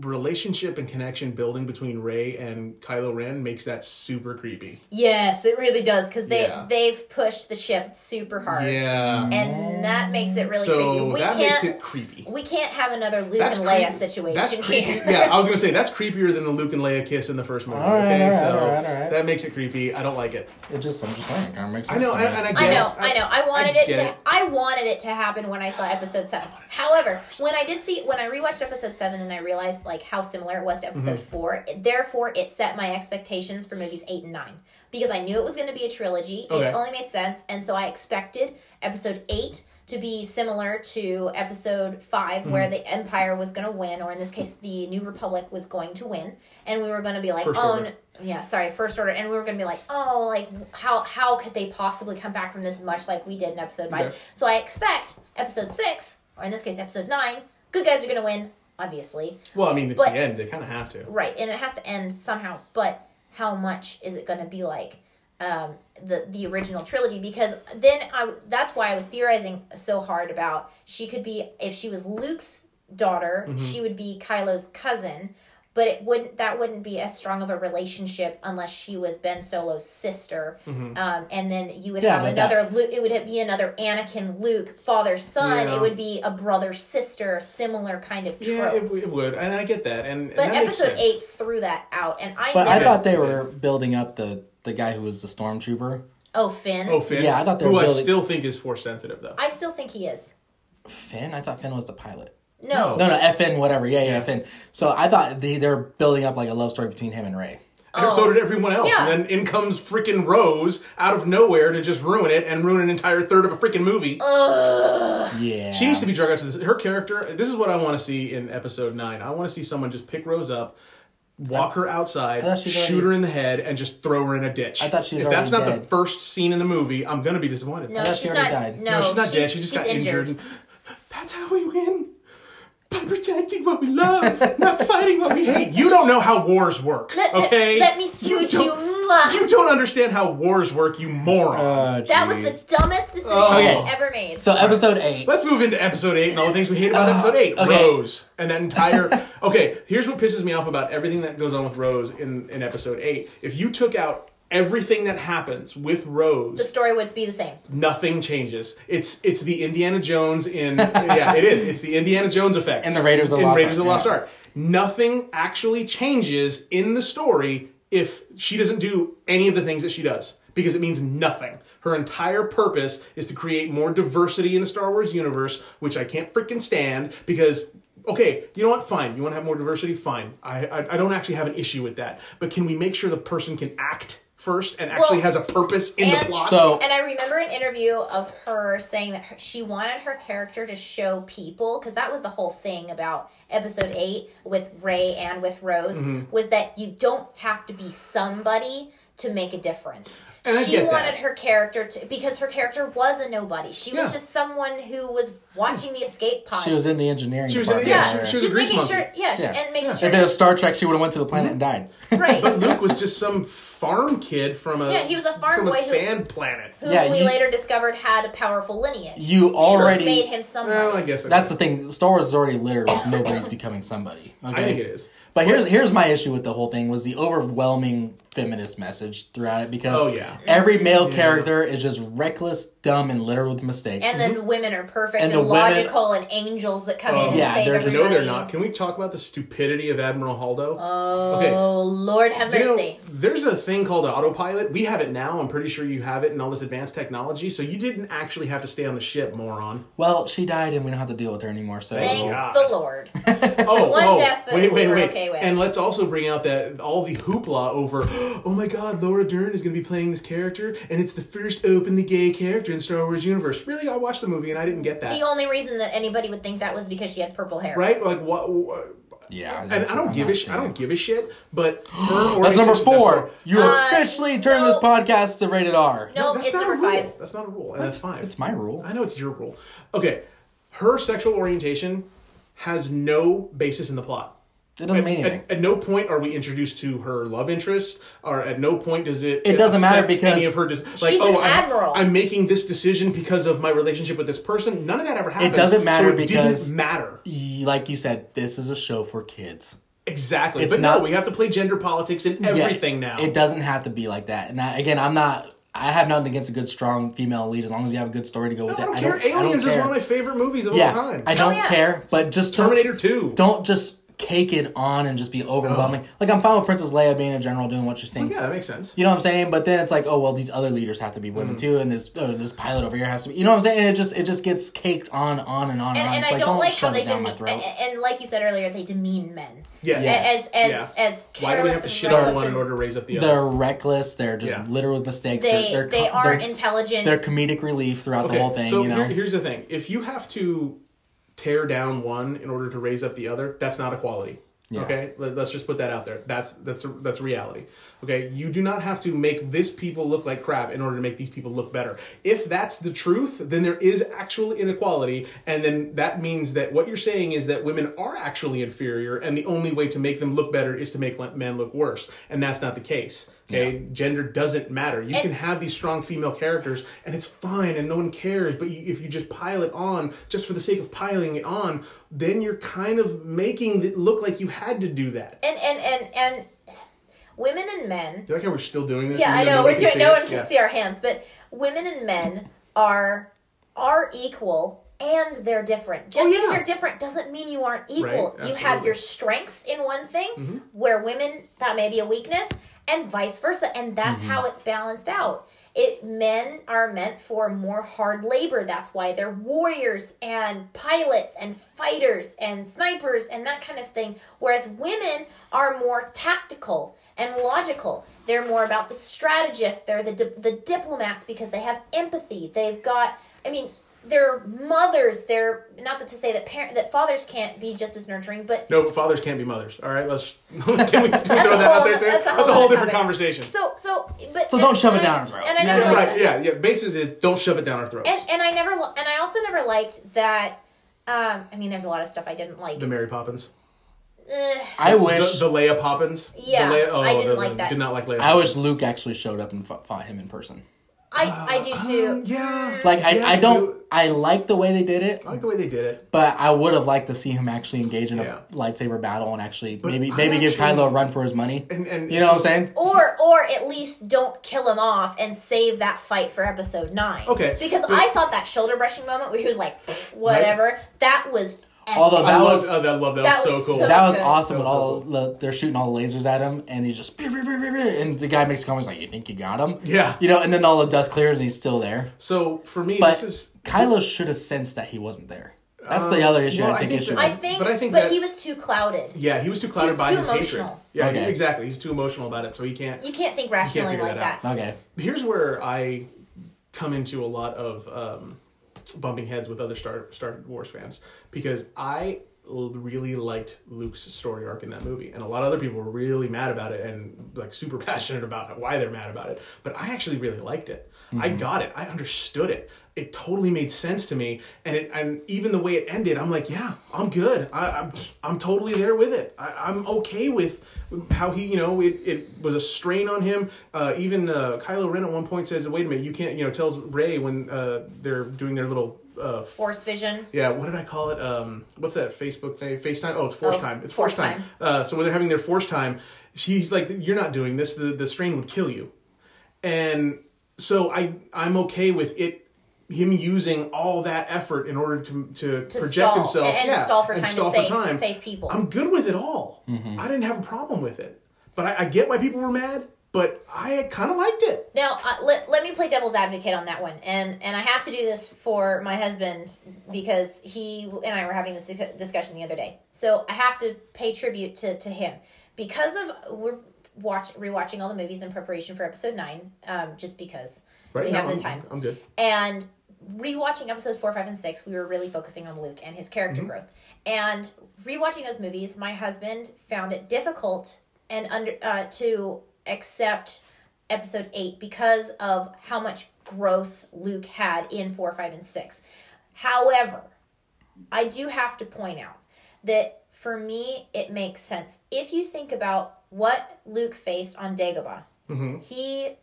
relationship and connection building between Rey and Kylo Ren makes that super creepy. Yes, it really does because they Yeah. they've pushed the ship super hard. Yeah. and that makes it really so creepy. We that can't makes it creepy. we can't have another Luke That's and Leia creepy. situation That's creepy. here. yeah, I was gonna say that's creepier than the Luke and Leia kiss in the first movie. All right, okay, all right, so all right, all right. that makes it creepy. I don't like it. It just, I'm just saying, it kind of makes sense. I know, and, and I get I know, it. I know. I wanted I it get to. I wanted it to happen when I saw episode seven. However, when I did see when I rewatched episode seven and I realized like how similar it was to episode Mm-hmm. four, therefore it set my expectations for movies eight and nine because I knew it was going to be a trilogy. Okay. It only made sense, and so I expected episode eight to be similar to episode 5 Mm-hmm. where the Empire was going to win, or in this case, the New Republic was going to win, and we were going to be like, First oh, n- yeah, sorry, First Order, and we were going to be like, oh, like how how could they possibly come back from this much like we did in episode five? Okay. So I expect episode six, or in this case, episode nine, good guys are going to win, obviously, Well, I mean, it's But- the end. They kind of have to. right, and it has to end somehow, but how much is it going to be like? um, the the original trilogy because then I that's why I was theorizing so hard about she could be if she was Luke's daughter Mm-hmm. she would be Kylo's cousin but it wouldn't that wouldn't be as strong of a relationship unless she was Ben Solo's sister Mm-hmm. um, and then you would Yeah, have but another Luke it would be another Anakin Luke father son Yeah. it would be a brother sister similar kind of trope Yeah, it, it would, and I get that, and, and but that makes episode sense. eight threw that out and I But I thought they were building up the the guy who was the stormtrooper. oh Finn Oh, Finn. Yeah, I thought they who were I still think is force sensitive though. I still think he is Finn, I thought Finn was the pilot. No. No, no, FN, whatever. Yeah, yeah, Yeah. Finn. So I thought they they're building up like a love story between him and Rey. And Oh. so did everyone else. Yeah. And then in comes freaking Rose out of nowhere to just ruin it and ruin an entire third of a freaking movie. Ugh. Yeah, She needs to be drug out to this. Her character. This is what I want to see in episode nine. I want to see someone just pick Rose up, walk her outside, I thought she was shoot already- her in the head, and just throw her in a ditch. I thought she was If that's not already the first scene in the movie, I'm gonna be disappointed. No, thought she she's not. died. No, No, she's not dead. she's- She just she's got injured. and That's how we win. By protecting what we love, not fighting what we hate. You don't know how wars work, Let, let- okay? let, me smooch you. don't- Mwah. You don't understand how wars work, you moron. Uh, that was the dumbest decision Oh. I've ever made. So episode eight. Let's move into episode eight and all the things we hate about Uh, episode eight. okay. Rose and that entire. okay, here's what pisses me off about everything that goes on with Rose in in episode eight. If you took out everything that happens with Rose, the story would be the same. nothing changes. It's it's the Indiana Jones in yeah, it is. It's the Indiana Jones effect And the Raiders of the in Lost Raiders of the Ark, Lost yeah. Ark. Nothing actually changes in the story if she doesn't do any of the things that she does because it means nothing. Her entire purpose is to create more diversity in the Star Wars universe, which I can't freaking stand because. Okay, you know what? Fine. You want to have more diversity? Fine. I, I I don't actually have an issue with that. But can we make sure the person can act first and actually Well, has a purpose in the plot? So- And I remember an interview of her saying that her, she wanted her character to show people because that was the whole thing about episode eight with Rey and with Rose Mm-hmm. was that you don't have to be somebody to make a difference. And I she get that. wanted her character to because her character was a nobody. She Yeah. was just someone who was watching the escape pod. She was in the engineering She was in the- department. yeah, yeah, she- she was a grease making monkey. sure. Yeah, she- Yeah. and making If sure. it was Star Trek, she would have went to the planet and died. right. But Luke was just some farm kid from a Yeah, he was a farm from a boy who- sand planet. who Yeah, we you- later discovered had a powerful lineage. You already. made him somebody. Well, I guess That's the thing. Star Wars is already littered with nobody's becoming somebody. Okay? I think it is. But here's here's my issue with the whole thing was the overwhelming feminist message throughout it because Oh, yeah. every male character is just reckless, dumb, and littered with mistakes. and then women are perfect And and, the women- logical and angels that come Oh, in and yeah, save they're just- No, they're not. Can we talk about the stupidity of Admiral Holdo? Oh, Okay. Lord have You know, mercy. there's a thing called autopilot. We have it now. I'm pretty sure you have it in all this advanced technology. So you didn't actually have to stay on the ship, moron. well, she died, and we don't have to deal with her anymore. So Thank oh, God. the Lord. Oh, one oh, oh death wait, wait, wait. okay with. And let's also bring out that all the hoopla over, oh my God, Laura Dern is going to be playing this character, and it's the first openly gay character in Star Wars universe. Really, I watched the movie and I didn't get that. The only reason that anybody would think that was because she had purple hair. right? Like what? what yeah, and I don't I'm give not a sh- I don't give a shit. But her That's number four. that's- You Uh, officially turned this podcast to rated R. No, that's it's not a number five. That's not a rule, and that's fine. It's my rule. I know it's your rule. Okay, her sexual orientation has no basis in the plot. It doesn't mean At, anything. at no point are we introduced to her love interest, or at no point does it. It doesn't matter because any of her. Dis- like, she's oh, an I'm, admiral. I'm making this decision because of my relationship with this person. None of that ever happened. It doesn't matter so it because- didn't matter Y- Like you said, this is a show for kids. exactly. It's but not- no, we have to play gender politics in Yeah, everything now. It doesn't have to be like that. And I, again, I'm not. I have nothing against a good, strong female lead as long as you have a good story to go with I it. don't I don't, I don't Aliens is one of my favorite movies of yeah, all time. I don't Oh, yeah. care. But just don't- Terminator Two. Don't just cake it on and just be overwhelming. Like I'm fine with Princess Leia being a general doing what she's saying. yeah, that makes sense. You know what I'm saying? But then it's like, oh well, these other leaders have to be Mm. women too, and this oh, this pilot over here has to be. You know what I'm saying? And it just it just gets caked on, on and on and, And, on. and It's I like, don't like how they it down demean, my and, and like you said earlier, they demean men. Yes. Yes. As as Yeah. as Why do we have to shit on reckless one in order to raise up the other? They're reckless. They're just Yeah. littered with mistakes. They they're, they're, they aren't they're, intelligent. they're comedic relief throughout the whole thing. So you know, here, here's the thing: if you have to tear down one in order to raise up the other, that's not equality. Yeah. Okay, Let, us just put that out there. That's that's that's reality. Okay, you do not have to make this people look like crap in order to make these people look better. If that's the truth, then there is actual inequality, and then that means that what you're saying is that women are actually inferior, and the only way to make them look better is to make men look worse, and that's not the case. Okay, gender doesn't matter. You And- can have these strong female characters, and it's fine, and no one cares. But you, if you just pile it on just for the sake of piling it on, then you're kind of making it look like you had to do that. and and and and women and men Do you like how we're still doing this? Yeah, I know. nobody We're doing. No one can Yeah. see our hands, but women and men are are equal and they're different. Just Oh, because yeah. you're different doesn't mean you aren't equal. Right, you. Mm-hmm. have your strengths in one thing, where women that may be a weakness, and vice versa, and that's Mm-hmm. how it's balanced out. It men are meant for more hard labor. That's why they're warriors and pilots and fighters and snipers and that kind of thing. Whereas women are more tactical and logical. They're more about the strategists. They're the di- the diplomats because they have empathy. They've got. I mean, they're mothers. They're not that to say that parent that fathers can't be just as nurturing, but No, fathers can't be mothers. All right, let's can we, can we throw that out there too? that's a whole That's a whole different topic. conversation. so so. But So don't shove it down our throat. And I Yeah, never just- right? Yeah, yeah. Basis is don't shove it down our throats. and, and I never and I also never liked that. Um, I mean, there's a lot of stuff I didn't like. the Mary Poppins. Eh, I wish the, the Leia Poppins. Yeah, the Leia, oh, I didn't the- like that. Did not like Leia. I wish Luke actually showed up and fought, fought him in person. I I do too. Um, yeah. Like I, I Yes, don't dude. I like the way they did it, I like the way they did it. but I would have liked to see him actually engage in a Yeah. lightsaber battle and actually But maybe I maybe give actually- Kylo a run for his money. And and You know what I'm saying? Or or at least don't kill him off and save that fight for episode nine. Okay, Because but- I thought that shoulder brushing moment where he was like, "Pfft, whatever, that was. Epic. Although I that love, was- oh, that love that, that was so cool. so- That was good. awesome. That With was so all cool. the, they're shooting all the lasers at him, and he just and the guy makes comments like, "You think you got him?" Yeah. You know, and then all the dust clears and he's still there. So for me, But this is Kylo should have sensed that he wasn't there. That's the Um, other issue well, I I think issue that- I think, But but, I think that- he was too clouded. yeah, he was too clouded He's by too his emotional. hatred. Yeah, Okay. exactly. He's too emotional about it, so he can't. You can't think can't rationally like that that. Okay. Here's where I come into a lot of um, bumping heads with other Star Star Wars fans. Because I really liked Luke's story arc in that movie, and a lot of other people were really mad about it and like super passionate about why they're mad about it. But I actually really liked it. I got it. I understood it. It totally made sense to me, and it and even the way it ended, I'm like, yeah, I'm good. I, I'm I'm totally there with it. I, I'm okay with how he, you know, it, it was a strain on him. Uh, even uh, Kylo Ren at one point says, "Wait a minute, you can't," you know, tells Rey when uh, they're doing their little uh, Force vision. yeah, what did I call it? Um, what's that Facebook thing? FaceTime? Oh, it's Force Oh, Time. It's Force Force, Time. Uh, so when they're having their Force Time, she's like, "You're not doing this. The the strain would kill you." And so I I'm okay with it. Him using all that effort in order to to, To project stall, himself, and, and yeah, stall for and time stall to for save, time. save people. I'm good with it all. I didn't have a problem with it, but I, I get why people were mad. But I kind of liked it. Now, uh, let, let me play devil's advocate on that one. And and I have to do this for my husband because he and I were having this discussion the other day. So I have to pay tribute to, to him. Because of, we're watch rewatching all the movies in preparation for episode 9, um, just because Right we now, have the I'm, time. I'm good. And rewatching episodes four, five, and six, we were really focusing on Luke and his character Mm-hmm. growth. And rewatching those movies, my husband found it difficult and under uh, to accept episode eight because of how much growth Luke had in four, five, and six. However, I do have to point out that for me, it makes sense. If you think about what Luke faced on Dagobah, mm-hmm. he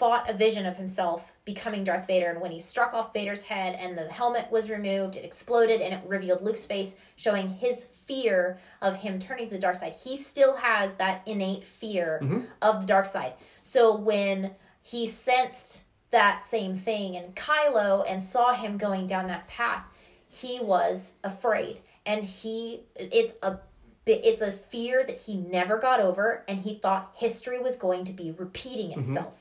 fought a vision of himself becoming Darth Vader, and when he struck off Vader's head and the helmet was removed, it exploded and it revealed Luke's face, showing his fear of him turning to the dark side. He still has that innate fear mm-hmm. of the dark side. So when he sensed that same thing in Kylo and saw him going down that path, he was afraid, and he it's a it's a fear that he never got over, and he thought history was going to be repeating mm-hmm. itself.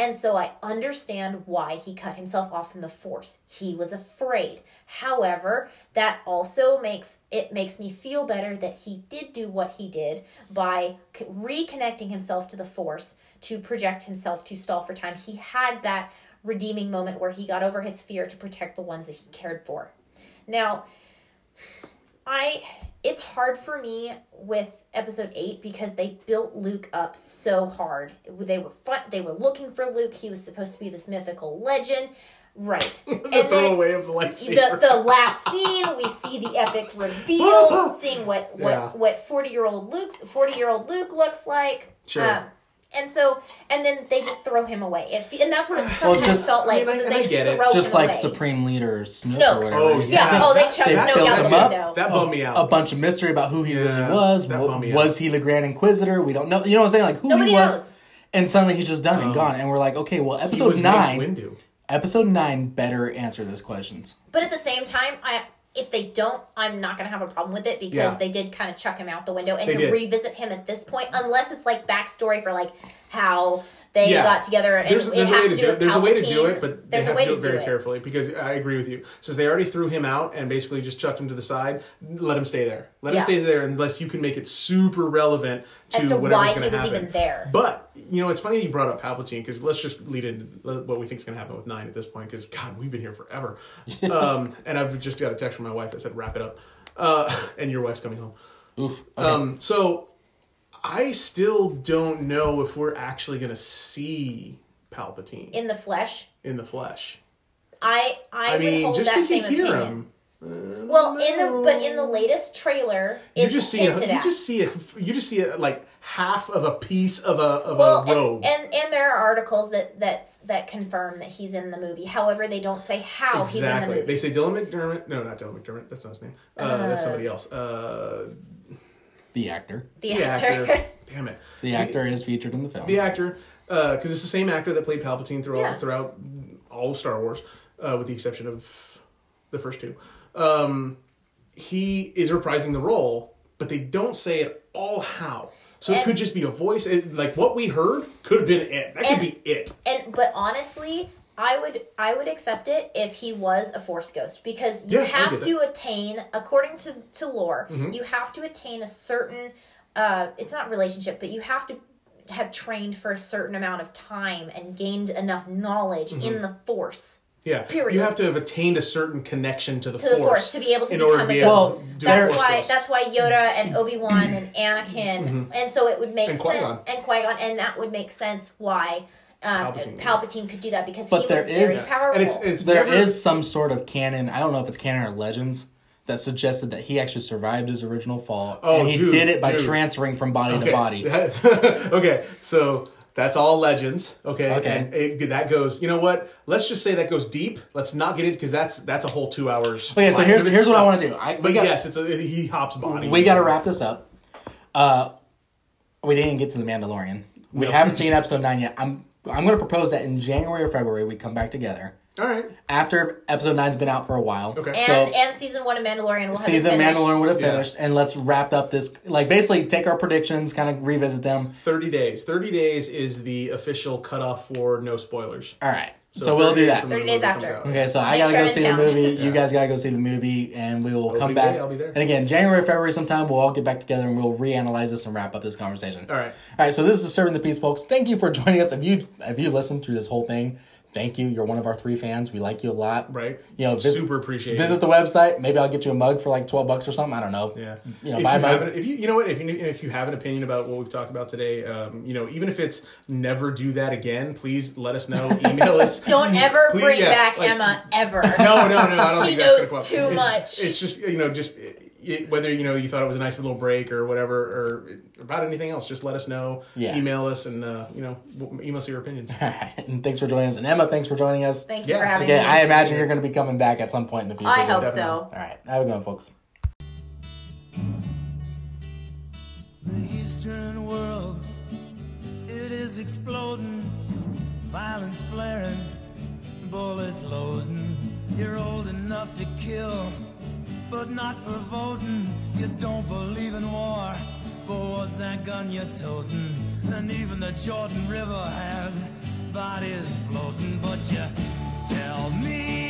And so I understand why he cut himself off from the force. He was afraid. However, that also makes it makes me feel better that he did do what he did by reconnecting himself to the force to project himself to stall for time. He had that redeeming moment where he got over his fear to protect the ones that he cared for. Now, I it's hard for me with episode 8 because they built Luke up so hard. They were fun they were looking for Luke. He was supposed to be this mythical legend. Right. the And then throwaway of the the, lightsaber. the last scene, we see the epic reveal, seeing what what Yeah. what forty year old Luke forty year old Luke looks like. Sure. Um, and so, and then they just throw him away. If and that's what it sometimes just- felt like. I mean, I, they I just get it. Just him like away. Supreme Leader Snoke, Snoke. or whatever. Oh, He's yeah. Oh, they that- chucked they Snoke out him the up. window. that bummed me out. a bunch of mystery about who he Yeah, really was. that bummed me out. was he the Grand Inquisitor? We don't know. You know what I'm saying? Like who Nobody he was. knows. And suddenly he's just done and Um, gone. And we're like, okay, well, he episode was nine. Windu. Episode nine better answer these questions. But at the same time, I if they don't, I'm not gonna have a problem with it because Yeah. they did kind of chuck him out the window and They to did. revisit him at this point, unless it's like backstory for like how they Yeah. got together and There's, it there's a has way to do do with it. There's a way to do it, but there's they a have way to do it very it. carefully because I agree with you. Since they already threw him out and basically just chucked him to the side, let him stay there. Let Yeah. him stay there unless you can make it super relevant to, As to whatever's going to was happen. even there. But you know, it's funny you brought up Palpatine because let's just lead into what we think is going to happen with Nine at this point. Because God, we've been here forever. um, and I've just got a text from my wife that said, "Wrap it up," uh, and your wife's coming home. Oof. Okay. Um, so I still don't know if we're actually going to see Palpatine in the flesh. in the flesh. I I, I, mean, just because you hear opinion. him, Well, in the but in the latest trailer, you just see a, you at. just see a, you just see a, like half of a piece of a of well, a robe. and, and and there are articles that that that confirm that he's in the movie. However, they don't say how he's in the exactly. movie. They say Dylan McDermott. No, not Dylan McDermott. That's not his name. Uh, that's somebody else. Uh, the actor. the the actor. actor. Damn it. The actor is featured in the film. The actor, because it's the same actor that played Palpatine throughout Yeah. throughout all of Star Wars, uh, with the exception of the first two. Um, he is reprising the role, but they don't say at all how. So it could just be a voice. It, like what we heard could have been it. That could be it. and but honestly, I would I would accept it if he was a force ghost because you Yeah, have get to attain according to to lore, Mm-hmm. you have to attain a certain uh it's not relationship, but you have to have trained for a certain amount of time and gained enough knowledge Mm-hmm. in the force Yeah, Period. you have to have attained a certain connection to the, to the force to be able to in order become to a be Ghost. able to that's force why ghosts. that's why Yoda and Obi Wan and Anakin, and so it would make And sense, Qui-Gon. and Qui Gon, and that would make sense why um, Palpatine. Palpatine. could do that because But he was there very is- powerful. and it's it's There never- is some sort of canon. I don't know if it's canon or legends that suggested that he actually survived his original fall, Oh, and he dude, did it by dude. transferring from body okay. to body. okay, so that's all legends. Okay, Okay. and it, that goes. You know what? Let's just say that goes deep. Let's not get into because that's that's a whole two hours. Okay, so line here's of here's what I want to do. I, we But got, yes, it's a, he hops body. we got to wrap this up. Uh, we didn't get to the Mandalorian. We No. haven't seen episode nine yet. I'm I'm going to propose that in January or February we come back together All right. after episode nine's been out for a while. Okay. and so and season one of Mandalorian will have season it finished. Mandalorian would have Yeah. finished, and let's wrap up this. Like basically take our predictions, kind of revisit them. 30 days. 30 days is the official cutoff for no spoilers. All right, so, 30 we'll do that. 30 days after. Okay, so I Make gotta sure go I'm see the town. movie. Yeah. You guys gotta go see the movie, and we will come Opening back. day, I'll be there. And again, January, February, sometime we'll all get back together and we'll reanalyze this and wrap up this conversation. All right. All right. So this is serving the peace, folks. Thank you for joining us. If you if you listened through this whole thing, thank you. You're one of our three fans. We like you a lot. Right. You know, vis- Super appreciate Visit the website. Maybe I'll get you a mug for like twelve bucks or something. I don't know. Yeah. You know, if buy a you, mug. have an, if you you know what if you if you have an opinion about what we've talked about today, um, you know even if it's never do that again, please let us know. Email us. Don't ever Please, bring yeah, back like- Emma ever. No, no, no. I don't She think knows come too It's- much. It's just you know just it, whether you know you thought it was a nice little break or whatever or about anything else, just let us know. Yeah. Email us and uh, you know w- email us your opinions. And thanks for joining us. And Emma, thanks for joining us. Thank you Yeah, for having Okay, me. I imagine you're going to be coming back at some point in the future. I hope Definitely. so. All right. Have a good one, folks. The Eastern world, it is exploding, violence flaring, bullets loading. You're old enough to kill, but not for voting. You don't believe in war, but what's that gun you're toting? And even the Jordan River has bodies floating, but you tell me